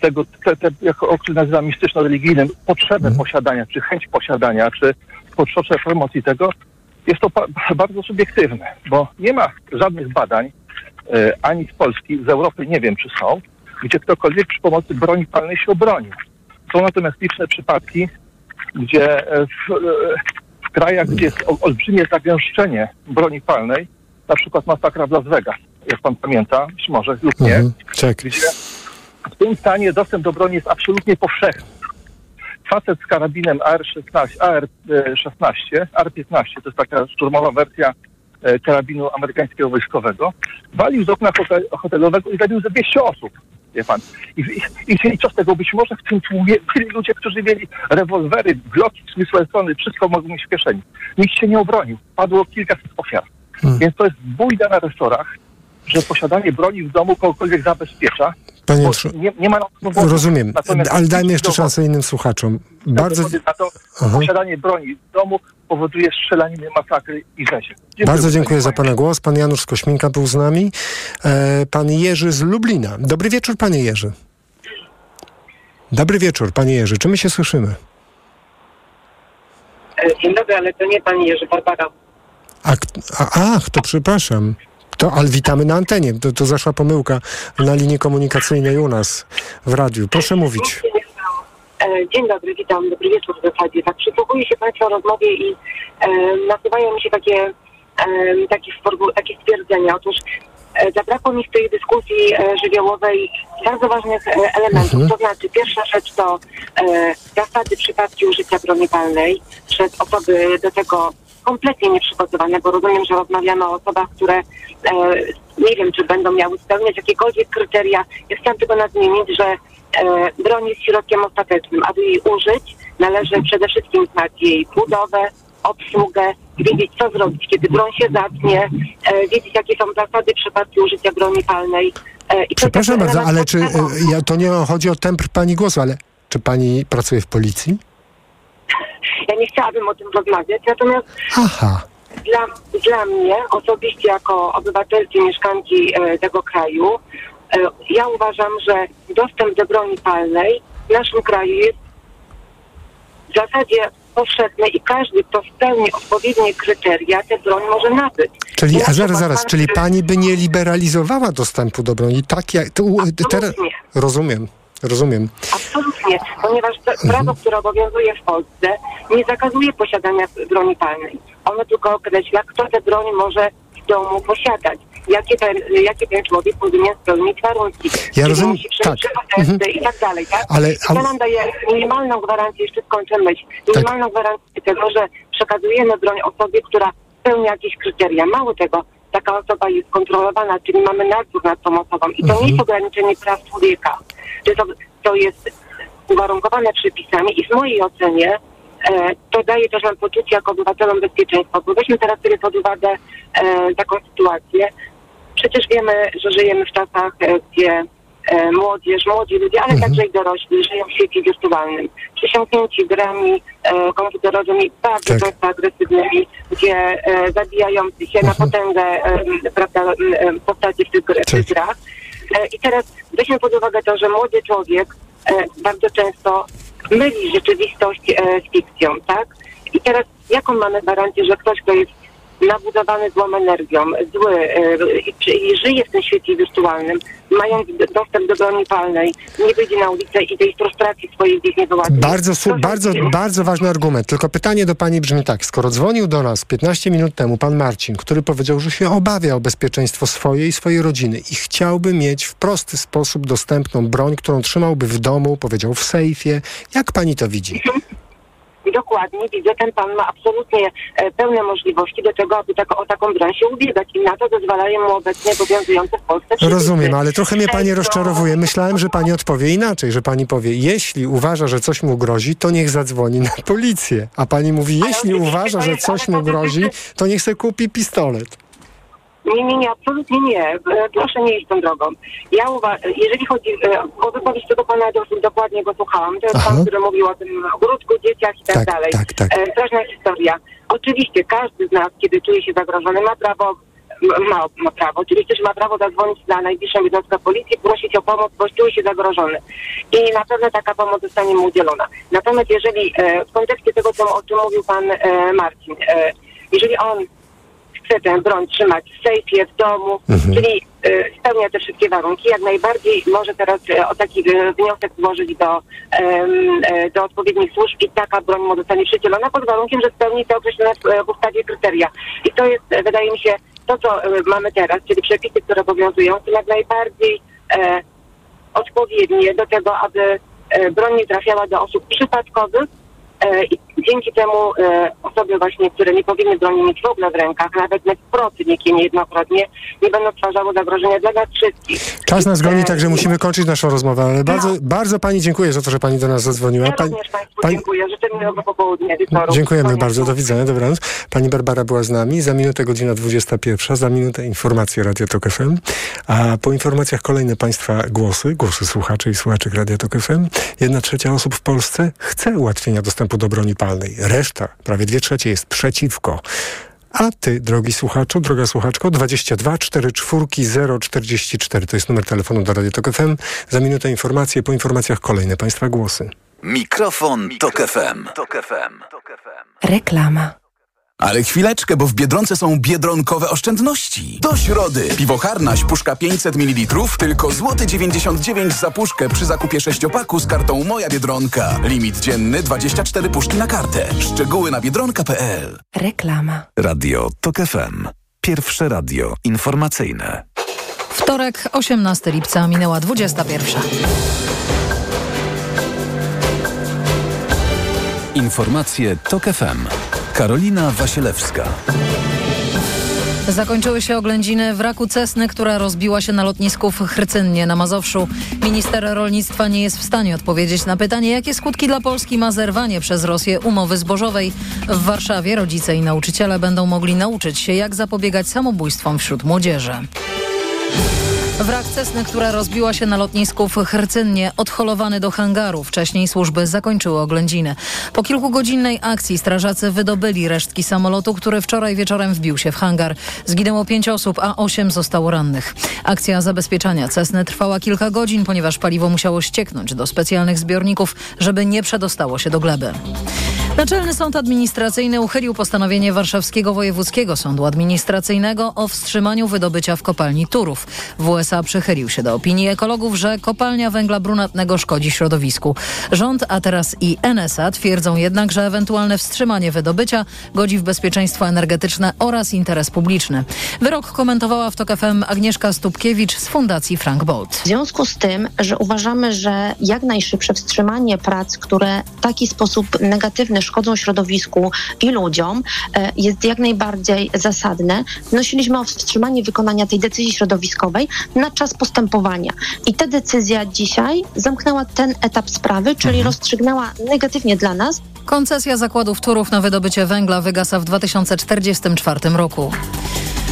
tego, te, te, jako, o którym nazywam mistyczno-religijnym, potrzebę posiadania, czy chęć posiadania, czy potrzebę promocji tego, jest to bardzo subiektywne, bo nie ma żadnych badań, e, ani z Polski, z Europy nie wiem, czy są, gdzie ktokolwiek przy pomocy broni palnej się obronił. Są natomiast liczne przypadki, gdzie e, w, e, w krajach, gdzie jest ol- olbrzymie zagęszczenie broni palnej, na przykład masakra w Las Vegas, jak pan pamięta, być może lub nie, Mhm. Czek. gdzie w tym stanie dostęp do broni jest absolutnie powszechny. Facet z karabinem AR-16, AR-16, AR-15, to jest taka szturmowa wersja e, karabinu amerykańskiego wojskowego, walił z okna hotel, hotelowego i zabił ze 200 osób, wie pan. I, i, i, co z tego? Być może w tym tłumie byli ludzie, którzy mieli rewolwery, bloki, smysłowne, wszystko mogli mieć w kieszeni. Nikt się nie obronił. Padło kilkaset ofiar. Więc to jest bójda na resorach, że posiadanie broni w domu kogokolwiek zabezpiecza. Panie Jaczu, nie, nie ma na to powodu. Rozumiem, Natomiast ale dajmy jeszcze szansę innym słuchaczom. Bardzo, Na to Aha. posiadanie broni w domu powoduje strzelaniny, masakry i rzezie. Dziękuję Bardzo dziękuję za Pana głos. Pan Janusz z Kośminka był z nami. E, pan Jerzy z Lublina. Dobry wieczór, Panie Jerzy. Dobry wieczór, Panie Jerzy. Czy my się słyszymy? E, Dzień dobry, ale to nie pani Jerzy Barbara. A, a, ach, to przepraszam. To, ale witamy na antenie. To, to zaszła pomyłka na linii komunikacyjnej u nas w radiu. Proszę mówić. E, Dzień dobry, witam, dobry wieczór w zasadzie. Tak, przysłuchuję się Państwa rozmowie i e, nasuwają mi się takie, e, takie, takie stwierdzenia. Otóż e, zabrakło mi w tej dyskusji e, żywiołowej bardzo ważnych e, elementów. Mhm. To znaczy, pierwsza rzecz to e, zasady przypadki użycia broni palnej przez osoby do tego kompletnie nieprzygotowane, bo rozumiem, że rozmawiamy o osobach, które e, nie wiem, czy będą miały spełniać jakiekolwiek kryteria. Ja chciałam tylko nadmienić, że e, broń jest środkiem ostatecznym. Aby jej użyć, należy przede wszystkim znać jej budowę, obsługę, wiedzieć, co zrobić, kiedy broń się zatnie, e, wiedzieć, jakie są zasady przypadki użycia broni palnej. I Przepraszam bardzo, ale czy ja, to nie chodzi o temp Pani głosu, ale czy Pani pracuje w policji? Ja nie chciałabym o tym rozmawiać, natomiast Aha. dla, dla mnie osobiście jako obywatelki, mieszkanki e, tego kraju, ja uważam, że dostęp do broni palnej w naszym kraju jest w zasadzie powszechny i każdy, kto spełni odpowiednie kryteria, tę broń może nabyć. Czyli, a zaraz, zaraz, czyli pani by nie liberalizowała dostępu do broni, tak jak... To, teraz, rozumiem, rozumiem. Absolutnie, ponieważ prawo, które obowiązuje w Polsce, nie zakazuje posiadania broni palnej. Ono tylko określa, kto tę broń może w domu posiadać. Jakie ten, jakie ten człowiek powinien spełnić warunki. Czyli rozumiem, musi tak. Mhm. i tak dalej, tak? Ale- ale- to nam daje minimalną gwarancję, jeszcze skończę myśl, Tak. minimalną gwarancję tego, że przekazujemy broń osobie, która spełnia jakieś kryteria. Mało tego, taka osoba jest kontrolowana, czyli mamy nadzór nad tą osobą i to Mhm. nie jest ograniczenie praw człowieka. To, jest- to jest uwarunkowane przepisami i w mojej ocenie e, to daje też nam poczucie jako obywatelom bezpieczeństwa. Bo weźmy teraz sobie pod uwagę e, taką sytuację. Przecież wiemy, że żyjemy w czasach, e, gdzie młodzież, młodzi ludzie, ale także i dorośli żyją w świecie wirtualnym. Przysiągnięci grami e, komputerowymi bardzo Tak. często agresywnymi, gdzie e, zabijający się na potęgę e, prawda, e, postaci w tych, w tych grach. E, I teraz weźmy pod uwagę to, że młody człowiek e, bardzo często myli rzeczywistość e, z fikcją, tak? I teraz jaką mamy gwarancję, że ktoś, kto jest nabudowany złą energią, zły e, i, żyje w tym świecie wirtualnym, mając dostęp do broni palnej, nie wyjdzie na ulicę i tej frustracji swojej gdzieś nie wyładzi. Bardzo, bardzo, bardzo ważny argument. Tylko pytanie do pani brzmi tak. Skoro dzwonił do nas 15 minut temu pan Marcin, który powiedział, że się obawia o bezpieczeństwo swoje i swojej rodziny i chciałby mieć w prosty sposób dostępną broń, którą trzymałby w domu, powiedział w sejfie. Jak pani to widzi? [LAUGHS] Dokładnie, widzę, ten pan ma absolutnie e, pełne możliwości do tego, aby tako, o taką broń się ubiegać i na to zezwalają mu obecnie obowiązujące w Polsce przepisy. Rozumiem, ale trochę mnie pani rozczarowuje. Myślałem, że pani odpowie inaczej, że pani powie, jeśli uważa, że coś mu grozi, to niech zadzwoni na policję. A pani mówi, jeśli uważa, że coś mu grozi, to niech sobie kupi pistolet. Nie, nie, nie, absolutnie nie. E, Proszę nie iść tą drogą. Ja uwa- jeżeli chodzi e, o wypowiedź tego pana, dokładnie go słuchałam. To jest Aha. pan, który mówił o tym ogródku, dzieciach i tak, Tak, dalej. tak, tak. E, Straszna historia. Oczywiście każdy z nas, kiedy czuje się zagrożony, ma prawo ma, ma prawo, oczywiście, że ma prawo zadzwonić na najbliższą jednostkę policji, prosić o pomoc, bo czuje się zagrożony. I na pewno taka pomoc zostanie mu udzielona. Natomiast jeżeli e, w kontekście tego, co, o czym mówił pan e, Marcin, e, jeżeli on chce tę broń trzymać w sejfie, w domu, Mhm. czyli e, spełnia te wszystkie warunki, jak najbardziej może teraz e, o taki e, wniosek złożyć do, e, do odpowiednich służb i taka broń mu zostanie przydzielona pod warunkiem, że spełni te określone w, e, ustawie kryteria. I to jest, e, wydaje mi się, to, co mamy teraz, czyli przepisy, które obowiązują, są jak najbardziej odpowiednie do tego, aby broń nie trafiała do osób przypadkowych, I dzięki temu e, osoby właśnie, które nie powinny broni mieć w ogóle w rękach, nawet procy niekie niejednokrotnie, nie będą stwarzały zagrożenia dla nas wszystkich. Czas nas goni, E, także musimy kończyć naszą rozmowę, ale bardzo, bardzo pani dziękuję za to, że pani do nas zadzwoniła. Ja Pani, również Państwu pani- dziękuję. Życzę miłego popołudnia. Dziękujemy Koniec. bardzo, do widzenia, dobranoc. Pani Barbara była z nami, za minutę godzina 21, za minutę informacje Radio Tok FM, a po informacjach kolejne Państwa głosy, głosy słuchaczy i słuchaczek Radio Tok FM. Jedna trzecia osób w Polsce chce ułatwienia dostępu do broni palnej, reszta, prawie dwie trzecie jest przeciwko. A ty, drogi słuchaczu, droga słuchaczko, 22 44 044 to jest numer telefonu do Radio Tok FM. Za minutę informacje, po informacjach kolejne Państwa głosy. Mikrofon, Tok FM. Tok FM. Reklama. Ale chwileczkę, bo w Biedronce są biedronkowe oszczędności. Do środy. Piwo Harnaś, puszka 500 ml, tylko złoty 99 za puszkę przy zakupie sześciopaku z kartą Moja Biedronka. Limit dzienny 24 puszki na kartę. Szczegóły na biedronka.pl. Reklama. Radio Tok FM. Pierwsze radio informacyjne. Wtorek, 18 lipca, minęła 21. Informacje Tok FM. Karolina Wasielewska. Zakończyły się oględziny wraku Cessny, która rozbiła się na lotnisku w Chrycynnie na Mazowszu. Minister rolnictwa nie jest w stanie odpowiedzieć na pytanie, jakie skutki dla Polski ma zerwanie przez Rosję umowy zbożowej. W Warszawie rodzice i nauczyciele będą mogli nauczyć się, jak zapobiegać samobójstwom wśród młodzieży. Wrak Cessny, która rozbiła się na lotnisku w Hercynnie, odholowany do hangaru. Wcześniej służby zakończyły oględziny. Po kilkugodzinnej akcji strażacy wydobyli resztki samolotu, który wczoraj wieczorem wbił się w hangar. Zginęło pięć osób, a osiem zostało rannych. Akcja zabezpieczania Cessny trwała kilka godzin, ponieważ paliwo musiało ścieknąć do specjalnych zbiorników, żeby nie przedostało się do gleby. Naczelny Sąd Administracyjny uchylił postanowienie Warszawskiego Wojewódzkiego Sądu Administracyjnego o wstrzymaniu wydobycia w kopalni Turów. W USA przychylił się do opinii ekologów, że kopalnia węgla brunatnego szkodzi środowisku. Rząd, a teraz i NSA twierdzą jednak, że ewentualne wstrzymanie wydobycia godzi w bezpieczeństwo energetyczne oraz interes publiczny. Wyrok komentowała w TOK FM Agnieszka Stupkiewicz z Fundacji Frank Bolt. W związku z tym, że uważamy, że jak najszybsze wstrzymanie prac, które w taki sposób negatywny szkodzą środowisku i ludziom, e, jest jak najbardziej zasadne. Wnosiliśmy o wstrzymanie wykonania tej decyzji środowiskowej na czas postępowania. I ta decyzja dzisiaj zamknęła ten etap sprawy, czyli Mhm. rozstrzygnęła negatywnie dla nas. Koncesja zakładów Turów na wydobycie węgla wygasa w 2044 roku.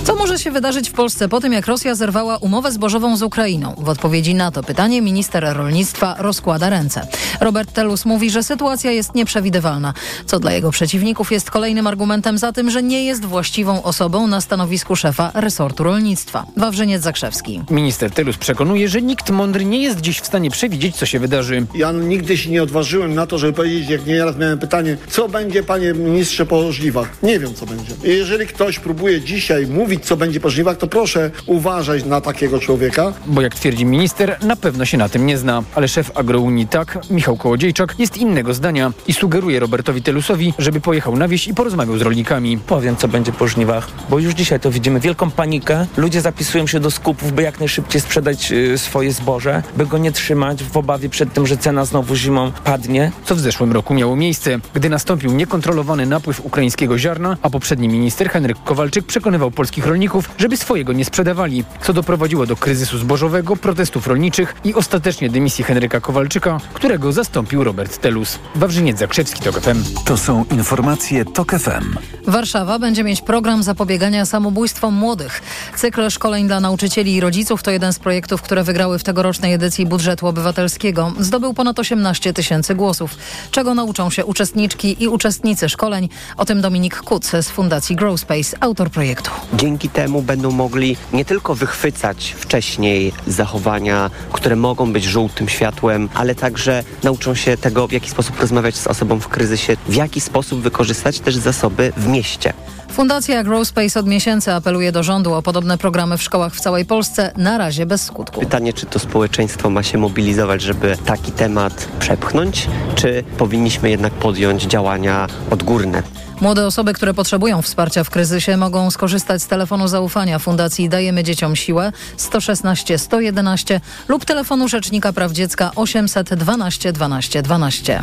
Co może się wydarzyć w Polsce po tym, jak Rosja zerwała umowę zbożową z Ukrainą? W odpowiedzi na to pytanie minister rolnictwa rozkłada ręce. Robert Telus mówi, że sytuacja jest nieprzewidywalna, co dla jego przeciwników jest kolejnym argumentem za tym, że nie jest właściwą osobą na stanowisku szefa resortu rolnictwa. Wawrzyniec Zakrzewski. Minister Telus przekonuje, że nikt mądry nie jest dziś w stanie przewidzieć, co się wydarzy. Ja nigdy się nie odważyłem na to, żeby powiedzieć, jak nieraz miałem pytanie, co będzie, panie ministrze, po żniwach. Nie wiem, co będzie. Jeżeli ktoś próbuje dzisiaj mówić, co będzie po żniwach, to proszę uważać na takiego człowieka. Bo jak twierdzi minister, na pewno się na tym nie zna. Ale szef Agrounii tak, Michał Kołodziejczak, jest innego zdania i sugeruje Robertowi Telusowi, żeby pojechał na wieś i porozmawiał z rolnikami. Powiem, co będzie po żniwach, bo już dzisiaj to widzimy wielką panikę. Ludzie zapisują się do skupów, by jak najszybciej sprzedać y, swoje zboże, by go nie trzymać w obawie przed tym, że cena znowu zimą padnie. Co w zeszłym roku miało miejsce, gdy nastąpił niekontrolowany napływ ukraińskiego ziarna, a poprzedni minister Henryk Kowalczyk przekonywał polskich rolników, żeby swojego nie sprzedawali, co doprowadziło do kryzysu zbożowego, protestów rolniczych i ostatecznie dymisji Henryka Kowalczyka, którego zastąpił Robert Telus. Wawrzyniec Zakrzewski, TOK FM. To są informacje TOK FM. Warszawa będzie mieć program zapobiegania samobójstwom młodych. Cykl szkoleń dla nauczycieli i rodziców to jeden z projektów, które wygrały w tegorocznej edycji budżetu obywatelskiego. Zdobył ponad 18 tysięcy głosów. Czego nauczą się uczestniczki i uczestnicy szkoleń? O tym Dominik Kuc z Fundacji Growspace, autor projektu. Dzięki temu będą mogli nie tylko wychwycać wcześniej zachowania, które mogą być żółtym światłem, ale także nauczą się tego, w jaki sposób rozmawiać z osobą w kryzysie, w jaki sposób wykorzystać też zasoby w mieście. Fundacja Growspace od miesięcy apeluje do rządu o podobne programy w szkołach w całej Polsce, na razie bez skutku. Pytanie, czy to społeczeństwo ma się mobilizować, żeby taki temat przepchnąć, czy powinniśmy jednak podjąć działania odgórne. Młode osoby, które potrzebują wsparcia w kryzysie mogą skorzystać z telefonu zaufania Fundacji Dajemy Dzieciom Siłę 116 111 lub telefonu Rzecznika Praw Dziecka 800 12 12 12.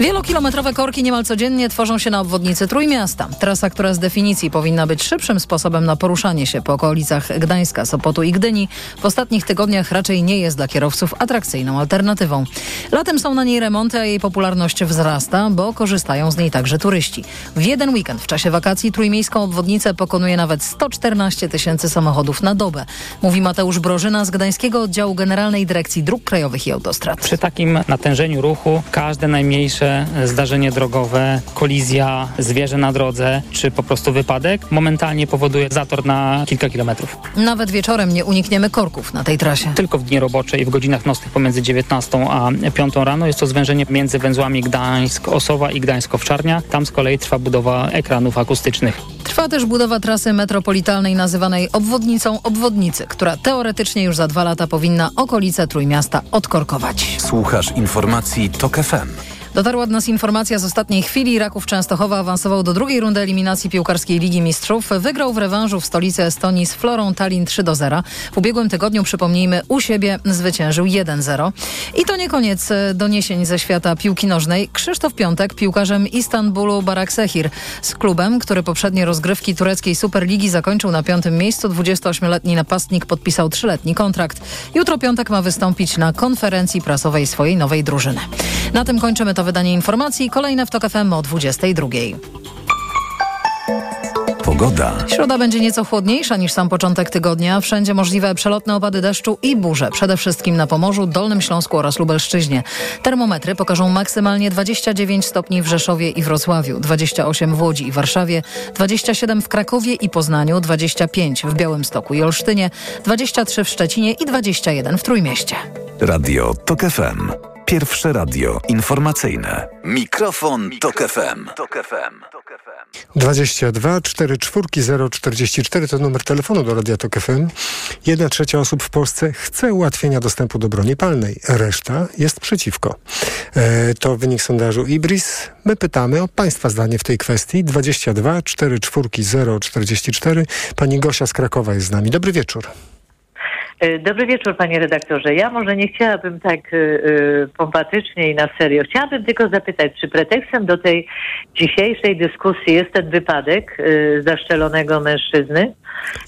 Wielokilometrowe korki niemal codziennie tworzą się na obwodnicy Trójmiasta. Trasa, która z definicji powinna być szybszym sposobem na poruszanie się po okolicach Gdańska, Sopotu i Gdyni, w ostatnich tygodniach raczej nie jest dla kierowców atrakcyjną alternatywą. Latem są na niej remonty, a jej popularność wzrasta, bo korzystają z niej także turyści. W jeden weekend w czasie wakacji trójmiejską obwodnicę pokonuje nawet 114 tysięcy samochodów na dobę, mówi Mateusz Brożyna z Gdańskiego Oddziału Generalnej Dyrekcji Dróg Krajowych i Autostrad. Przy takim natężeniu ruchu każde najmniejsze zdarzenie drogowe, kolizja, zwierzę na drodze czy po prostu wypadek momentalnie powoduje zator na kilka kilometrów. Nawet wieczorem nie unikniemy korków na tej trasie. Tylko w dni robocze i w godzinach nocnych pomiędzy 19 a 5 rano jest to zwężenie między węzłami Gdańsk-Osowa i Gdańsk-Owczarnia. Tam z kolei trwa budowa ekranów akustycznych. Trwa też budowa trasy metropolitalnej nazywanej obwodnicą obwodnicy, która teoretycznie już za dwa lata powinna okolice Trójmiasta odkorkować. Słuchasz informacji TOK FM. Dotarła do nas informacja z ostatniej chwili. Raków Częstochowa awansował do drugiej rundy eliminacji piłkarskiej Ligi Mistrzów. Wygrał w rewanżu w stolicy Estonii z Florą Tallinn 3 do 0. W ubiegłym tygodniu, przypomnijmy, u siebie zwyciężył 1-0. I to nie koniec e, doniesień ze świata piłki nożnej. Krzysztof Piątek, piłkarzem Istanbulu Baraksehir z klubem, który poprzednie rozgrywki tureckiej Superligi zakończył na piątym miejscu. 28-letni napastnik podpisał trzyletni kontrakt. Jutro Piątek ma wystąpić na konferencji prasowej swojej nowej drużyny. Na tym kończymy to wydanie informacji. Kolejne w TOK FM o 22. Pogoda. Środa będzie nieco chłodniejsza niż sam początek tygodnia. Wszędzie możliwe przelotne opady deszczu i burze. Przede wszystkim na Pomorzu, Dolnym Śląsku oraz Lubelszczyźnie. Termometry pokażą maksymalnie 29 stopni w Rzeszowie i Wrocławiu, 28 w Łodzi i Warszawie, 27 w Krakowie i Poznaniu, 25 w Białymstoku i Olsztynie, 23 w Szczecinie i 21 w Trójmieście. Radio TOK FM. Pierwsze radio informacyjne. Mikrofon, Tok FM. 22 44 044 to numer telefonu do Radia Tok FM. Jedna trzecia osób w Polsce chce ułatwienia dostępu do broni palnej, reszta jest przeciwko. E, to wynik sondażu IBRIS. My pytamy o Państwa zdanie w tej kwestii. 22 44 044. Pani Gosia z Krakowa jest z nami. Dobry wieczór. E, Dobry wieczór, panie redaktorze. Ja może nie chciałabym tak y, y, pompatycznie i na serio. Chciałabym tylko zapytać, czy pretekstem do tej dzisiejszej dyskusji jest ten wypadek zaszczelonego mężczyzny?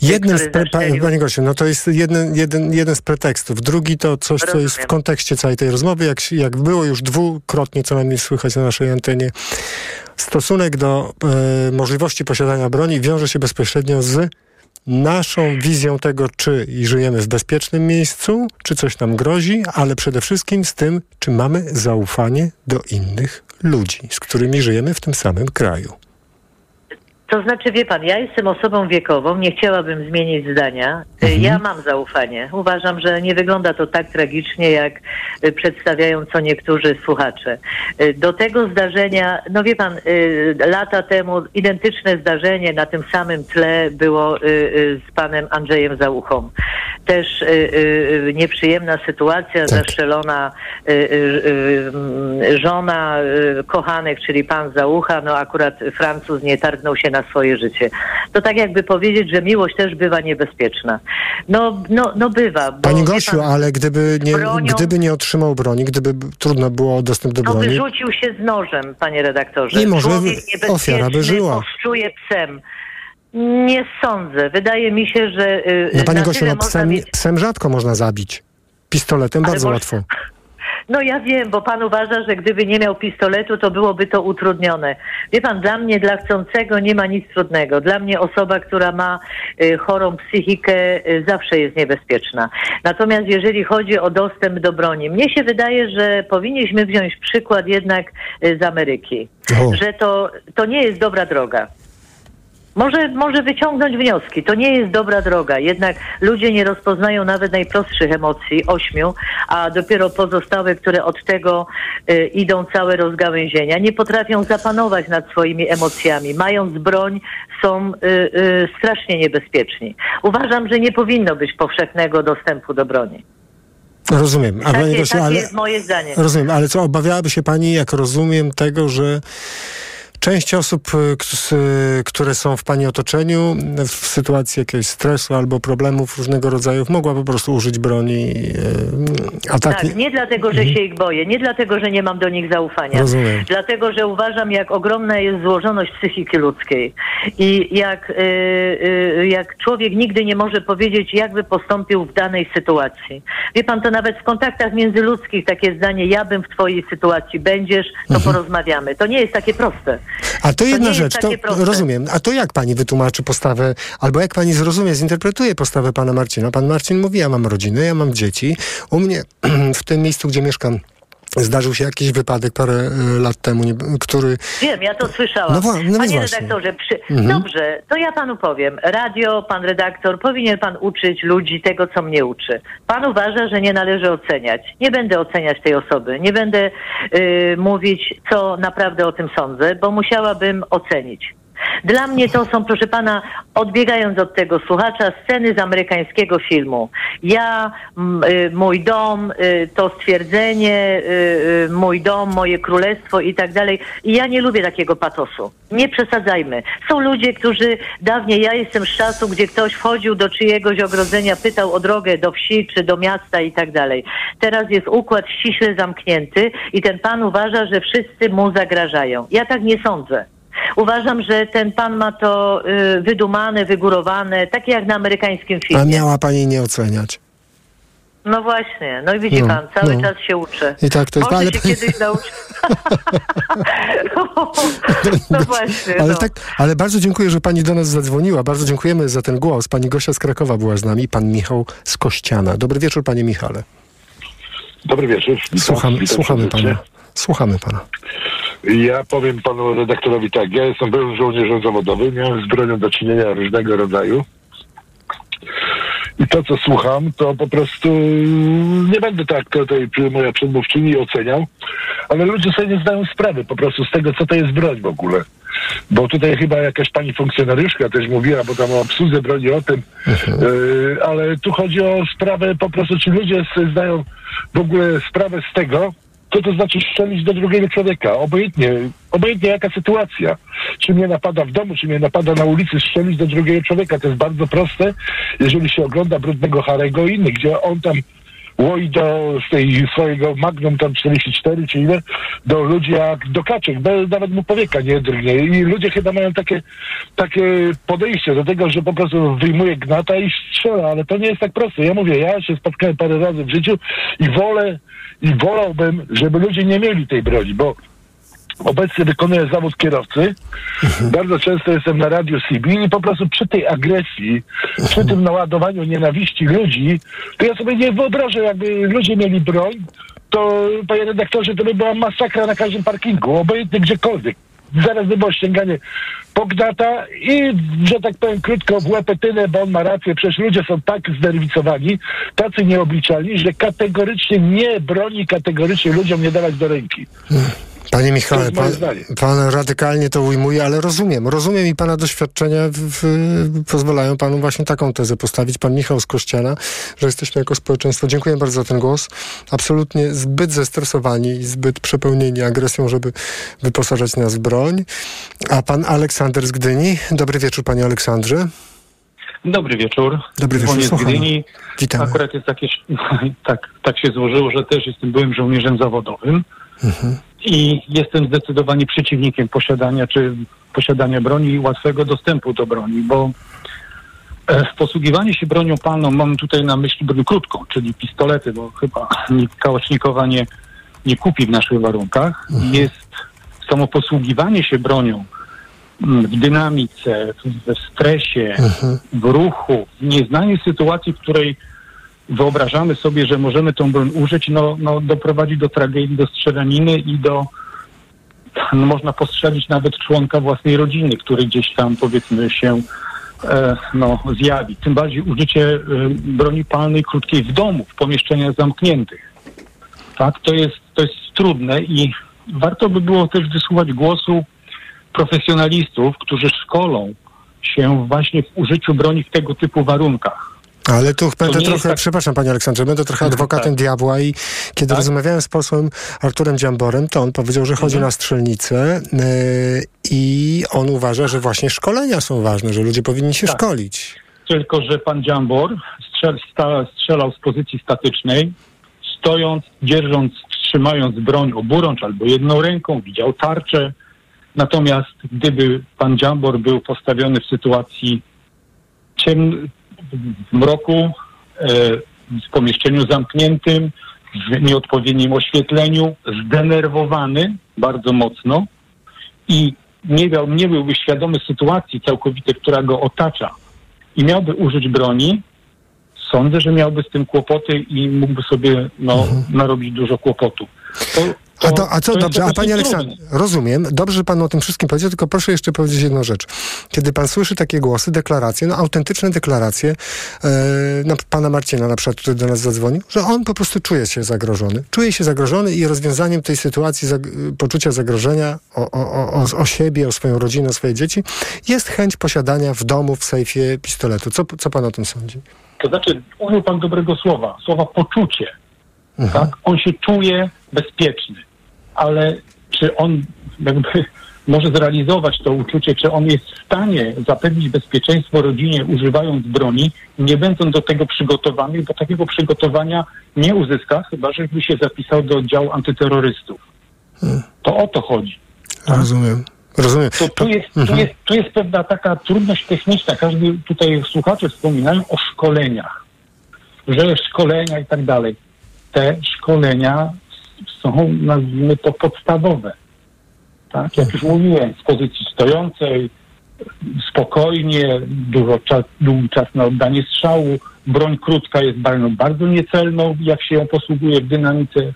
Jednym z pre, pa, zaszczelił- Pani Gosiu, no to jest jeden, jeden, jeden z pretekstów. Drugi to coś, co jest w Rozumiem. kontekście całej tej rozmowy, jak, jak było już dwukrotnie co najmniej słychać na naszej antenie. Stosunek do e, możliwości posiadania broni wiąże się bezpośrednio z naszą wizją tego, czy żyjemy w bezpiecznym miejscu, czy coś nam grozi, ale przede wszystkim z tym, czy mamy zaufanie do innych ludzi, z którymi żyjemy w tym samym kraju. To znaczy, wie pan, ja jestem osobą wiekową, nie chciałabym zmienić zdania. Y, Mhm. Ja mam zaufanie. Uważam, że nie wygląda to tak tragicznie, jak y, przedstawiają co niektórzy słuchacze. Y, Do tego zdarzenia, no wie pan, lata temu identyczne zdarzenie na tym samym tle było z panem Andrzejem Załuchą. Też nieprzyjemna sytuacja, zaszczelona mm, żona kochanek, czyli pan Załucha, no akurat Francuz nie targnął się na swoje życie. To tak jakby powiedzieć, że miłość też bywa niebezpieczna. No, no, no bywa. Bo, Pani Gosiu, pan, ale gdyby nie, bronią- gdyby nie otrzymał broni, gdyby trudno było dostęp do no broni, wyrzucił się z nożem, panie redaktorze. I może ofiara by żyła. poszczuje psem. Nie sądzę. Wydaje mi się, że y, no Pani Gosiu, no psem, mieć psem rzadko można zabić. Pistoletem Ale bardzo może- łatwo. No ja wiem, bo pan uważa, że gdyby nie miał pistoletu, to byłoby to utrudnione. Wie pan, dla mnie, dla chcącego nie ma nic trudnego. Dla mnie osoba, która ma y, chorą psychikę, y, zawsze jest niebezpieczna. Natomiast jeżeli chodzi o dostęp do broni, mnie się wydaje, że powinniśmy wziąć przykład jednak y, z Ameryki. O. Że to, to nie jest dobra droga. Może, może wyciągnąć wnioski. To nie jest dobra droga. Jednak ludzie nie rozpoznają nawet najprostszych emocji, ośmiu, a dopiero pozostałe, które od tego y, idą całe rozgałęzienia, nie potrafią zapanować nad swoimi emocjami. Mając broń, są y, y, strasznie niebezpieczni. Uważam, że nie powinno być powszechnego dostępu do broni. Rozumiem. A Pani Takie, takie ale, jest moje zdanie. rozumiem, ale co, obawiałaby się Pani, jak rozumiem, tego, że część osób, y, y, które są w Pani otoczeniu w sytuacji jakiegoś stresu albo problemów różnego rodzaju, mogła po prostu użyć broni, y, a tak... Tak, nie dlatego, że się ich boję, nie dlatego, że nie mam do nich zaufania. Rozumiem. Dlatego, że uważam, jak ogromna jest złożoność psychiki ludzkiej i jak, jak człowiek nigdy nie może powiedzieć, jak by postąpił w danej sytuacji. Wie pan, to nawet w kontaktach międzyludzkich takie zdanie, ja bym w twojej sytuacji będziesz, to Mhm. porozmawiamy. To nie jest takie proste. A to jedna rzecz, to proste. rozumiem. A to jak pani wytłumaczy postawę, albo jak pani zrozumie, zinterpretuje postawę pana Marcina? Pan Marcin mówi, ja mam rodzinę, ja mam dzieci. U mnie [CLEARS THROAT] w tym miejscu, gdzie mieszkam, zdarzył się jakiś wypadek parę e, lat temu, nie, który... Wiem, ja to słyszałam. No no Panie właśnie. redaktorze, przy... Mhm. dobrze, to ja panu powiem. Radio, pan redaktor, powinien pan uczyć ludzi tego, co mnie uczy. Pan uważa, że nie należy oceniać. Nie będę oceniać tej osoby. Nie będę y, mówić, co naprawdę o tym sądzę, bo musiałabym ocenić. Dla mnie to są, proszę pana, odbiegając od tego słuchacza, sceny z amerykańskiego filmu. Ja, y, mój dom, y, to stwierdzenie, y, mój dom, moje królestwo i tak dalej. I ja nie lubię takiego patosu. Nie przesadzajmy. Są ludzie, którzy dawniej, ja jestem z czasu, gdzie ktoś wchodził do czyjegoś ogrodzenia, pytał o drogę do wsi czy do miasta i tak dalej. Teraz jest układ ściśle zamknięty i ten pan uważa, że wszyscy mu zagrażają. Ja tak nie sądzę. Uważam, że ten pan ma to y, wydumane, wygórowane, takie jak na amerykańskim A filmie. miała pani nie oceniać. No właśnie, no i widzi No, pan, cały no. czas się uczy. I tak to jest, Może ale- się kiedyś nauczy. [LAUGHS] no właśnie, Ale no. tak, ale bardzo dziękuję, że pani do nas zadzwoniła. Bardzo dziękujemy za ten głos. Pani Gosia z Krakowa była z nami, pan Michał z Kościana. Dobry wieczór, panie Michale. Dobry wieczór. Witam, Słuchamy, witam słuchamy pana. Słuchamy pana. Ja powiem panu redaktorowi tak, ja jestem byłym żołnierzem zawodowym, miałem z bronią do czynienia różnego rodzaju. I to, co słucham, to po prostu nie będę tak tutaj moja przedmówczyni oceniał, ale ludzie sobie nie zdają sprawy po prostu z tego, co to jest broń w ogóle. Bo tutaj chyba jakaś pani funkcjonariuszka też mówiła, bo tam o obsłudze broni o tym, yy, ale tu chodzi o sprawę po prostu, czy ludzie sobie zdają w ogóle sprawę z tego, co to znaczy strzelić do drugiego człowieka. Obojętnie, obojętnie jaka sytuacja. Czy mnie napada w domu, czy mnie napada na ulicy, strzelić do drugiego człowieka. To jest bardzo proste, jeżeli się ogląda Brudnego Harego i innych, gdzie on tam łoi do z tej swojego Magnum tam 44 czy ile, do ludzi jak do kaczek, nawet mu powieka nie drgnie. I ludzie chyba mają takie, takie podejście do tego, że po prostu wyjmuje gnata i strzela, ale to nie jest tak proste. Ja mówię, ja się spotkałem parę razy w życiu i wolę, i wolałbym, żeby ludzie nie mieli tej broni, bo obecnie wykonuję zawód kierowcy. Bardzo często jestem na radiu CB i po prostu przy tej agresji, przy tym naładowaniu nienawiści ludzi, to ja sobie nie wyobrażę, jakby ludzie mieli broń, to panie redaktorze, to by była masakra na każdym parkingu, obojętnie gdziekolwiek. Zaraz by było ściąganie pognata i, że tak powiem krótko, w łepetynę, bo on ma rację. Przecież ludzie są tak znerwicowani, tacy nieobliczalni, że kategorycznie nie broni, kategorycznie ludziom nie dawać do ręki. Panie Michale, pan, pan radykalnie to ujmuje, ale rozumiem. Rozumiem i pana doświadczenia w, w, pozwalają panu właśnie taką tezę postawić. Pan Michał z Kościana, że jesteśmy jako społeczeństwo. Dziękuję bardzo za ten głos. Absolutnie zbyt zestresowani i zbyt przepełnieni agresją, żeby wyposażać nas w broń. A pan Aleksander z Gdyni. Dobry wieczór, panie Aleksandrze. Dobry wieczór. Dobry wieczór, Dzwonię z słuchamy. Gdyni. Witamy. Akurat jest takie, [LAUGHS] tak, tak się złożyło, że też jestem byłym żołnierzem zawodowym Mhm. I jestem zdecydowanie przeciwnikiem posiadania czy posiadania broni i łatwego dostępu do broni, bo e, posługiwanie się bronią palną, mam tutaj na myśli broń krótką, czyli pistolety, bo chyba nikt kałacznikowa nie, nie kupi w naszych warunkach. Jest samo posługiwanie się bronią mm, w dynamice, w- we stresie, w ruchu, w nieznaniu sytuacji, w której wyobrażamy sobie, że możemy tą broń użyć, no, no doprowadzi do tragedii, do strzelaniny i do no, można postrzelić nawet członka własnej rodziny, który gdzieś tam powiedzmy się e, no, zjawi. Tym bardziej użycie e, broni palnej krótkiej w domu, w pomieszczeniach zamkniętych. Tak, to jest, to jest trudne i warto by było też wysłuchać głosu profesjonalistów, którzy szkolą się właśnie w użyciu broni w tego typu warunkach. Ale tu będę trochę, tak- przepraszam panie Aleksandrze, będę trochę [LAUGHS] adwokatem Tak. diabła i kiedy rozmawiałem z posłem Arturem Dziamborem, to on powiedział, że chodzi Mhm. na strzelnicę yy, i on uważa, że właśnie szkolenia są ważne, że ludzie powinni się Tak. szkolić. Tylko, że pan Dziambor strzel, sta, strzelał z pozycji statycznej, stojąc, dzierżąc, trzymając broń oburącz albo jedną ręką, widział tarczę. Natomiast gdyby pan Dziambor był postawiony w sytuacji ciem, w mroku, e, w pomieszczeniu zamkniętym, w nieodpowiednim oświetleniu, zdenerwowany bardzo mocno i nie, miał, nie byłby świadomy sytuacji całkowitej, która go otacza. I miałby użyć broni, sądzę, że miałby z tym kłopoty i mógłby sobie no, narobić dużo kłopotu. To, to, A, to, a co dobrze, a panie. Aleksandrze, rozumiem, dobrze, że pan o tym wszystkim powiedział, tylko proszę jeszcze powiedzieć jedną rzecz. Kiedy pan słyszy takie głosy, deklaracje, no autentyczne deklaracje, e, no, pana Marcina na przykład, który do nas zadzwonił, że on po prostu czuje się zagrożony. Czuje się zagrożony i rozwiązaniem tej sytuacji zag- poczucia zagrożenia o, o, o, o, o siebie, o swoją rodzinę, o swoje dzieci, jest chęć posiadania w domu, w sejfie pistoletu. Co, co pan o tym sądzi? To znaczy, użył pan dobrego słowa, słowa poczucie. Mhm. Tak? On się czuje bezpieczny, ale czy on jakby [LAUGHS] może zrealizować to uczucie, czy on jest w stanie zapewnić bezpieczeństwo rodzinie używając broni, nie będąc do tego przygotowany, bo takiego przygotowania nie uzyska, chyba żeby się zapisał do oddziału antyterrorystów. To o to chodzi. Rozumiem. Rozumiem. To tu jest, tu, Mhm. jest, tu jest pewna taka trudność techniczna. Każdy tutaj słuchacze wspominają o szkoleniach. że szkolenia i tak dalej. Te szkolenia są, nazwijmy to, podstawowe. Tak, jak już mówiłem, z pozycji stojącej, spokojnie, dużo czas, długi czas na oddanie strzału. Broń krótka jest bronią bardzo niecelną, jak się ją posługuje w dynamice.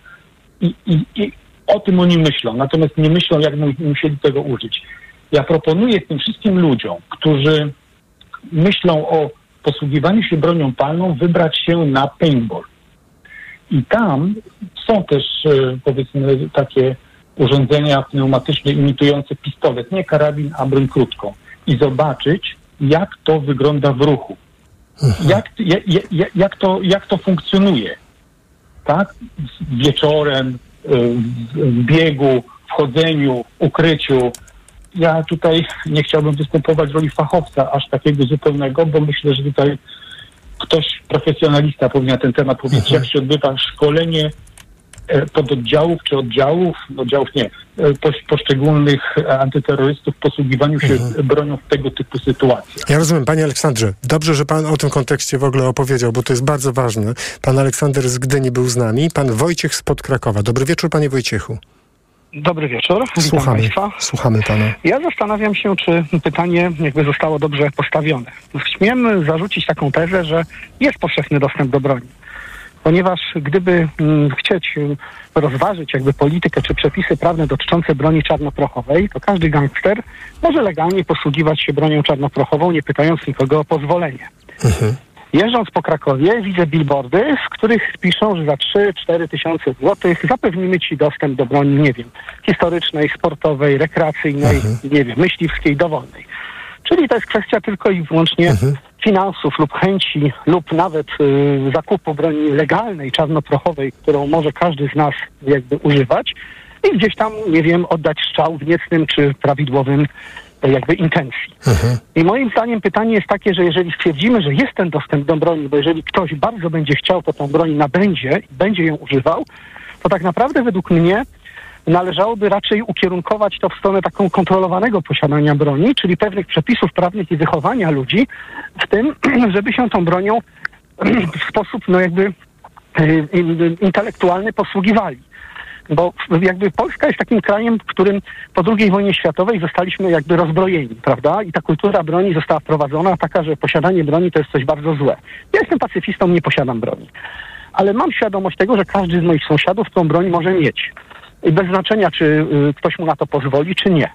I, i, i o tym oni myślą, natomiast nie myślą, jak mu- musieli tego użyć. Ja proponuję tym wszystkim ludziom, którzy myślą o posługiwaniu się bronią palną, wybrać się na paintball. I tam są też, e, powiedzmy, takie urządzenia pneumatyczne imitujące pistolet, nie karabin, a broń krótką. I zobaczyć, jak to wygląda w ruchu. Jak, jak, jak, jak, to, jak to funkcjonuje. Tak? Wieczorem, w w biegu, w chodzeniu, ukryciu. Ja tutaj nie chciałbym występować w roli fachowca aż takiego zupełnego, bo myślę, że tutaj ktoś, profesjonalista powinien na ten temat powiedzieć, jak się odbywa szkolenie e, pododdziałów czy oddziałów, oddziałów nie, e, poszczególnych antyterrorystów w posługiwaniu się bronią w tego typu sytuacjach. Ja rozumiem, panie Aleksandrze, dobrze, że pan o tym kontekście w ogóle opowiedział, bo to jest bardzo ważne. Pan Aleksander z Gdyni był z nami, pan Wojciech spod Krakowa. Dobry wieczór, panie Wojciechu. Dobry wieczór. Słuchamy, Państwa. słuchamy pana. Ja zastanawiam się, czy pytanie jakby zostało dobrze postawione. Śmiem zarzucić taką tezę, że jest powszechny dostęp do broni. Ponieważ gdyby mm, chcieć mm, rozważyć jakby politykę czy przepisy prawne dotyczące broni czarnoprochowej, to każdy gangster może legalnie posługiwać się bronią czarnoprochową, nie pytając nikogo o pozwolenie. Jeżdżąc po Krakowie widzę billboardy, w których piszą, że za 3-4 tysiące złotych zapewnimy ci dostęp do broni, nie wiem, historycznej, sportowej, rekreacyjnej, nie wiem, myśliwskiej, dowolnej. Czyli to jest kwestia tylko i wyłącznie finansów lub chęci lub nawet y, zakupu broni legalnej, czarnoprochowej, którą może każdy z nas jakby używać i gdzieś tam, nie wiem, oddać strzał w niecnym czy prawidłowym jakby intencji. I moim zdaniem pytanie jest takie, że jeżeli stwierdzimy, że jest ten dostęp do broni, bo jeżeli ktoś bardzo będzie chciał, to tą broń nabędzie i będzie ją używał, to tak naprawdę według mnie należałoby raczej ukierunkować to w stronę taką kontrolowanego posiadania broni, czyli pewnych przepisów prawnych i wychowania ludzi w tym, [CLEARS THROAT] żeby się tą bronią [CLEARS THROAT] w sposób no jakby in- intelektualny posługiwali. Bo jakby Polska jest takim krajem, w którym po II wojnie światowej zostaliśmy jakby rozbrojeni, prawda? I ta kultura broni została wprowadzona taka, że posiadanie broni to jest coś bardzo złe. Ja jestem pacyfistą, nie posiadam broni. Ale mam świadomość tego, że każdy z moich sąsiadów tą broń może mieć. I bez znaczenia, czy y, ktoś mu na to pozwoli, czy nie.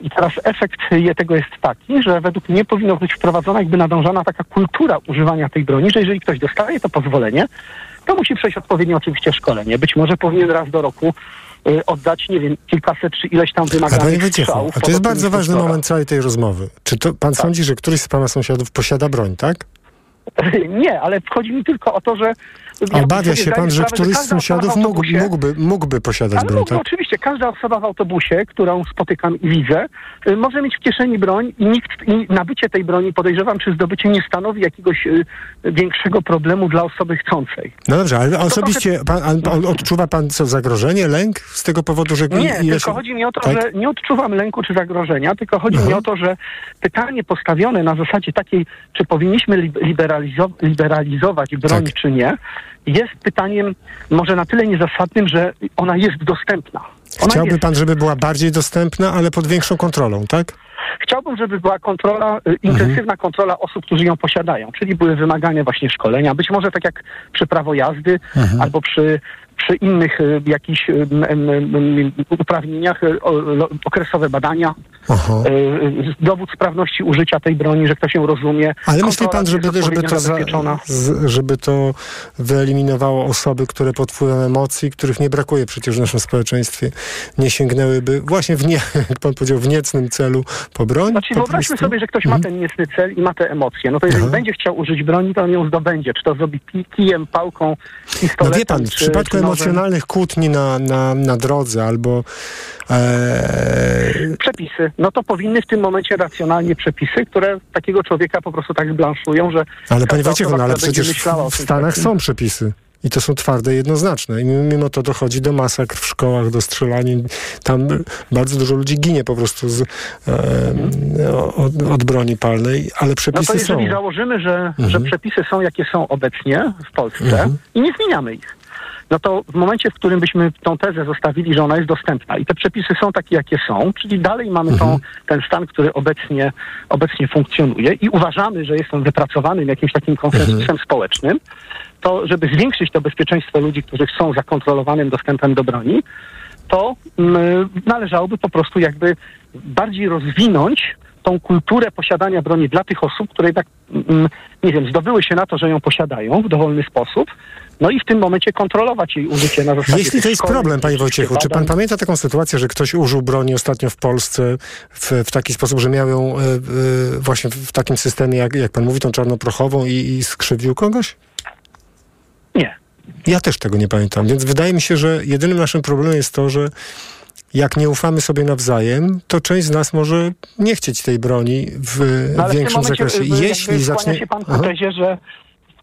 I teraz efekt tego jest taki, że według mnie powinno być wprowadzona jakby nadążana taka kultura używania tej broni, że jeżeli ktoś dostaje to pozwolenie, to musi przejść odpowiednie oczywiście szkolenie. Być może powinien raz do roku y, oddać, nie wiem, kilkaset czy ileś tam A wymaganych Wojciechu, strzałów. a to jest bardzo ważny instruktora. moment całej tej rozmowy. Czy to pan sądzi, że któryś z pana sąsiadów posiada broń, tak? [LAUGHS] Nie, ale chodzi mi tylko o to, że... Obawia się pan, że któryś z sąsiadów autobusie- mógłby, mógłby posiadać broń, tak? oczywiście, każda osoba w autobusie, którą spotykam i widzę, y, może mieć w kieszeni broń i nikt, i nabycie tej broni, podejrzewam, czy zdobycie nie stanowi jakiegoś y, większego problemu dla osoby chcącej. No dobrze, ale osobiście pan, odczuwa pan co, zagrożenie, lęk z tego powodu, że... Nie, ile tylko chodzi mi o to, tak? że nie odczuwam lęku czy zagrożenia, tylko chodzi Mhm. mi o to, że pytanie postawione na zasadzie takiej, czy powinniśmy lib- liberalizo- liberalizować broń, Tak. czy nie, jest pytaniem może na tyle niezasadnym, że ona jest dostępna. Ona Chciałby jest. pan, żeby była bardziej dostępna, ale pod większą kontrolą, tak? Chciałbym, żeby była kontrola, y, intensywna kontrola osób, którzy ją posiadają, czyli były wymagania właśnie szkolenia, być może tak jak przy prawo jazdy Mhm. albo przy, przy innych y, jakichś y, uprawnieniach, y, okresowe badania, y, dowód sprawności użycia tej broni, że ktoś ją rozumie. Ale myśli pan, żeby, żeby, to za, żeby to wyeliminowało osoby, które pod wpływem emocji, których nie brakuje przecież w naszym społeczeństwie, nie sięgnęłyby właśnie w nie, [LAUGHS] jak pan powiedział, w niecnym celu po broń? Znaczy po wyobraźmy prostu? sobie, że ktoś ma ten niecny cel i ma te emocje. No to jeżeli będzie chciał użyć broni, to on ją zdobędzie. Czy to zrobi kijem, pałką, No pistoletem, wie pan, w czy, przypadku czy. Emocjonalnych kłótni na, na, na drodze albo e, Przepisy. No to powinny w tym momencie racjonalnie przepisy, które takiego człowieka po prostu tak zblanszują, że... ale panie Wojciechu, no ale przecież w Stanach takim- są przepisy. I to są twarde, jednoznaczne. I mimo to dochodzi do masakr w szkołach, do strzelanin. Tam bardzo dużo ludzi ginie po prostu z, e, od, od broni palnej, ale No przepisy to jeżeli są. założymy, że, Mhm. że przepisy są jakie są obecnie w Polsce Mhm. i nie zmieniamy ich, no to w momencie, w którym byśmy tą tezę zostawili, że ona jest dostępna i te przepisy są takie, jakie są, czyli dalej mamy Mhm. tą, ten stan, który obecnie, obecnie funkcjonuje i uważamy, że jest on wypracowanym jakimś takim konsensusem Mhm. społecznym, to żeby zwiększyć to bezpieczeństwo ludzi, którzy są za kontrolowanym dostępem do broni, to mm, należałoby po prostu jakby bardziej rozwinąć tą kulturę posiadania broni dla tych osób, które jednak, mm, nie wiem, zdobyły się na to, że ją posiadają w dowolny sposób, no i w tym momencie kontrolować jej użycie na zasadzie Jeśli to jest problem, panie Wojciechu, czy pan pamięta taką sytuację, że ktoś użył broni ostatnio w Polsce w, w taki sposób, że miał ją e, e, właśnie w takim systemie, jak, jak pan mówi, tą czarnoprochową i, i skrzywił kogoś? Nie. Ja też tego nie pamiętam, więc wydaje mi się, że jedynym naszym problemem jest to, że jak nie ufamy sobie nawzajem, to część z nas może nie chcieć tej broni w No, w większym momencie, zakresie. y, Jeśli zacznie... się pan Aha. tezie, że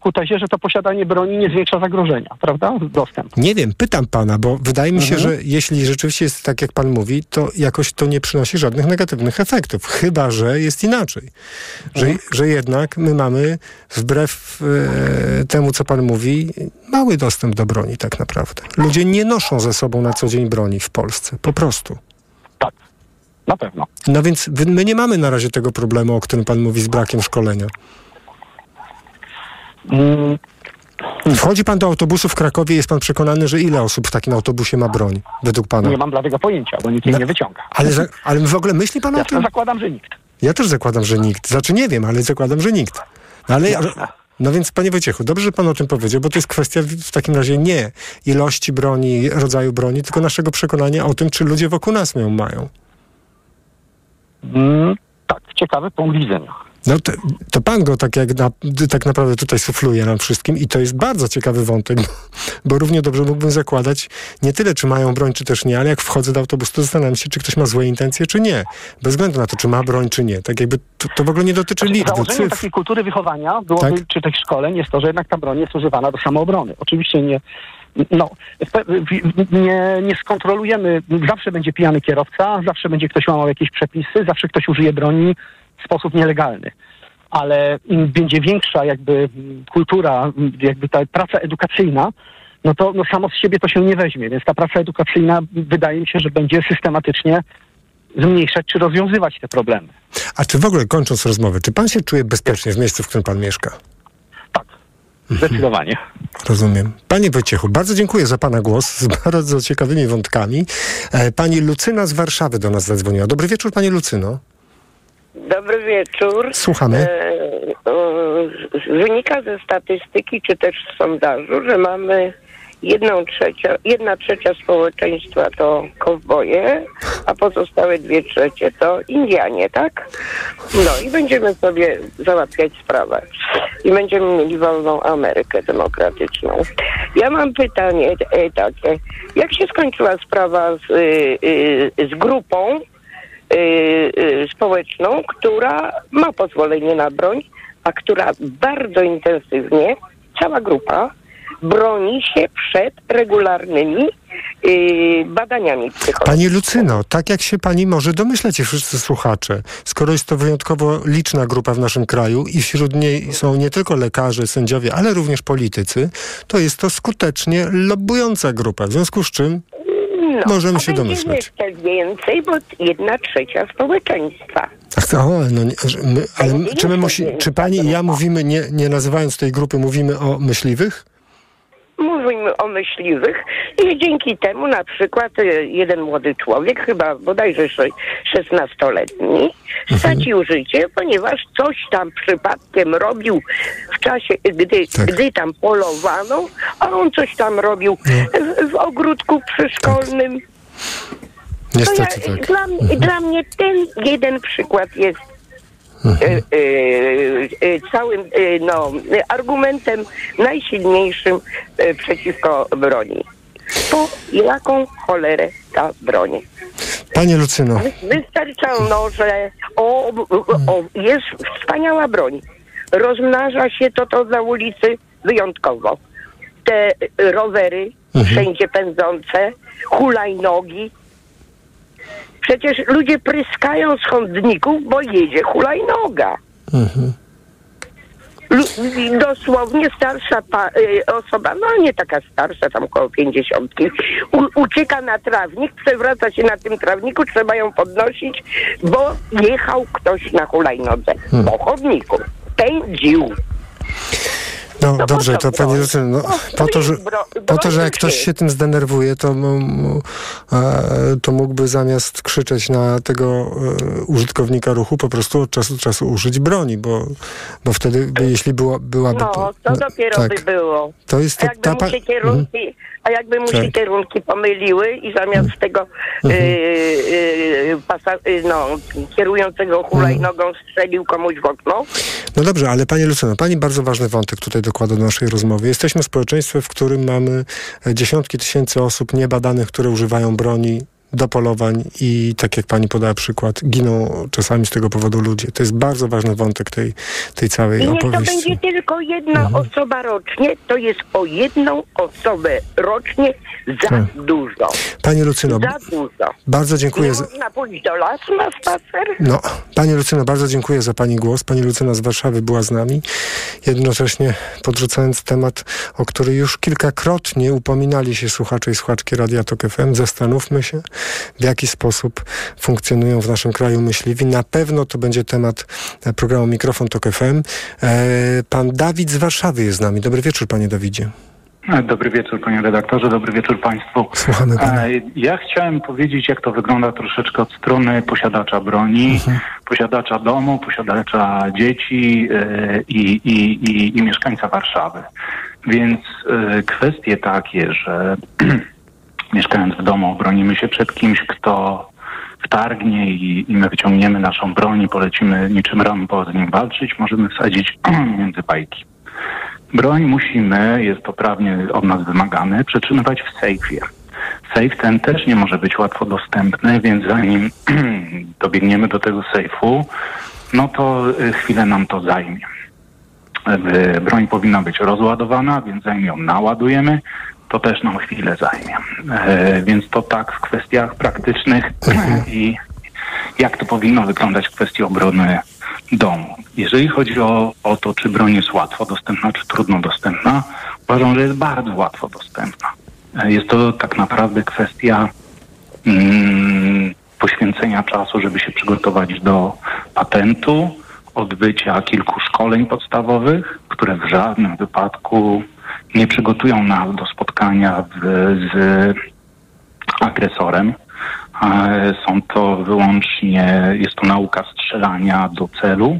ku tezie, że to posiadanie broni nie zwiększa zagrożenia, prawda? Dostęp. Nie wiem, pytam pana, bo wydaje mi się, Mhm. że jeśli rzeczywiście jest tak, jak pan mówi, to jakoś to nie przynosi żadnych negatywnych efektów. Chyba, że jest inaczej. Że, Mhm. że jednak my mamy, wbrew e, temu, co pan mówi, mały dostęp do broni tak naprawdę. Ludzie nie noszą ze sobą na co dzień broni w Polsce. Po prostu. Na pewno. No więc my nie mamy na razie tego problemu, o którym pan mówi, z brakiem szkolenia. Mm, Wchodzi pan do autobusu w Krakowie, jest pan przekonany, że ile osób w takim autobusie ma broń, według pana? Nie mam dla tego pojęcia, bo nikt jej No, nie wyciąga. Ale, za, ale w ogóle myśli pan o Ja tym? zakładam, że nikt. Ja też zakładam, że nikt. Znaczy nie wiem, ale zakładam, że nikt. No, ale ja, no więc panie Wojciechu, dobrze, że pan o tym powiedział, bo to jest kwestia w, w takim razie nie ilości broni, rodzaju broni, tylko naszego przekonania o tym, czy ludzie wokół nas ją mają. Mm, tak, ciekawy punkt widzenia. No to, to pan go tak, jak na, tak naprawdę tutaj sufluje nam wszystkim i to jest bardzo ciekawy wątek, bo, bo równie dobrze mógłbym zakładać nie tyle, czy mają broń, czy też nie, ale jak wchodzę do autobusu, to zastanawiam się, czy ktoś ma złe intencje, czy nie. Bez względu na to, czy ma broń, czy nie. Tak jakby to, to w ogóle nie dotyczy liczby, Założeniem cyfr. takiej kultury wychowania byłoby, Tak. czy tych szkoleń jest to, że jednak ta broń jest używana do samoobrony. Oczywiście nie, no, nie, nie skontrolujemy, zawsze będzie pijany kierowca, zawsze będzie ktoś łamał jakieś przepisy, zawsze ktoś użyje broni w sposób nielegalny. Ale im będzie większa jakby mm, kultura, mm, jakby ta praca edukacyjna, no to no samo z siebie to się nie weźmie. Więc ta praca edukacyjna wydaje mi się, że będzie systematycznie zmniejszać czy rozwiązywać te problemy. A czy w ogóle, kończąc rozmowę, czy pan się czuje bezpiecznie w miejscu, w którym pan mieszka? Zdecydowanie. Rozumiem. Panie Wojciechu, bardzo dziękuję za pana głos z [LAUGHS] bardzo ciekawymi wątkami. E, Pani Lucyna z Warszawy do nas zadzwoniła. Dobry wieczór, pani Lucyno. Dobry wieczór. Słuchamy. E, wynika ze statystyki, czy też z sondażu, że mamy jedną trzecia, jedna trzecia społeczeństwa to kowboje, a pozostałe dwie trzecie to Indianie, tak? No i będziemy sobie załatwiać sprawę. I będziemy mieli wolną Amerykę demokratyczną. Ja mam pytanie e, takie. Jak się skończyła sprawa z, y, y, z grupą, społeczną, która ma pozwolenie na broń, a która bardzo intensywnie, cała grupa, broni się przed regularnymi y, badaniami psychologicznymi. Pani Lucyno, tak jak się pani może domyślać i wszyscy słuchacze, skoro jest to wyjątkowo liczna grupa w naszym kraju i wśród niej są nie tylko lekarze, sędziowie, ale również politycy, to jest to skutecznie lobbująca grupa, w związku z czym No, możemy się domyśleć. jeszcze więcej, bo jedna trzecia społeczeństwa. Ach, o, no, nie, my, ale czy, my musi, czy pani i ja mówimy, nie, nie nazywając tej grupy, mówimy o myśliwych? Mówimy o myśliwych i dzięki temu na przykład y, jeden młody człowiek, chyba bodajże sze- 16-letni, stracił życie, ponieważ coś tam przypadkiem robił w czasie, gdy, gdy tam polowano, a on coś tam robił w, w ogródku przyszkolnym. Niestety to ja, tak. dla, mnie- dla mnie ten jeden przykład jest e, e, e, całym e, no, argumentem najsilniejszym e, przeciwko broni. Po jaką cholerę ta broń? Panie Lucyno, Wy- Wystarczono, że o, o, jest wspaniała broń. Rozmnaża się to, to na ulicy wyjątkowo. te rowery Mhm. wszędzie pędzące, hulajnogi. Przecież ludzie pryskają z chodników, bo jedzie hulajnoga. Mhm. Lu- dosłownie starsza pa, y, osoba, no nie taka starsza, tam około pięćdziesiątki, u- ucieka na trawnik, przewraca się na tym trawniku, trzeba ją podnosić, bo jechał ktoś na hulajnodze po chodniku. Pędził. No, dobrze, to pani Lucyno, no, po, to, że, po to, że jak ktoś się. tym zdenerwuje, to, to mógłby zamiast krzyczeć na tego e, użytkownika ruchu, po prostu od czasu do czasu użyć broni, bo, bo wtedy, jeśli było, byłaby... No, to no, dopiero tak. by było. To jest to- ta pa- się kierunki, a jakby mu się Tak. kierunki pomyliły i zamiast tego Mhm. y, y, pasa, y, no, kierującego hulajnogą strzelił komuś w okno, No dobrze, ale Pani Lucyno, Pani bardzo ważny wątek tutaj dokłada do naszej rozmowy. Jesteśmy społeczeństwem, w którym mamy e, dziesiątki tysięcy osób niebadanych, które używają broni do polowań i tak jak Pani podała przykład, giną czasami z tego powodu ludzie. To jest bardzo ważny wątek tej, tej całej I niech to opowieści. będzie tylko jedna Mhm. osoba rocznie, to jest o jedną osobę rocznie za Tak. dużo. Pani Lucyno, Za dużo. bardzo Nie dziękuję za... można pójść do lasu na spacer? No, Pani Lucyno, bardzo dziękuję za Pani głos. Pani Lucyna z Warszawy była z nami, jednocześnie podrzucając temat, o który już kilkakrotnie upominali się słuchacze i słuchaczki Radia Tok FM. Zastanówmy się, w jaki sposób funkcjonują w naszym kraju myśliwi. Na pewno to będzie temat e, programu Mikrofon Tok FM. E, pan Dawid z Warszawy jest z nami. Dobry wieczór, Panie Dawidzie. Dobry wieczór panie redaktorze, dobry wieczór państwu. Słuchamy pana. E, Ja chciałem powiedzieć, jak to wygląda troszeczkę od strony posiadacza broni, Mhm. posiadacza domu, posiadacza dzieci e, i, i, i, i mieszkańca Warszawy. Więc e, kwestie takie, że [CLEARS THROAT] mieszkając w domu obronimy się przed kimś, kto wtargnie i, i my wyciągniemy naszą broń i polecimy niczym Rambo z nim walczyć, możemy wsadzić [CLEARS THROAT] między bajki. Broń musimy, jest to prawnie od nas wymagane, przetrzymywać w sejfie. Sejf ten też nie może być łatwo dostępny, więc zanim [CLEARS THROAT] dobiegniemy do tego sejfu, no to y, chwilę nam to zajmie. Y, Broń powinna być rozładowana, więc zanim ją naładujemy, to też nam chwilę zajmie. E, Więc to tak w kwestiach praktycznych i jak to powinno wyglądać w kwestii obrony domu. Jeżeli chodzi o, o to, czy broń jest łatwo dostępna, czy trudno dostępna, uważam, że jest bardzo łatwo dostępna. E, Jest to tak naprawdę kwestia mm, poświęcenia czasu, żeby się przygotować do patentu, odbycia kilku szkoleń podstawowych, które w żadnym wypadku nie przygotują nas do spotkania w, z agresorem. E, Są to wyłącznie, jest to nauka strzelania do celu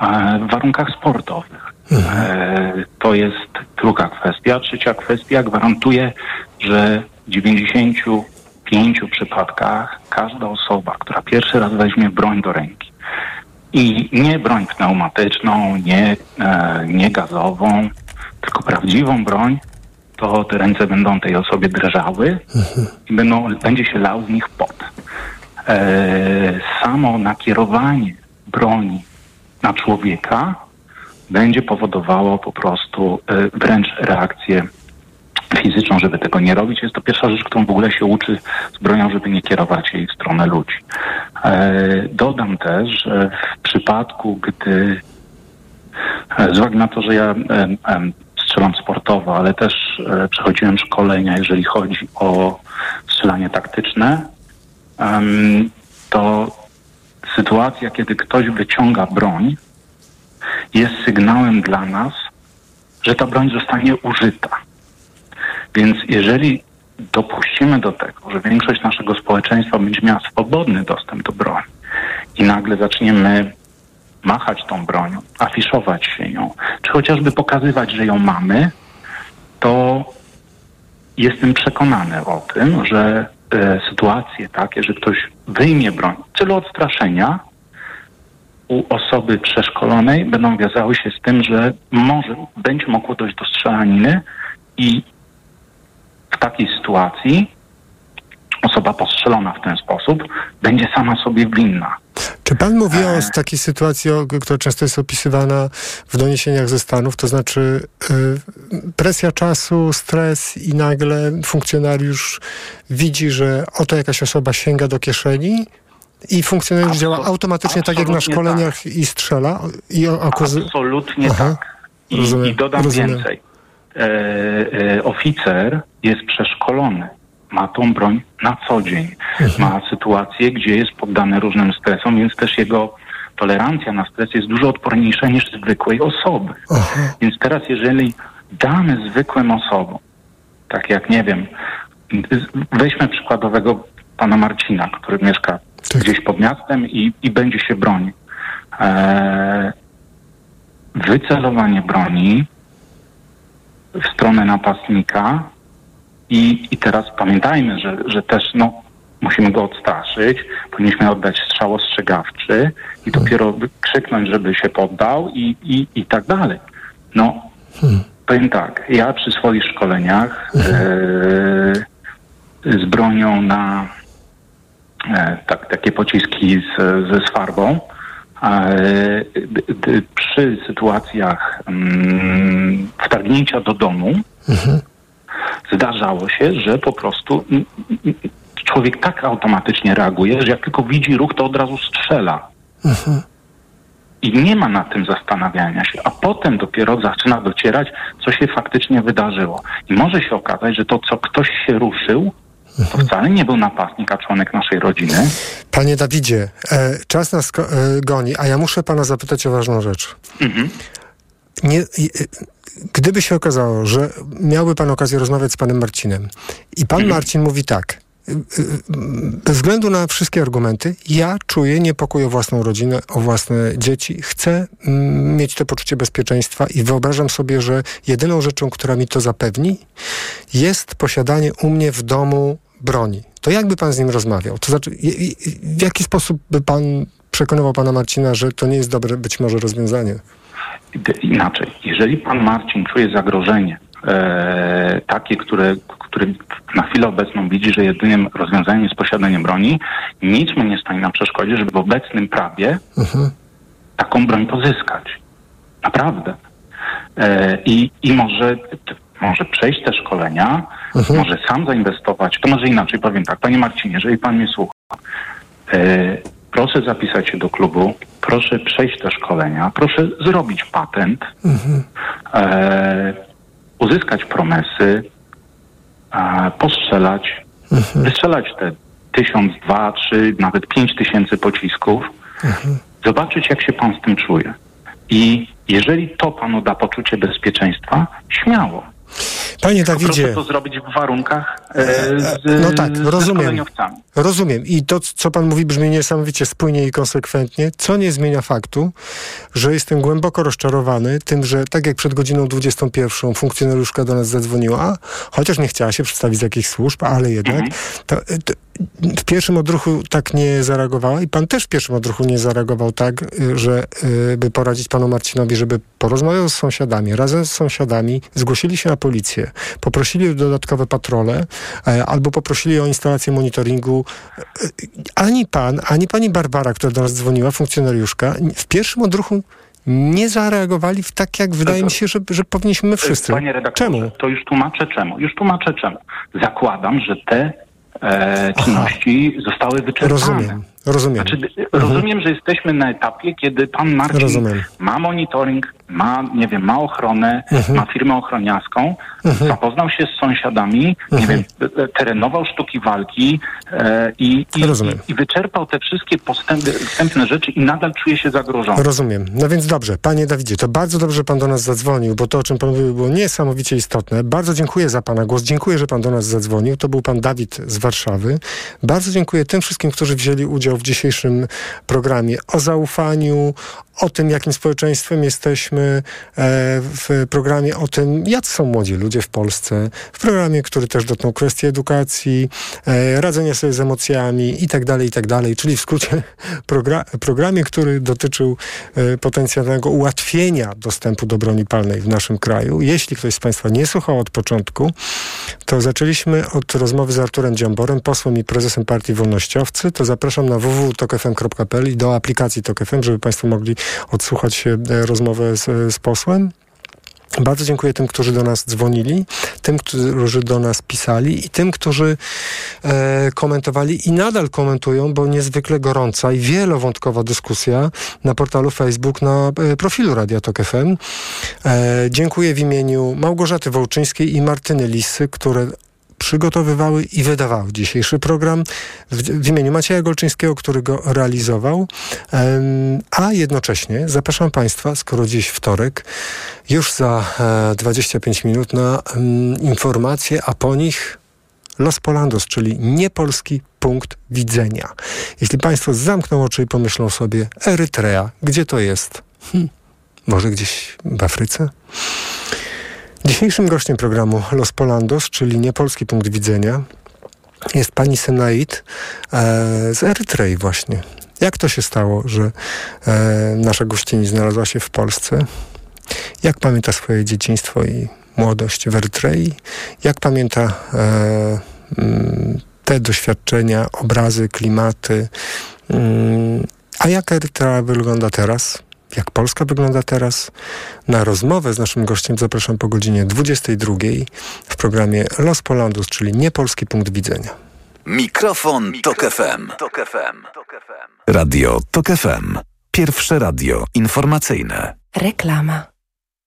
e, w warunkach sportowych. E, To jest druga kwestia. Trzecia kwestia gwarantuje, że w 95 przypadkach każda osoba, która pierwszy raz weźmie broń do ręki i nie broń pneumatyczną, nie, nie gazową, tylko prawdziwą broń, to te ręce będą tej osobie drżały i będą, będzie się lał z nich pot. E, samo nakierowanie broni na człowieka będzie powodowało po prostu e, wręcz reakcję fizyczną, żeby tego nie robić. Jest to pierwsza rzecz, którą w ogóle się uczy z bronią, żeby nie kierować jej w stronę ludzi. E, dodam też, że w przypadku, gdy e, z uwagi na to, że ja strzelam sportowo, ale też e, przechodziłem szkolenia, jeżeli chodzi o strzelanie taktyczne, to sytuacja, kiedy ktoś wyciąga broń, jest sygnałem dla nas, że ta broń zostanie użyta. Więc jeżeli dopuścimy do tego, że większość naszego społeczeństwa będzie miała swobodny dostęp do broni i nagle zaczniemy machać tą bronią, afiszować się nią, czy chociażby pokazywać, że ją mamy, to jestem przekonany o tym, że e, sytuacje takie, że ktoś wyjmie broń w celu odstraszenia, u osoby przeszkolonej będą wiązały się z tym, że może będzie mogło dojść do strzelaniny i w takiej sytuacji osoba postrzelona w ten sposób będzie sama sobie winna. Czy pan mówi o takiej sytuacji, która często jest opisywana w doniesieniach ze Stanów, to znaczy y, presja czasu, stres i nagle funkcjonariusz widzi, że oto jakaś osoba sięga do kieszeni i funkcjonariusz Absol- działa automatycznie tak jak na szkoleniach i strzela? I akuzy... Absolutnie Aha. tak. I, Rozumiem, i dodam rozumiem. więcej. E, e, oficer jest przeszkolony. Ma tą broń na co dzień. Mhm. Ma sytuacje, gdzie jest poddany różnym stresom, więc też jego tolerancja na stres jest dużo odporniejsza niż zwykłej osoby. Więc teraz, jeżeli damy zwykłym osobom, tak jak nie wiem, weźmy przykładowego pana Marcina, który mieszka gdzieś pod miastem i, i będzie się bronił. E, wycelowanie broni w stronę napastnika i, i teraz pamiętajmy, że, że też no, musimy go odstraszyć, powinniśmy oddać strzał ostrzegawczy i dopiero krzyknąć, żeby się poddał i, i, i tak dalej. No, powiem tak, ja przy swoich szkoleniach e, z bronią na e, tak, takie pociski z, ze z farbą, e, d- d- przy sytuacjach mm, wtargnięcia do domu zdarzało się, że po prostu człowiek tak automatycznie reaguje, że jak tylko widzi ruch, to od razu strzela. I nie ma na tym zastanawiania się, a potem dopiero zaczyna docierać, co się faktycznie wydarzyło. I może się okazać, że to, co ktoś się ruszył, to wcale nie był napastnik, a członek naszej rodziny. Panie Dawidzie, e, czas nas e, goni, a ja muszę pana zapytać o ważną rzecz. Mhm. Nie, i- gdyby się okazało, że miałby pan okazję rozmawiać z panem Marcinem i pan [CLEARS THROAT] Marcin mówi tak, y, y, bez względu na wszystkie argumenty, ja czuję niepokój o własną rodzinę, o własne dzieci. Chcę mm, mieć to poczucie bezpieczeństwa i wyobrażam sobie, że jedyną rzeczą, która mi to zapewni, jest posiadanie u mnie w domu broni. To jakby pan z nim rozmawiał? To znaczy, w jaki sposób by pan przekonywał pana Marcina, że to nie jest dobre być może rozwiązanie? Inaczej, jeżeli pan Marcin czuje zagrożenie, e, takie, które, które na chwilę obecną widzi, że jedynym rozwiązaniem jest posiadanie broni, nic mu nie stoi na przeszkodzie, żeby w obecnym prawie taką broń pozyskać. Naprawdę. E, i, I może, może przejść te szkolenia, może sam zainwestować. To może inaczej powiem tak. Panie Marcinie, jeżeli pan mnie słucha, e, proszę zapisać się do klubu, proszę przejść te szkolenia, proszę zrobić patent, e, uzyskać promesy, e, postrzelać, wystrzelać te tysiąc, dwa, trzy, nawet pięć tysięcy pocisków, zobaczyć, jak się pan z tym czuje. I jeżeli to panu da poczucie bezpieczeństwa, śmiało. Panie Dawidzie, Proszę to zrobić w warunkach e, z, no tak, rozumiem. Rozumiem. I to, co pan mówi, brzmi niesamowicie spójnie i konsekwentnie, co nie zmienia faktu, że jestem głęboko rozczarowany tym, że tak jak przed godziną 21 funkcjonariuszka do nas zadzwoniła, chociaż nie chciała się przedstawić z jakichś służb, ale jednak, to, to w pierwszym odruchu tak nie zareagowała i pan też w pierwszym odruchu nie zareagował tak, y, że y, by poradzić panu Marcinowi, żeby porozmawiał z sąsiadami, razem z sąsiadami zgłosili się na policję, poprosili o dodatkowe patrole e, albo poprosili o instalację monitoringu. E, Ani pan, ani pani Barbara, która do nas dzwoniła, funkcjonariuszka, w pierwszym odruchu nie zareagowali w tak, jak wydaje mi się, że, że powinniśmy my wszyscy. Panie redaktorze, Czemu? to już tłumaczę czemu. Już tłumaczę czemu. Zakładam, że te e, czynności zostały wyczerpane. Rozumiem, rozumiem. Znaczy, rozumiem, że jesteśmy na etapie, kiedy pan Marcin Rozumiem. ma monitoring, ma, nie wiem, ma ochronę, Mhm. ma firmę ochroniarską, zapoznał się z sąsiadami, nie Mhm. wiem, e, terenował sztuki walki e, i, i, i, i wyczerpał te wszystkie postępy, wstępne rzeczy i nadal czuje się zagrożony. Rozumiem. No więc dobrze, panie Dawidzie, to bardzo dobrze, że pan do nas zadzwonił, bo to, o czym pan mówił, było niesamowicie istotne. Bardzo dziękuję za pana głos. Dziękuję, że pan do nas zadzwonił. To był pan Dawid z Warszawy. Bardzo dziękuję tym wszystkim, którzy wzięli udział w dzisiejszym programie o zaufaniu, o tym, jakim społeczeństwem jesteśmy, rozmawialiśmy w programie o tym, jacy są młodzi ludzie w Polsce, w programie, który też dotknął kwestii edukacji, radzenia sobie z emocjami i tak dalej, i tak czyli w skrócie progra programie, który dotyczył potencjalnego ułatwienia dostępu do broni palnej w naszym kraju. Jeśli ktoś z Państwa nie słuchał od początku, to zaczęliśmy od rozmowy z Arturem Dziamborem, posłem i prezesem Partii Wolnościowcy. To zapraszam na www.tokfm.pl i do aplikacji TokFM, żeby Państwo mogli odsłuchać e, rozmowę z, z posłem. Bardzo dziękuję tym, którzy do nas dzwonili, tym, którzy do nas pisali i tym, którzy e, komentowali i nadal komentują, bo niezwykle gorąca i wielowątkowa dyskusja na portalu Facebook, na e, profilu Radia Tok FM. E, dziękuję w imieniu Małgorzaty Wołczyńskiej i Martyny Lisy, które przygotowywały i wydawały dzisiejszy program w, w imieniu Macieja Golczyńskiego, który go realizował. A jednocześnie zapraszam Państwa, skoro dziś wtorek, już za 25 e, minut na informacje, a po nich Los Polandos, czyli niepolski punkt widzenia. Jeśli Państwo zamkną oczy i pomyślą sobie Erytrea, gdzie to jest? Hm, może gdzieś w Afryce? Dzisiejszym gościem programu Los Polandos, czyli niepolski punkt widzenia, jest pani Senaid e, z Erytrei właśnie. Jak to się stało, że e, nasza gościni znalazła się w Polsce? Jak pamięta swoje dzieciństwo i młodość w Erytrei? Jak pamięta e, mm, te doświadczenia, obrazy, klimaty? Mm, a jak Erytrea wygląda teraz? Jak Polska wygląda teraz. Na rozmowę z naszym gościem zapraszam po godzinie 22 w programie Los Polandus, czyli niepolski punkt widzenia. Mikrofon, Tok FM. Tok FM. Radio Tok FM. Pierwsze radio informacyjne. Reklama.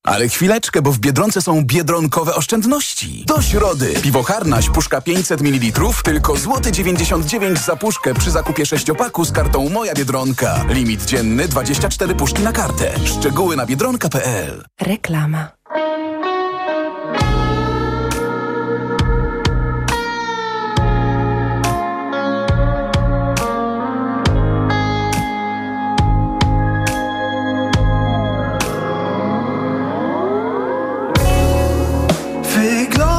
Ale chwileczkę, bo w Biedronce są biedronkowe oszczędności. Do środy. Piwo Harnaś, puszka 500 ml, tylko złoty 99 za puszkę przy zakupie sześciopaku z kartą Moja Biedronka. Limit dzienny 24 puszki na kartę. Szczegóły na biedronka.pl. Reklama. big love